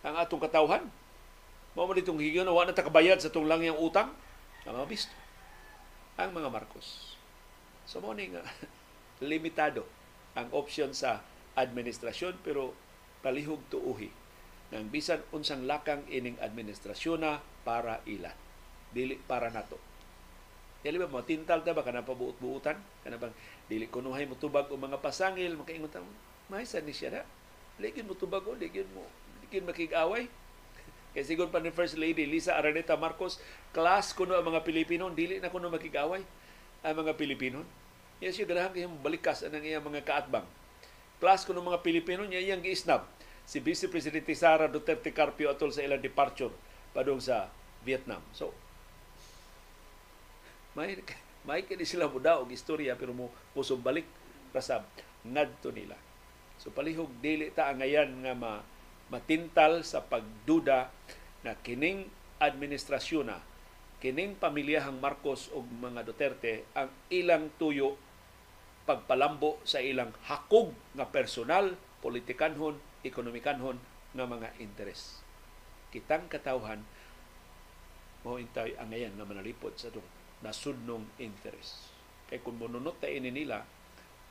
ang atong katawhan. Mao man itong higyon wa na takabayad sa itong langyang utang. ang mga bisto ang mga Marcos. So mo nga limitado ang option sa administrasyon pero palihog tuuhi ng bisan unsang lakang ining administrasyon na para ila dili para nato. Dili ba? Matintal ta ba kana pabuot-buutan kana bang dili kunuhay mo tubag o mga pasangil makaingon ta may ni siya na. Ligid mo tubag o ligid mo ligid makig-away. Kay sigon pa ni First Lady Lisa Araneta Marcos class kuno ang mga Pilipino dili na kuno makig-away. Ang mga Pilipino. Yes, siya ganahan kayong balikas ang iyang mga kaatbang. Plus, kung mga Pilipino niya iyang giisnab, si Vice Presidente Sara Duterte Carpio atol sa ilang departure padung sa Vietnam. So, may may kini sila mo daw og istorya pero mo pusong balik rasab ngadto nila. So palihog dili ta ngayon nga ma, matintal sa pagduda na kining administrasyon na kining pamilyahang Marcos ug mga Duterte ang ilang tuyo pagpalambo sa ilang hakog nga personal, politikanhon, ekonomikanhon nga mga interes. Kitang katawhan mo intay ang ngayon nga manalipod sa itong nasudnong interes. Kay kung mununot ta ini nila,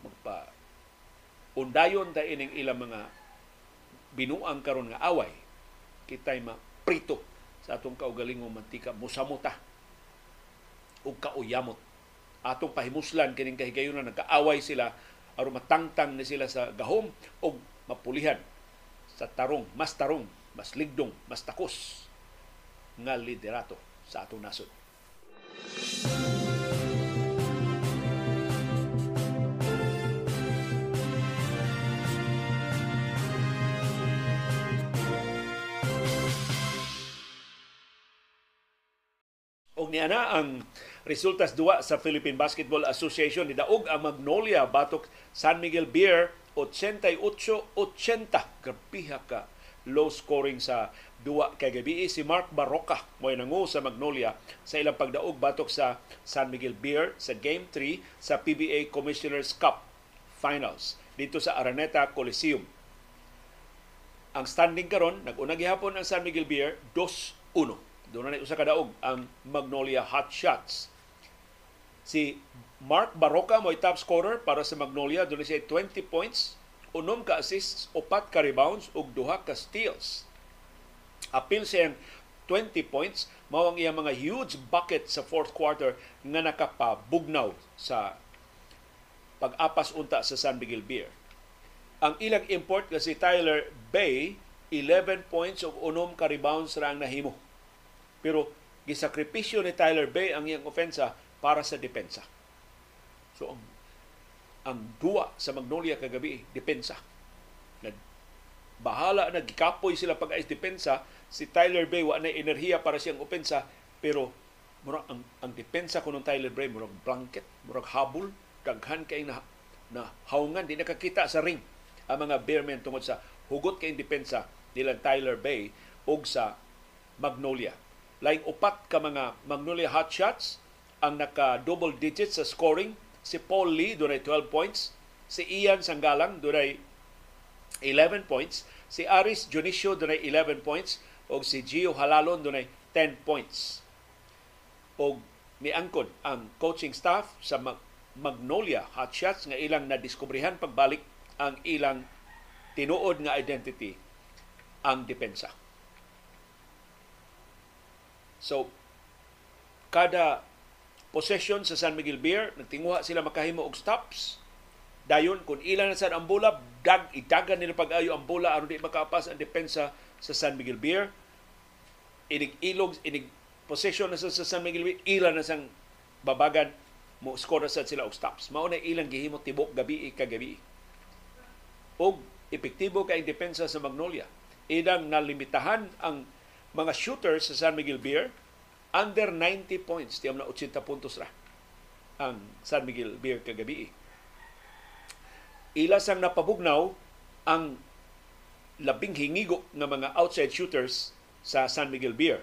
magpa undayon ta ining ilang mga binuang karon nga away, kitay maprito sa atong kaugalingong mantika, musamuta o kauyamot atong pahimuslan kining kahigayon na nagkaaway sila aron matangtang ni sila sa gahom o mapulihan sa tarong, mas tarong, mas ligdong, mas takos nga liderato sa atong nasod. Og niana ang resultas duwa sa Philippine Basketball Association ni daog ang Magnolia batok San Miguel Beer 88-80. Grabiha ka low scoring sa duwa kay gabi si Mark Barroca mo nangu sa Magnolia sa ilang pagdaog batok sa San Miguel Beer sa Game 3 sa PBA Commissioners Cup Finals dito sa Araneta Coliseum. Ang standing karon nag-una gihapon ang San Miguel Beer 2-1 doon na usa ka daog ang Magnolia Hot Shots. Si Mark Baroka mo top scorer para sa Magnolia. Doon siya 20 points, unom ka assists, upat ka rebounds, ug duha ka steals. Apil siyang 20 points, mao ang iyang mga huge bucket sa fourth quarter nga nakapabugnaw sa pag-apas unta sa San Miguel Beer. Ang ilang import nga si Tyler Bay, 11 points ug unom ka rebounds ra ang nahimo pero gisakripisyo ni Tyler Bay ang iyang ofensa para sa depensa. So ang ang duwa sa Magnolia kagabi depensa. Bahala na gikapoy sila pag depensa si Tyler Bay wa na enerhiya para siyang opensa pero murag ang, ang depensa kuno Tyler Bay murag blanket, murag habol, daghan kay na, na haungan di nakakita sa ring ang mga Bearmen tungod sa hugot kay depensa nila Tyler Bay ug sa Magnolia laing upat ka mga Magnolia Hotshots ang naka double digits sa scoring. Si Paul Lee dunay 12 points, si Ian Sanggalang dunay 11 points, si Aris Junicio dunay 11 points ug si Gio Halalon dunay 10 points. Og miangkod ang coaching staff sa Magnolia Hotshots nga ilang nadiskubrihan pagbalik ang ilang tinuod nga identity ang depensa. So, kada possession sa San Miguel Beer, nagtinguha sila makahimo og stops. Dayon, kung ilan na sa ang bola, dag, idagan nila pag-ayo ang bola aron di makapas ang depensa sa San Miguel Beer. Inig ilog, inig possession na sa, sa San Miguel Beer, ilan na sang babagan mo score na sila og stops. Mao na ilang gihimo tibok gabi kagabi. Og epektibo kay depensa sa Magnolia. Idang nalimitahan ang mga shooters sa San Miguel Beer, under 90 points, tiyam na 80 puntos ra ang San Miguel Beer kagabi. Ila sang napabugnaw ang labing hingigo ng mga outside shooters sa San Miguel Beer.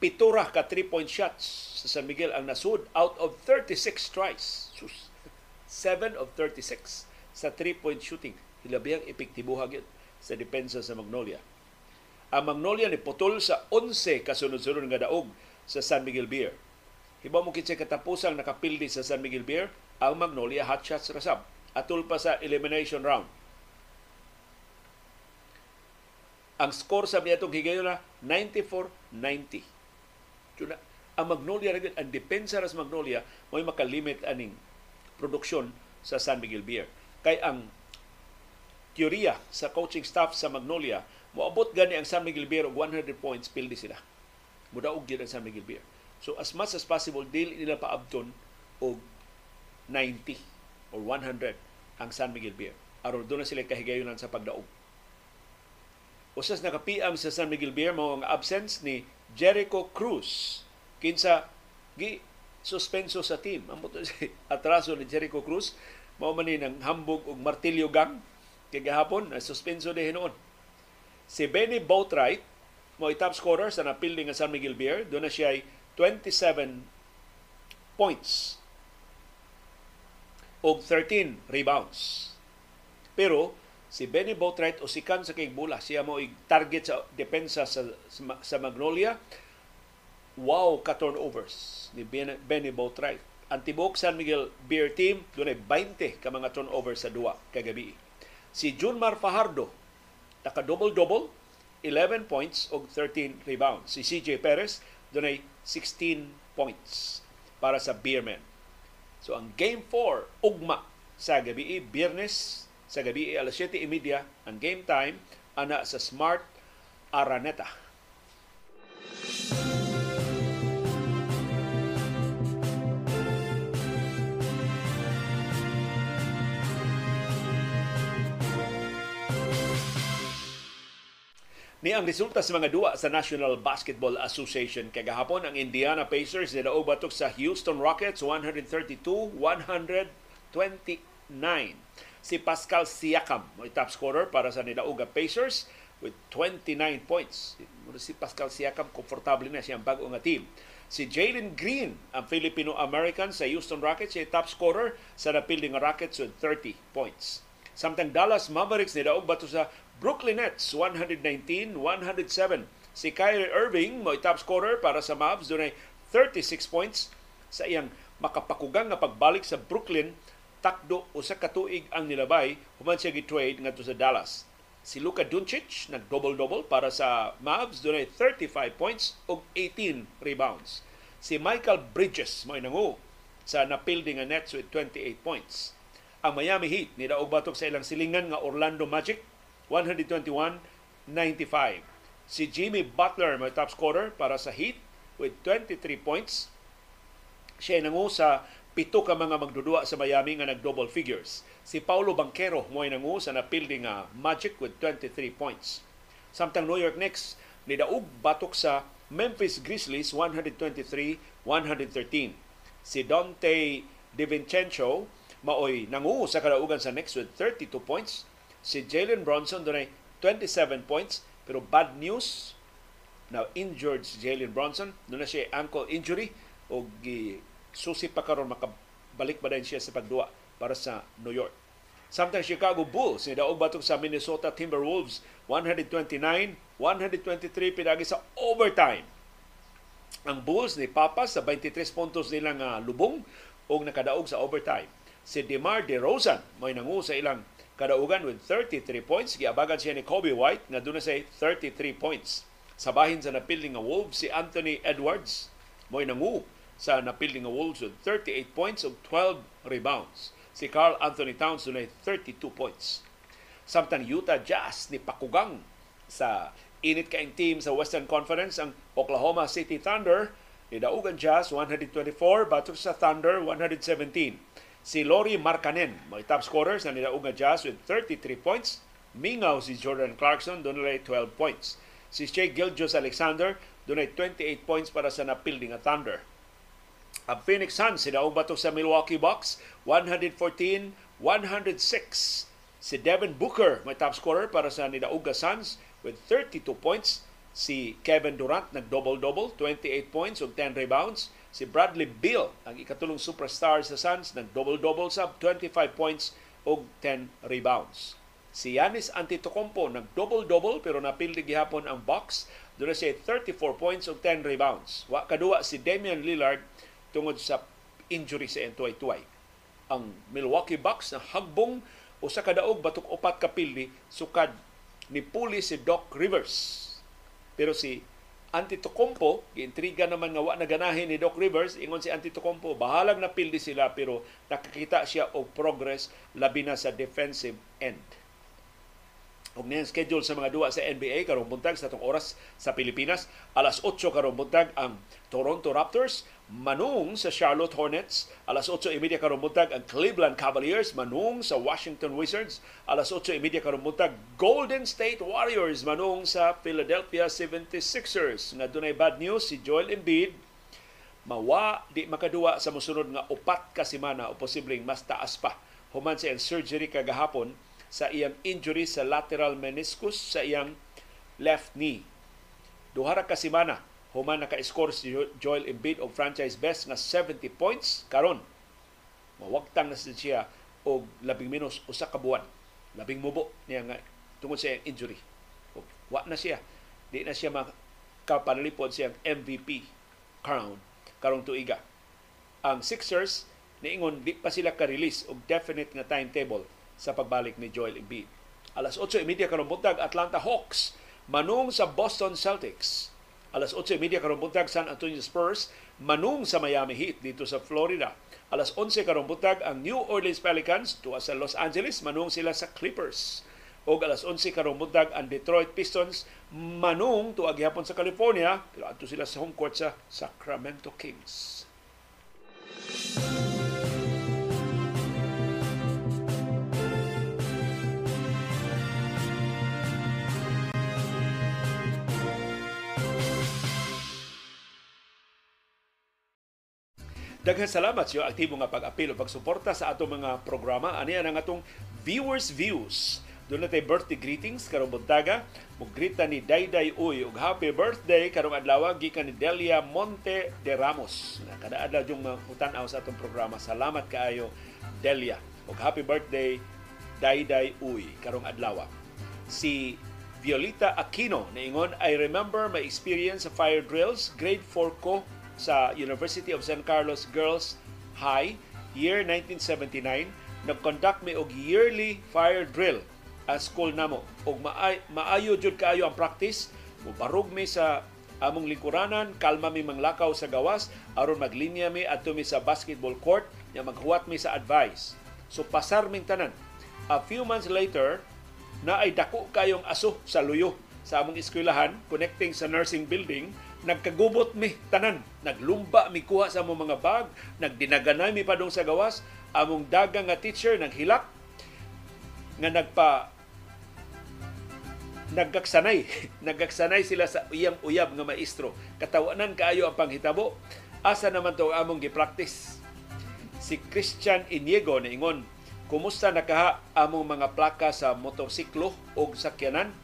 Pitura ka 3-point shots sa San Miguel ang nasud out of 36 tries. Sus, 7 of 36 sa 3-point shooting. Hilabihang epektibuha sa depensa sa Magnolia ang Magnolia ni putol sa 11 kasunod-sunod nga daog sa San Miguel Beer. Hibaw mo kitsa katapusang nakapildi sa San Miguel Beer ang Magnolia Hot Shots Rasab. Atul pa sa elimination round. Ang score sa niya itong higayon na 94-90. So, na, ang Magnolia, ang depensa sa Magnolia, may makalimit aning produksyon sa San Miguel Beer. Kay ang teorya sa coaching staff sa Magnolia, moabot gani ang San Miguel Beer og 100 points, pildi sila. Mudaog gyud ang San Miguel Beer. So as much as possible, dili nila paabton og 90 or 100 ang San Miguel Beer. Aron doon na sila kahigayonan sa pagdaog. Usas nakapiam sa San Miguel Beer mao ang absence ni Jericho Cruz. Kinsa gi suspenso sa team. Ang atraso ni Jericho Cruz mao man ni ng hambog og martilyo gang kay gahapon na suspenso hinuon. Si Benny Boatwright mo top scorer sa napildi nga San Miguel Beer. Doon na siya ay 27 points. Og 13 rebounds. Pero si Benny Boatwright usikan sa kay bola siya mo target sa depensa sa sa Magnolia. Wow ka turnovers ni Benny Boatwright ang tibok San Miguel Beer team dunay 20 ka mga turnovers sa duwa kagabi. Si Junmar Fajardo naka double double 11 points og 13 rebounds. Si CJ Perez dunay 16 points para sa Beermen. So ang game 4 ugma. Sa gabi Biyernes sa gabi alas 7.30 ang game time ana sa Smart Araneta. Ni ang resulta sa mga duwa sa National Basketball Association kay gahapon ang Indiana Pacers nidaog batok sa Houston Rockets 132-129 si Pascal Siakam, mo top scorer para sa Nidauga Pacers with 29 points. Si Pascal Siakam, komportable na siyang bago nga team. Si Jalen Green, ang Filipino-American sa Houston Rockets, siya top scorer sa napilding Rockets with 30 points. Samtang Dallas Mavericks nidaog bato sa Brooklyn Nets 119-107. Si Kyrie Irving mo top scorer para sa Mavs dunay 36 points sa iyang makapakugang nga pagbalik sa Brooklyn takdo usa ka tuig ang nilabay human siya gi-trade ngadto sa Dallas. Si Luka Doncic nag double-double para sa Mavs dunay 35 points ug 18 rebounds. Si Michael Bridges mo nangu sa napildi nga Nets with 28 points. Ang Miami Heat ni daog batok sa ilang silingan nga Orlando Magic 121-95. Si Jimmy Butler may top scorer para sa Heat with 23 points. Siya nangu sa pito ka mga magdudua sa Miami nga nag double figures. Si Paulo Banquero mo nangu sa napildi nga Magic with 23 points. Samtang New York Knicks ni daug batok sa Memphis Grizzlies 123-113. Si Dante DiVincenzo maoy nangu sa kadaugan sa Knicks with 32 points. Si Jalen Bronson dunay 27 points pero bad news now injured si Jalen Bronson na siya ankle injury o susi pa karon makabalik ba din siya sa pagduwa para sa New York. Samtang Chicago Bulls ni daog batok sa Minnesota Timberwolves 129-123 pinagi sa overtime. Ang Bulls ni Papa sa 23 puntos nilang uh, lubong o nakadaog sa overtime. Si DeMar DeRozan may nangu sa ilang kadaugan with 33 points. Giabagan siya ni Kobe White na doon sa 33 points. Sa bahin sa napiling nga Wolves, si Anthony Edwards may nangu sa napilding nga Wolves with 38 points of 12 rebounds. Si Carl Anthony Towns dunay 32 points. Samtang Utah Jazz ni pakugang sa init kaing team sa Western Conference ang Oklahoma City Thunder ni Daugan Jazz 124 batok sa Thunder 117. Si Lori Marcanen, may top scorer sa Nidaugan Jazz with 33 points. Mingaw si Jordan Clarkson, doon 12 points. Si Shea Gilgeous Alexander, doon 28 points para sa napilding nga Thunder. Ang Phoenix Suns sinaong bato sa Milwaukee Bucks 114-106. Si Devin Booker may top scorer para sa Nidauga Suns with 32 points. Si Kevin Durant nag-double-double, 28 points ug 10 rebounds. Si Bradley Beal, ang ikatulong superstar sa Suns, nag-double-double sa 25 points ug 10 rebounds. Si Yanis Antetokounmpo nag-double-double pero napildi gihapon ang Bucks. Doon siya 34 points ug 10 rebounds. Wa kadua si Damian Lillard tungod sa injury sa Entuay-Tuay. Ang Milwaukee Bucks na hagbong usa ka daog batok upat ka pildi sukad ni puli si Doc Rivers. Pero si Antetokounmpo, giintriga naman nga wa na ganahin ni Doc Rivers, ingon si Antetokounmpo, bahalag na pildi sila pero nakakita siya og progress labi na sa defensive end. Og niyan schedule sa mga duwa sa NBA karong buntag sa tong oras sa Pilipinas, alas 8 karong buntag ang Toronto Raptors manung sa Charlotte Hornets, alas 8:30 karong buntag ang Cleveland Cavaliers manung sa Washington Wizards, alas 8:30 karong buntag Golden State Warriors manung sa Philadelphia 76ers. Nga dunay bad news si Joel Embiid mawa di makaduwa sa mosunod nga upat ka semana o posibleng mas taas pa human sa surgery kagahapon sa iyang injury sa lateral meniscus sa iyang left knee. Duha ra ka semana human naka-score si Joel Embiid og franchise best nga 70 points karon. Mawagtang na siya og labing minus usa ka buwan. Labing mubo niya nga tungod sa iyang injury. Og wa na siya. Di na siya makapanalipod siyang MVP crown karong tuiga. Ang Sixers niingon di pa sila ka-release og definite nga timetable sa pagbalik ni Joel Embiid. Alas 8.30 karong buntag Atlanta Hawks manung sa Boston Celtics. Alas 8.30 karong buntag San Antonio Spurs manung sa Miami Heat dito sa Florida. Alas 11 karong buntag ang New Orleans Pelicans tuwa sa Los Angeles manung sila sa Clippers. O alas 11 karong buntag ang Detroit Pistons manung tuwa gihapon sa California pero adto sila sa home court sa Sacramento Kings. Daghang salamat sa aktibo nga pag-apil o pagsuporta sa ato mga programa. Ani ang atong viewers views. Doon natin birthday greetings karong buntaga. Mugrita ni Dayday Uy ug happy birthday karong adlaw gikan ni Delia Monte de Ramos. Kada adlaw yung mahutan-aw sa atong programa. Salamat kaayo Delia. Ug happy birthday Dayday Uy karong adlaw. Si Violeta Aquino niingon, I remember my experience sa fire drills. Grade 4 ko sa University of San Carlos Girls High, year 1979, nag-conduct mi og yearly fire drill at school namo. Og maay, maayo jud kaayo ang practice. Mubarog mi sa among lingkuranan, kalma mi manglakaw sa gawas, aron maglinya mi adto mi sa basketball court, nya maghuwat mi sa advice. So pasar ming tanan. A few months later, na ay dako kayong aso sa luyo sa among eskwelahan connecting sa nursing building nagkagubot mi tanan naglumba mi kuha sa among mga bag nagdinaganay mi padung sa gawas among dagang nga teacher naghilak nga nagpa nagkaksanay nagkaksanay sila sa uyab-uyab nga maestro. Katawanan kaayo ang panghitabo. Asa naman to among gipractice? Si Christian Iniego ingon kumusta nakaha among mga plaka sa motorsiklo o sakyanan?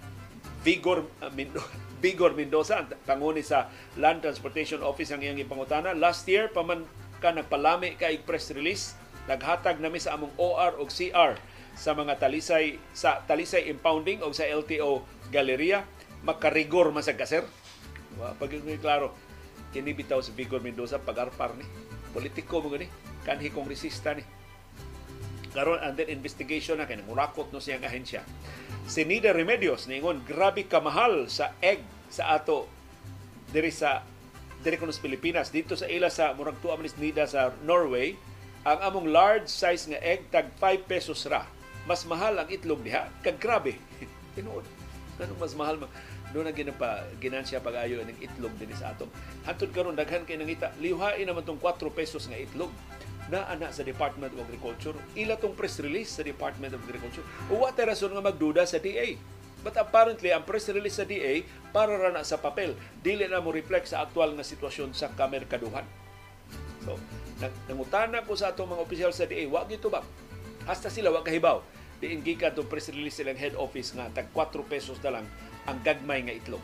Vigor uh, Vigor Mendoza, ang panguni sa Land Transportation Office ang iyang ipangutana. Last year, paman ka nagpalami ka press release, naghatag nami sa among OR o CR sa mga talisay sa talisay impounding o sa LTO Galeria. Makarigor man sa kaser. Pag klaro, kini bitaw si Vigor Mendoza pagarpar ni. Politiko mo gani. Kanhi kongresista ni. Karon under investigation na kay nangurakot no siyang ahensya. Si Nida Remedios ningon grabe kamahal sa egg sa ato diri sa diri kuno Pilipinas. Dito sa ila sa murag tuwa Nida sa Norway ang among large size nga egg tag 5 pesos ra. Mas mahal ang itlog diha. Kag grabe. Tinuod. Anong mas mahal man doon na ginapa ginansya pag-ayo ng itlog din sa ato. Hantod karon daghan kay nangita liwhain naman tong 4 pesos nga itlog. Na ana sa Department of Agriculture. Ila tong press release sa Department of Agriculture. O what rason nga magduda sa DA? But apparently, ang press release sa DA para ra na sa papel. Dili na mo reflect sa aktual nga sitwasyon sa kamerkaduhan. So, nangutana ko sa atong mga opisyal sa DA, wag ito ba? Hasta sila wag kahibaw. Diin gikan itong press release silang head office nga tag 4 pesos na lang ang gagmay nga itlog.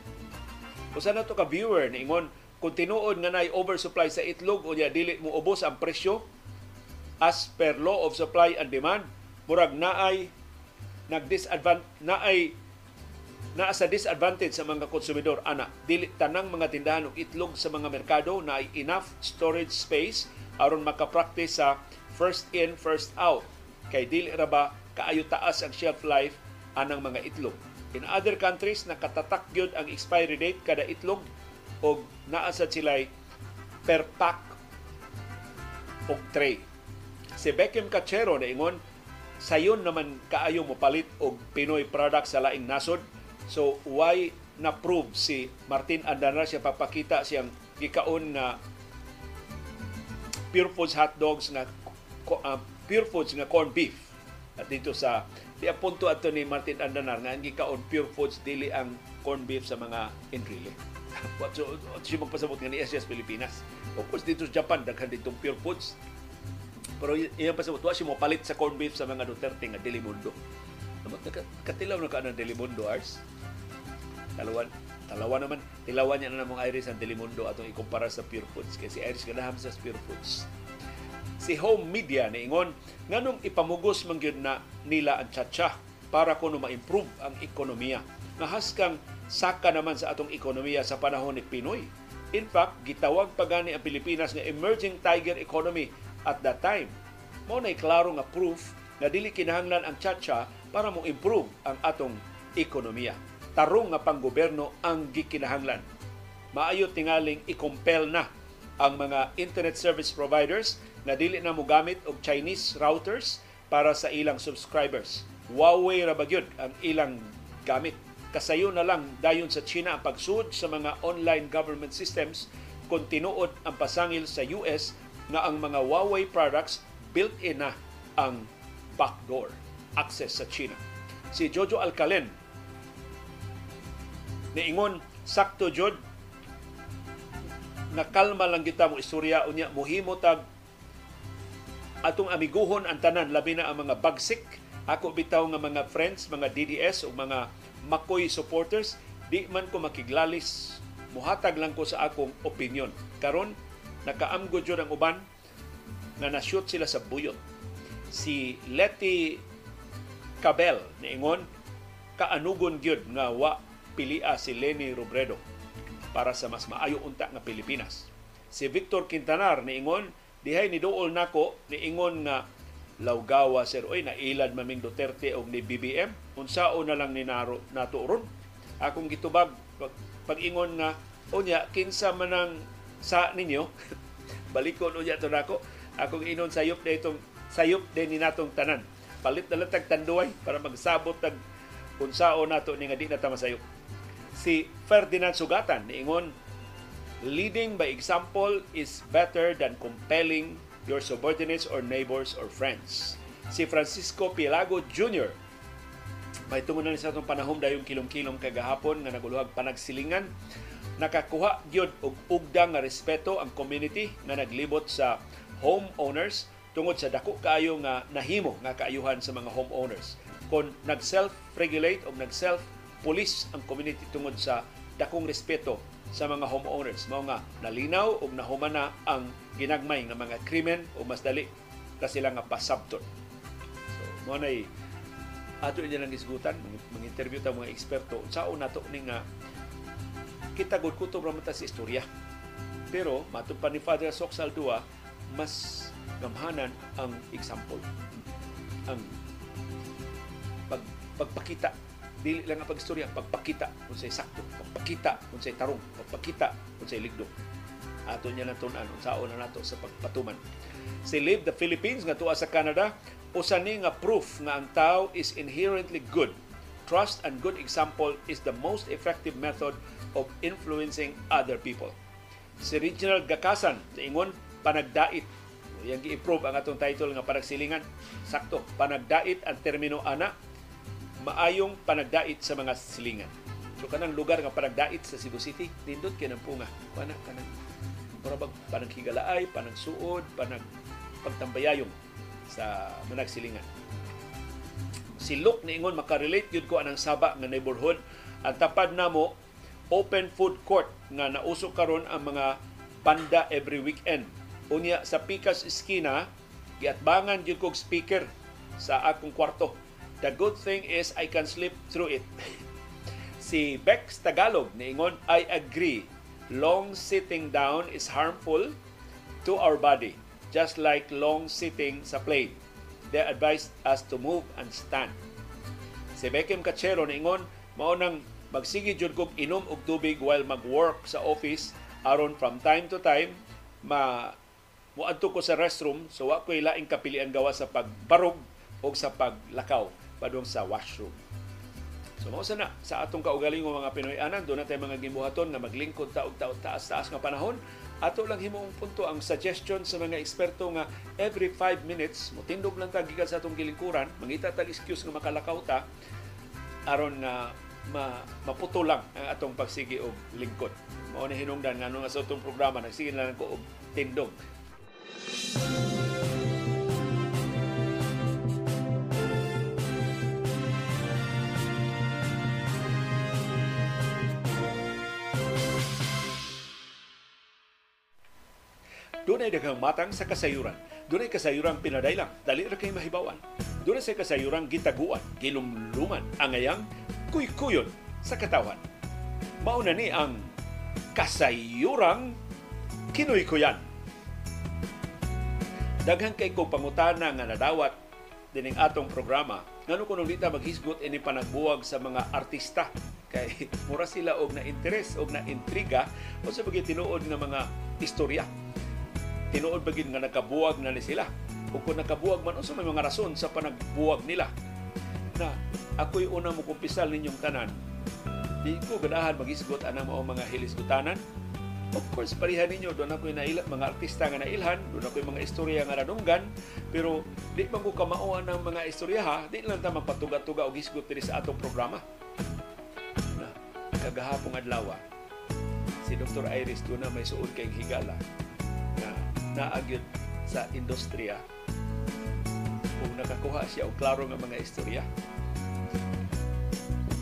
Kung saan to ka viewer, niingon, kung tinuod nga na oversupply sa itlog o dili mo ubos ang presyo, as per law of supply and demand murag naay nagdisadvantage naay naa sa disadvantage sa mga konsumidor ana dili tanang mga tindahan og itlog sa mga merkado na ay enough storage space aron makapractice sa first in first out. Kay dili ra ba kaayo taas ang shelf life anang mga itlog. In other countries nakatatak gyud ang expiry date kada itlog og naa sa sila'y per pack og tray. Si Beckham Cachero na ingon sayon naman kaayo mo palit og Pinoy product sa laing nasod So why na prove si Martin Andanar siya papakita siyang gikaon nga pure foods hot dogs nga uh, pure foods nga corn beef at dito sa di punto ato ni Martin Andanar nga ang gikaon pure foods dili ang corn beef sa mga Enrile. What so, siya magpasabot ni SGS Pilipinas. Of course dito sa Japan daghan ditong pure foods. Pero iyang pasabot wa siya mo palit sa corn beef sa mga Duterte nga dili mundo. Katilaw na ka ng Delimundo Ars Talawan, talawa naman, tilawan niya na namang Iris ang Delimundo atong ikumpara sa Pure Foods. Kasi Iris ganaham sa Pure Foods. Si Home Media niingon, nganong ipamugos man na nila ang tsatsa para kuno ma-improve ang ekonomiya. Nahaskang saka naman sa atong ekonomiya sa panahon ni Pinoy. In fact, gitawag pa gani ang Pilipinas nga emerging tiger economy at that time. Mao na klaro nga proof na dili kinahanglan ang tsatsa para mo improve ang atong ekonomiya tarong nga panggoberno ang gikinahanglan. Maayo tingaling i-compel na ang mga internet service providers na dili na mo gamit og Chinese routers para sa ilang subscribers. Huawei ra bagyod ang ilang gamit. Kasayo na lang dayon sa China ang pagsud sa mga online government systems kung tinuod ang pasangil sa US na ang mga Huawei products built-in na ang backdoor access sa China. Si Jojo Alcalen, niingon sakto jud nakalma lang kita mo istorya. Unya mohimo tag atong amiguhon ang tanan labi na ang mga bagsik. Ako bitaw nga mga friends mga DDS o mga Makoy supporters di man ko makiglalis. Muhatag lang ko sa akong opinion. Karon nakaamgo jud ang uban nga na-shoot sila sa buyot si Letty Cabel niingon kaanugon gyud nga wa pilia si Lenny Robredo para sa mas maayo unta nga Pilipinas. Si Victor Quintanar niingon dihay ni duol nako niingon nga lawgawa sir oy nailad maming Duterte og ni BBM unsao na lang ni naro nato akong gitubag pag, pag-ingon nga unya kinsa man ang sa ninyo? Balikon unya to nako. Akong inon sayop na itong sayop din ni natong tanan palit na lang tanduay para magsabot tag unsao nato ni nga di na ta masayop si Ferdinand Sugatan niingon leading by example is better than compelling your subordinates or neighbors or friends. Si Francisco Pilago Jr. may tungo na sa itong panahon dayong kilom-kilom kagahapon nga naguluhag panagsilingan nakakuha gyud og ugdang nga respeto ang community nga naglibot sa homeowners tungod sa dako kaayo nga nahimo nga kaayuhan sa mga homeowners. Kung nag-self-regulate o nag-self pulis ang community tungod sa dakong respeto sa mga homeowners. Mao nga nalinaw ug nahuman na ang ginagmay nga mga krimen o mas dali ka sila nga pasabton. So mo nay ato niya lang isgutan mga interview ta mga eksperto sao nato ni nga kita gud kutob ra sa istorya. Pero matupan ni Father Sok Saldua mas gamhanan ang example. Ang pag, pagpakita. Dili lang ang pagstorya pagpakita kung say sakto pagpakita kung say tarong pagpakita kung say ligdo. Ato niya na tunan unsaon na nato sa pagpatuman. Si Live the Philippines nga tuwa sa Canada usa ni nga proof nga ang tao is inherently good. Trust and good example is the most effective method of influencing other people. Si Reginald Gakasan sa ingon panagdait yang gi-improve ang atong title nga panagsilingan sakto panagdait ang termino ana maayong panagdait sa mga silingan. So kanang lugar nga panagdait sa Cebu City, nindot kay nang punga. Pana kanang parabag pananghigalaay, panagsuod, panag pagtambayayong sa managsilingan. Si Luke niingon makarelate yun ko anang saba nga neighborhood. Ang tapad namo open food court nga nauso karon ang mga panda every weekend. Unya sa Pikas Esquina, giatbangan jud kog speaker sa akong kwarto The good thing is I can sleep through it. Si Bex Tagalog niingon, I agree. Long sitting down is harmful to our body, just like long sitting sa plane. They advise us to move and stand. Si Beckham Cachero niingon, mao nang magsige jud kog inom og tubig while mag-work sa office aron from time to time ma muadto ko sa restroom so wa ko'y laing kapilian gawa sa pagbarog o sa paglakaw padung sa washroom. So mao sana sa atong kaugalingong mga Pinoy anan do na tay mga gibuhaton nga maglingkod ta og taas-taas nga panahon ato lang himong punto ang suggestion sa mga eksperto nga every 5 minutes motindog lang ta gikan sa atong gilingkuran mangita tag excuse nga makalakaw ta aron nga ma, maputo lang ang atong pagsigi og lingkod. Mao ni hinungdan ngano nga sa atong programa nagsige lang ko og tindog. Doon ay daghang matang sa kasayuran. Doon ay kasayuran pinadailang, dali ra kay mahibawan. Doon ay sa kasayuran gitaguan, gilumluman, angayang kuy-kuyon sa katawan. Mauna ni ang kasayurang kinoy-kuyan. Daghang kay ko pangutana nga nadawat dining atong programa. Ngano kuno dita maghisgot ini panagbuwag sa mga artista? Kay mura sila og na interes og na intriga. O sa bagay tinuod nga mga istorya. Tinuod bagid nga nakabuwag na ni sila. O kung nakabuwag man unsa may mga rason sa panagbuwag nila. Na ako'y una mo kumpisal ninyong tanan. Di ko ganahan magisgot anang mao mga hilisgutanan Of course, parihan ninyo, doon ako'y naila, mga artista nga nailhan, doon ako'y mga istorya nga nadunggan, pero di man ko kamauan ng mga istorya ha, di lang ta magpatuga-tuga o gisgot diri sa atong programa. Na, kagahapong adlaw, si Dr. Iris doon na may suod kay higala na naagyod sa industriya kung nakakuha siya og klaro nga mga istorya.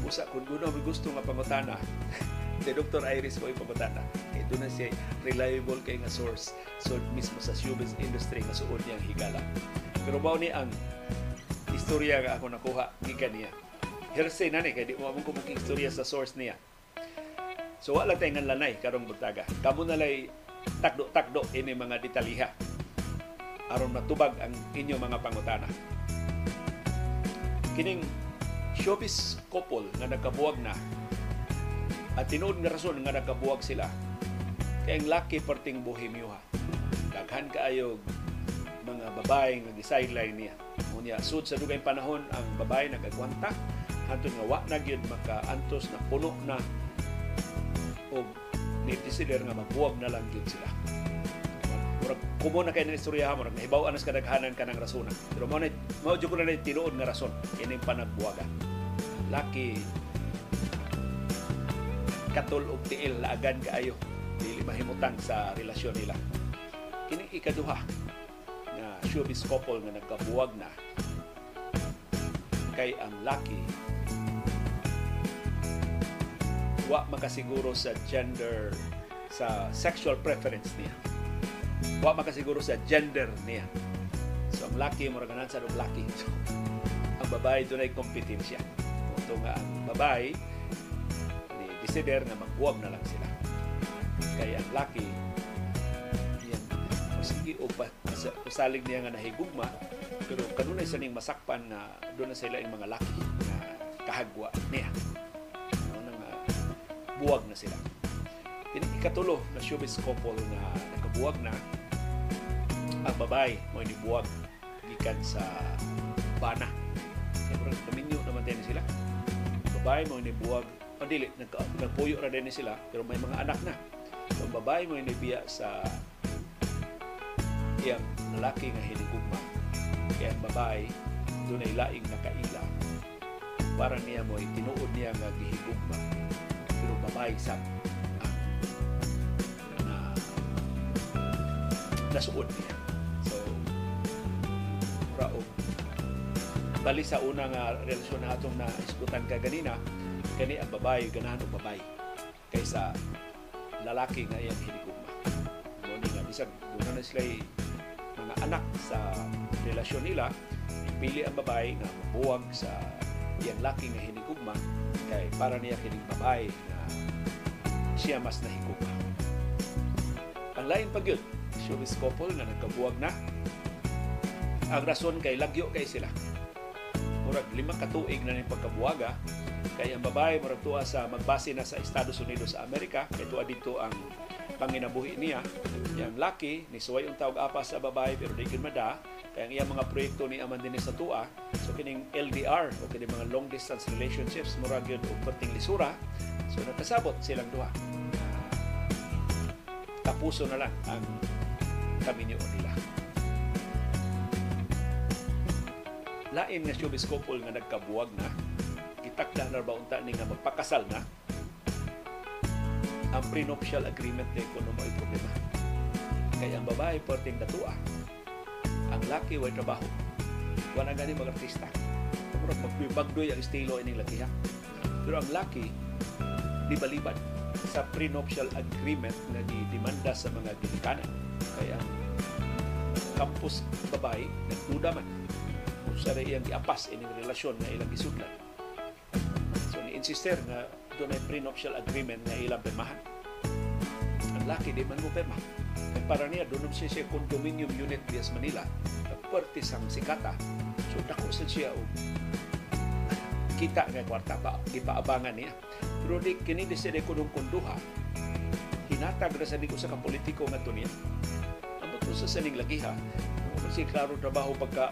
Usa kung gusto nga pangutana, si Dr. Iris ko ipamutana. Doon na siya reliable kay nga source so mismo sa showbiz industry nga suod niyang higala. Pero bao ni ang istorya nga ako nakuha gikan niya. Hearsay na ni kay di mo among kumuking istorya sa source niya. So wala tayo nga lanay karong butaga. Kamo na lay takdo-takdo ini mga detalyiha aron matubag ang inyo mga pangutana. Kining showbiz couple nga nagkabuwag na at tinuod nga rason nga nagkabuwag sila kay ang laki perting bohemyo ha. Daghan kaayo mga babae nga gi-sideline niya. Unya sud sa dugay panahon ang babae nagagwanta hantod nga wa na gyud makaantos na puno na og ni decider nga magbuwag na lang gyud sila. Murag kumo na kay na istorya mo nahibaw anas kadaghanan kanang rasona. Pero mo na mo jud ko na tinuod nga rason ining panagbuwaga. Laki katol og tiil laagan kaayo dili mahimutang sa relasyon nila. Kini ikaduha na showbiz couple nga nagkabuwag na kay ang laki wa makasiguro sa gender sa sexual preference niya. Wa makasiguro sa gender niya. So ang laki mo raganan sa laki. So, ang babae doon ay kompetensya. Ito nga ang babae ni decider na magbuwag na lang sila. Kaya ang laki yan, sige o pa, usalig niya nga nahigugma pero kanunay sa ning masakpan na doon na sila yung mga laki na kahagwa niya buwag na sila. Kini ikatulo na showbiz couple na nakabuwag na ang babae mo ni buwag gikan sa bana. Siyempre, kaminyo naman din sila. Babae mo ni buwag o dili, nag, nagpuyo ra din sila pero may mga anak na. Ang babae mo ni biya sa iyang lalaki nga hinigugma. Kaya ang babae doon ay laing nakaila. Para niya mo tinuod niya nga gihigugma pero babae sa na nasuod niya. So, raog bali sa una nga relasyon na atong na isgutan ka ganina, kani ang babae ganahan og babae kaysa lalaki nga iyang hinigugma. Mo nga bisag doon na sila mga anak sa relasyon nila, ipili ang babae nga mabuwag sa iyang laki nga hinigugma kay para niya kining babae na siya mas nahigugma. Ang lain pa gyud, showbiz couple nga nagkabuwag na. Ang rason kay lagyo kay sila. Murag lima ka tuig na ning pagkabuwaga kay ang babae murag tuwa sa magbase na sa Estados Unidos sa Amerika kay tuwa dito ang panginabuhi niya. Yang laki ni suway ang tawag apa sa babae pero di gyud mada kay ang iyang mga proyekto ni aman din sa tuwa. So kining LDR o kining mga long distance relationships murag gyud og perting lisura. So nakasabot silang duha. Kapuso na lang ang kaminyo nila. Lain nga showbiz couple nga nagkabuwag na, gitakda na ba unta ni nga magpakasal na, ang prenuptial agreement na kuno mo problema. Kaya ang babae perting datua, ang laki way trabaho. Wala gani mga artista. Murag magbibagdoy ang estilo ining lakiha. Pero ang laki, libalibad sa prenuptial agreement na gidemanda sa mga ginikanan. Kaya ang campus babae nagduda man kung sa iyang giapas ining relasyon na ilang gisudlan. Insister nga doon ay prenuptial agreement na ilang pirmahan. Ang laki di man mo pirma. Kaya para niya doon siya siya condominium unit Diaz Manila na puwerte sang sikata. So dako sa siya og kita nga kwarta pa gipaabangan niya. Pero di kini di siya kunong kunduha. Hinatag na sa di ko sa kapolitiko nga to niya. Ambot mo sa saning lagiha. Kung si klaro trabaho pagka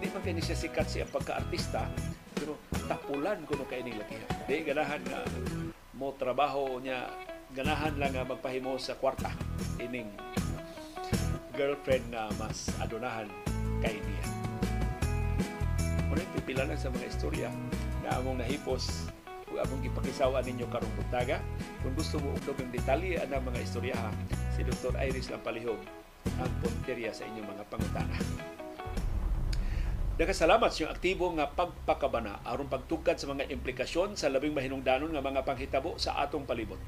di man kini siya sikat siya pagka-artista pero tapulan kuno kay ning lakiha. Di ganahan nga mo trabaho niya ganahan lang nga magpahimo sa kwarta ining girlfriend nga mas adonahan kay niya. Muna pipila lang sa mga istorya na among nahipos ug among gipakisawa ninyo karong buntaga. Kung gusto mo ugtog ng detalye ana mga istorya ha, si Dr. Iris Lampalihog ang punteriya sa inyong mga pangutana. Nagkasalamat sa aktibo nga pagpakabana aron pagtugkad sa mga implikasyon sa labing mahinungdanon nga mga panghitabo sa atong palibot.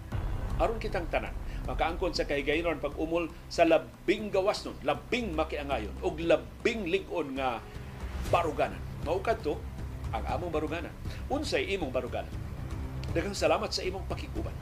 Aron kitang tanan, makaangkon sa kahigayonon pag umol sa labing gawas nun, labing makiangayon, ug labing ligon nga baruganan. Maukad to, ang among baruganan. Unsay imong baruganan. Daghang salamat sa imong pakikuban.